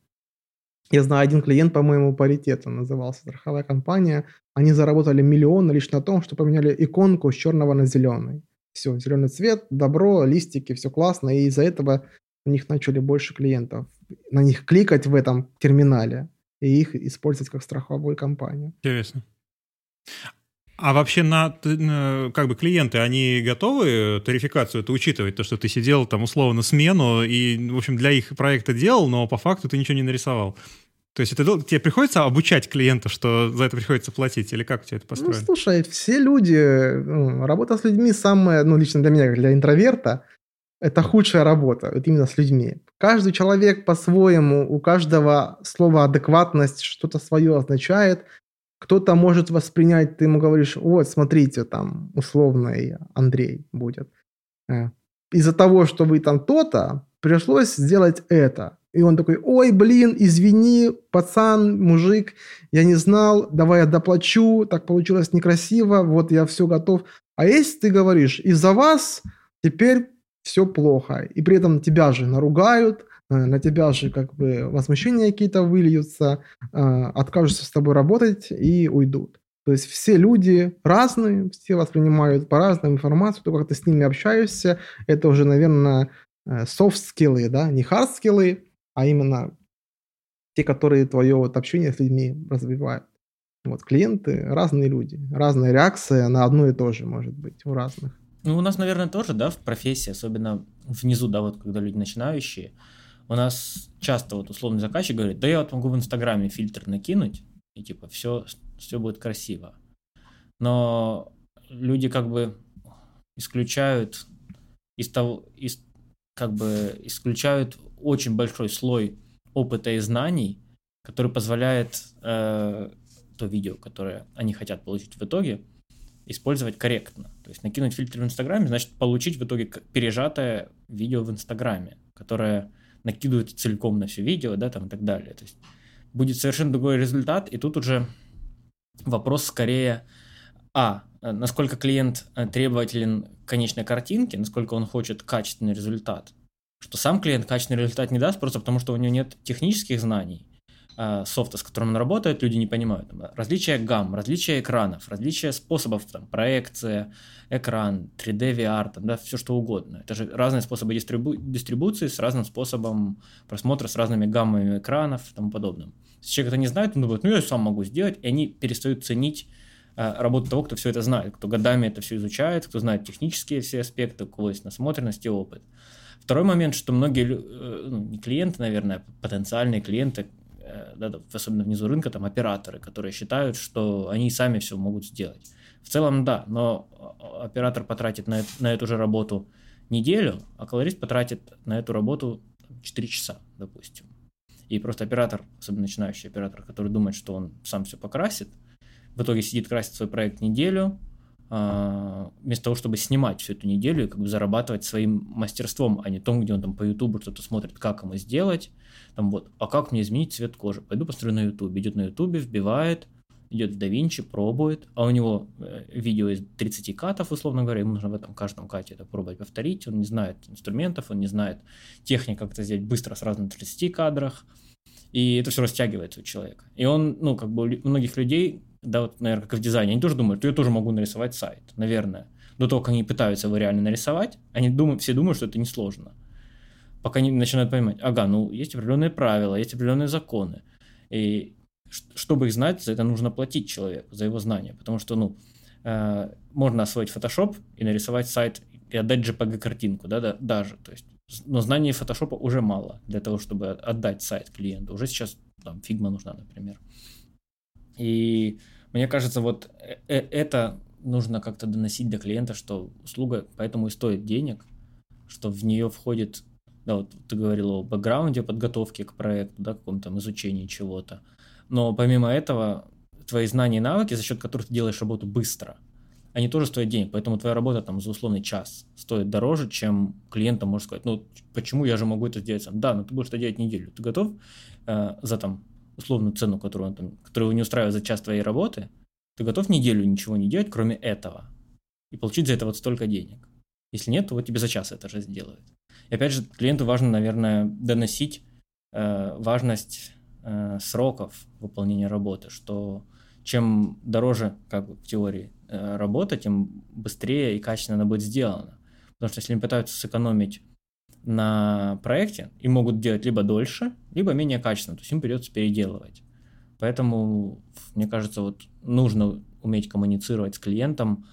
Speaker 2: Я знаю, один клиент, по-моему, паритета назывался, страховая компания. Они заработали миллион лишь на том, что поменяли иконку с черного на зеленый. Все, зеленый цвет, добро, листики, все классно. И из-за этого у них начали больше клиентов. На них кликать в этом терминале и их использовать как страховую компанию.
Speaker 1: Интересно. А вообще на, как бы клиенты, они готовы тарификацию это учитывать, то, что ты сидел там условно смену и, в общем, для их проекта делал, но по факту ты ничего не нарисовал? То есть это тебе приходится обучать клиента, что за это приходится платить, или как у тебя это ну, построено?
Speaker 2: Ну, слушай, все люди, ну, работа с людьми самая, ну, лично для меня, для интроверта, это худшая работа, вот именно с людьми. Каждый человек по-своему, у каждого слова адекватность что-то свое означает, кто-то может воспринять, ты ему говоришь, вот, смотрите, там, условный Андрей будет. Э, из-за того, что вы там то-то, пришлось сделать это. И он такой, ой, блин, извини, пацан, мужик, я не знал, давай я доплачу, так получилось некрасиво, вот я все готов. А если ты говоришь, из-за вас теперь все плохо, и при этом тебя же наругают, Э, на тебя же как бы возмущения какие-то выльются, э, откажутся с тобой работать и уйдут. То есть все люди разные, все воспринимают по-разному информацию, только как ты с ними общаешься, это уже, наверное, софт-скиллы, да, не хард-скиллы, а именно те, которые твое вот общение с людьми развивают. Вот клиенты разные люди, разная реакция на одно и то же может быть у разных.
Speaker 3: Ну, у нас, наверное, тоже, да, в профессии, особенно внизу, да, вот когда люди начинающие, у нас часто вот условный заказчик говорит, да я вот могу в Инстаграме фильтр накинуть, и типа все, все будет красиво. Но люди как бы исключают из того, из, как бы исключают очень большой слой опыта и знаний, который позволяет э, то видео, которое они хотят получить в итоге, использовать корректно. То есть накинуть фильтр в Инстаграме, значит получить в итоге пережатое видео в Инстаграме, которое накидывают целиком на все видео, да, там и так далее. То есть будет совершенно другой результат, и тут уже вопрос скорее, а, насколько клиент э, требователен к конечной картинке, насколько он хочет качественный результат, что сам клиент качественный результат не даст просто потому, что у него нет технических знаний, Э, софта, с которым он работает, люди не понимают. Различия гамм, различия экранов, различия способов, там, проекция, экран, 3D, VR, там, да, все что угодно. Это же разные способы дистрибу- дистрибуции с разным способом просмотра, с разными гаммами экранов и тому подобным. Если человек это не знает, он думает, ну я сам могу сделать, и они перестают ценить э, работу того, кто все это знает, кто годами это все изучает, кто знает технические все аспекты, у кого есть насмотренность и опыт. Второй момент, что многие, э, ну, не клиенты, наверное, а потенциальные клиенты э, да, особенно внизу рынка, там операторы, которые считают, что они сами все могут сделать. В целом, да, но оператор потратит на, на эту же работу неделю, а колорист потратит на эту работу 4 часа, допустим. И просто оператор, особенно начинающий оператор, который думает, что он сам все покрасит, в итоге сидит, красит свой проект неделю, а, вместо того, чтобы снимать всю эту неделю и как бы зарабатывать своим мастерством, а не том, где он там по Ютубу что-то смотрит, как ему сделать, там вот, а как мне изменить цвет кожи? Пойду посмотрю на Ютубе. Идет на Ютубе, вбивает, идет в DaVinci, пробует, а у него э, видео из 30 катов, условно говоря, ему нужно в этом каждом кате это пробовать повторить, он не знает инструментов, он не знает техник, как это сделать быстро сразу на 30 кадрах, и это все растягивается у человека. И он, ну, как бы у многих людей, да, вот, наверное, как и в дизайне, они тоже думают, я тоже могу нарисовать сайт, наверное. До того, как они пытаются его реально нарисовать, они думают, все думают, что это несложно. Пока они начинают понимать, ага, ну, есть определенные правила, есть определенные законы. И чтобы их знать, за это нужно платить человеку, за его знания. Потому что, ну, э, можно освоить Photoshop и нарисовать сайт и отдать JPG-картинку, да, да, даже. То есть но знаний фотошопа уже мало для того, чтобы отдать сайт клиенту. Уже сейчас там Figma нужна, например. И мне кажется, вот э, э, это нужно как-то доносить до клиента, что услуга поэтому и стоит денег, что в нее входит, да, вот ты говорил о бэкграунде подготовки к проекту, да, каком-то изучении чего-то. Но помимо этого, твои знания и навыки, за счет которых ты делаешь работу быстро – они тоже стоят денег, поэтому твоя работа там за условный час стоит дороже, чем клиентам может сказать, ну, почему я же могу это сделать? Да, но ты будешь это делать неделю. Ты готов э, за там условную цену, которую он там, которую не устраивает за час твоей работы, ты готов неделю ничего не делать, кроме этого, и получить за это вот столько денег? Если нет, то вот тебе за час это же сделают. И опять же, клиенту важно, наверное, доносить э, важность э, сроков выполнения работы, что чем дороже, как в теории, Э, работа, тем быстрее и качественно она будет сделана. Потому что если они пытаются сэкономить на проекте, им могут делать либо дольше, либо менее качественно, то есть им придется переделывать. Поэтому, мне кажется, вот нужно уметь коммуницировать с клиентом,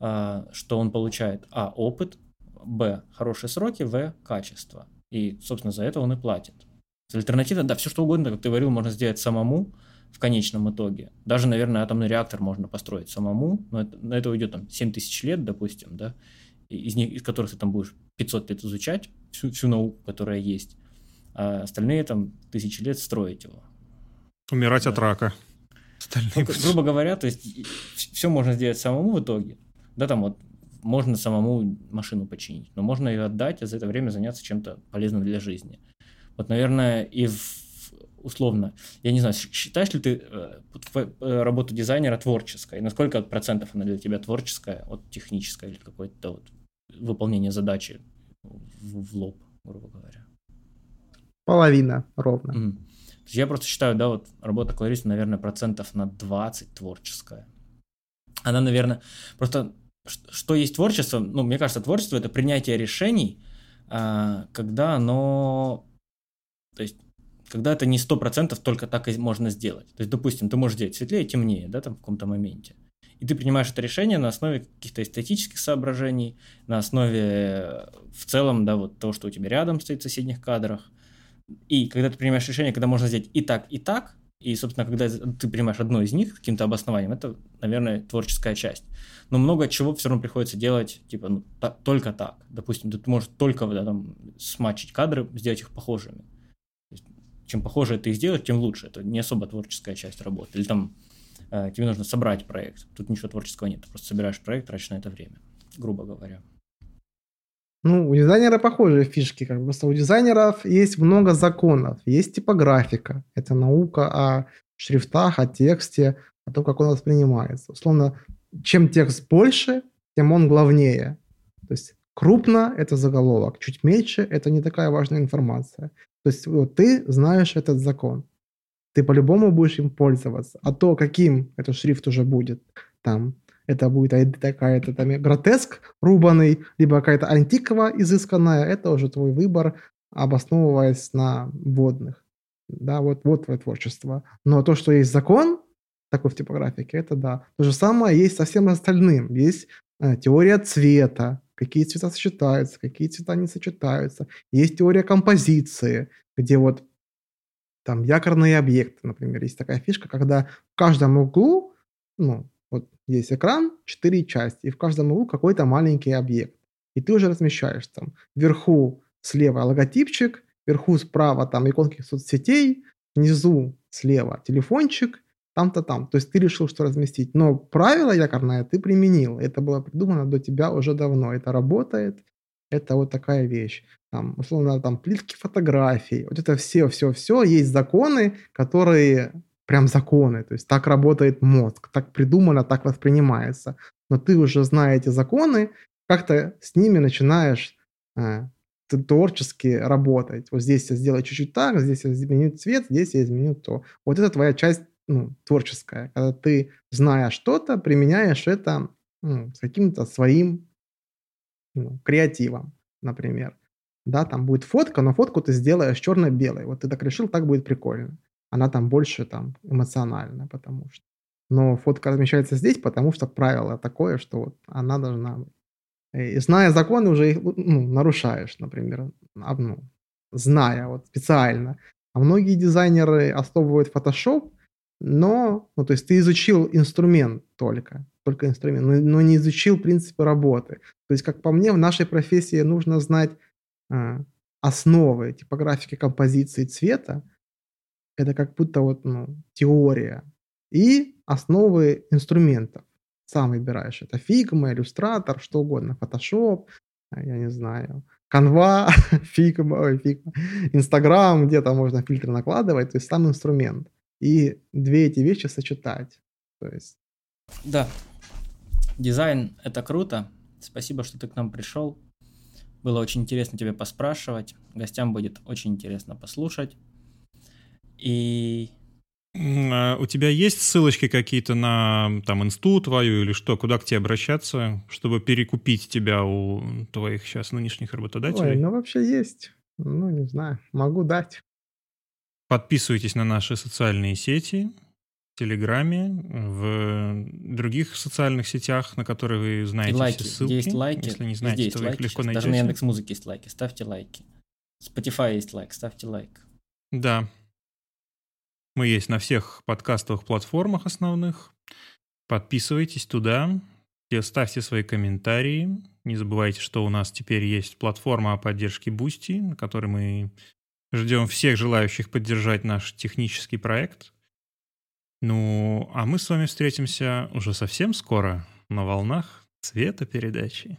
Speaker 3: а, что он получает, а, опыт, б, хорошие сроки, в, качество. И, собственно, за это он и платит. Альтернативно, да, все что угодно, как ты говорил, можно сделать самому, в конечном итоге. Даже, наверное, атомный реактор можно построить самому, но это, на это уйдет там 7 тысяч лет, допустим, да, из, них, из которых ты там будешь 500 лет изучать всю, всю науку, которая есть, а остальные там тысячи лет строить его.
Speaker 1: Умирать да. от рака.
Speaker 3: Ну, грубо говоря, то есть все можно сделать самому в итоге. Да, там вот можно самому машину починить, но можно ее отдать, а за это время заняться чем-то полезным для жизни. Вот, наверное, и в условно, я не знаю, считаешь ли ты э, э, работу дизайнера творческой? Насколько процентов она для тебя творческая от технической или какой-то вот выполнения задачи в, в лоб, грубо говоря?
Speaker 2: Половина ровно.
Speaker 3: Mm. То есть я просто считаю, да, вот работа колориста, наверное, процентов на 20 творческая. Она, наверное, просто что есть творчество? Ну, мне кажется, творчество это принятие решений, а, когда оно, то есть когда это не сто процентов только так и можно сделать. То есть, допустим, ты можешь делать светлее, темнее, да, там в каком-то моменте. И ты принимаешь это решение на основе каких-то эстетических соображений, на основе э, в целом, да, вот того, что у тебя рядом стоит в соседних кадрах. И когда ты принимаешь решение, когда можно сделать и так, и так, и, собственно, когда ты принимаешь одно из них каким-то обоснованием, это, наверное, творческая часть. Но много чего все равно приходится делать, типа, ну, так, только так. Допустим, ты можешь только да, там, смачить кадры, сделать их похожими чем похоже это и сделать, тем лучше. Это не особо творческая часть работы. Или там тебе нужно собрать проект. Тут ничего творческого нет. Ты просто собираешь проект, тратишь на это время, грубо говоря.
Speaker 2: Ну, у дизайнера похожие фишки. Как бы. У дизайнеров есть много законов. Есть типографика. Это наука о шрифтах, о тексте, о том, как он воспринимается. Условно, чем текст больше, тем он главнее. То есть крупно – это заголовок, чуть меньше – это не такая важная информация. То есть вот ты знаешь этот закон. Ты по-любому будешь им пользоваться. А то, каким этот шрифт уже будет, там, это будет такая-то там гротеск рубаный, либо какая-то антикова изысканная, это уже твой выбор, обосновываясь на водных. Да, вот, вот твое творчество. Но то, что есть закон, такой в типографике, это да. То же самое есть со всем остальным. Есть э, теория цвета, какие цвета сочетаются, какие цвета не сочетаются. Есть теория композиции, где вот там якорные объекты, например. Есть такая фишка, когда в каждом углу, ну, вот есть экран, четыре части, и в каждом углу какой-то маленький объект. И ты уже размещаешь там вверху слева логотипчик, вверху справа там иконки соцсетей, внизу слева телефончик, там-то там. То есть ты решил, что разместить. Но правило якорное ты применил. Это было придумано до тебя уже давно. Это работает. Это вот такая вещь. Там, условно, там плитки фотографий. Вот это все, все, все. Есть законы, которые прям законы. То есть так работает мозг. Так придумано, так воспринимается. Но ты уже зная эти законы, как-то с ними начинаешь э, творчески работать. Вот здесь я сделаю чуть-чуть так, здесь я изменю цвет, здесь я изменю то. Вот это твоя часть ну, творческая, когда ты, зная что-то, применяешь это ну, с каким-то своим ну, креативом, например. Да, там будет фотка, но фотку ты сделаешь черно-белой. Вот ты так решил, так будет прикольно. Она там больше там эмоциональная, потому что. Но фотка размещается здесь, потому что правило такое, что вот она должна быть. И зная законы, уже их ну, нарушаешь, например, ну, зная вот специально. А многие дизайнеры основывают Photoshop но, ну, то есть ты изучил инструмент только, только инструмент, но, но не изучил принципы работы. То есть, как по мне, в нашей профессии нужно знать основы типографики композиции цвета. Это как будто вот, ну, теория. И основы инструментов. Сам выбираешь. Это Figma, Illustrator, что угодно. Photoshop, а, я не знаю, Canva, Figma, ой, Figma, Instagram, где-то можно фильтры накладывать. То есть сам инструмент и две эти вещи сочетать. То есть...
Speaker 3: Да, дизайн — это круто. Спасибо, что ты к нам пришел. Было очень интересно тебя поспрашивать. Гостям будет очень интересно послушать. И
Speaker 1: а у тебя есть ссылочки какие-то на там инсту твою или что, куда к тебе обращаться, чтобы перекупить тебя у твоих сейчас нынешних работодателей? Ой,
Speaker 2: ну вообще есть. Ну, не знаю, могу дать.
Speaker 1: Подписывайтесь на наши социальные сети, Телеграме, в других социальных сетях, на которые вы знаете
Speaker 3: лайки.
Speaker 1: все ссылки.
Speaker 3: Есть лайки.
Speaker 1: Если не знаете,
Speaker 3: есть
Speaker 1: то вы
Speaker 3: лайки.
Speaker 1: их легко
Speaker 3: Сейчас
Speaker 1: найдете.
Speaker 3: Даже на Яндекс Музыке есть лайки. Ставьте лайки. Spotify есть лайк. Ставьте лайк.
Speaker 1: Да. Мы есть на всех подкастовых платформах основных. Подписывайтесь туда. Ставьте свои комментарии. Не забывайте, что у нас теперь есть платформа о поддержке Boosty, на которой мы Ждем всех желающих поддержать наш технический проект. Ну, а мы с вами встретимся уже совсем скоро на волнах цвета передачи.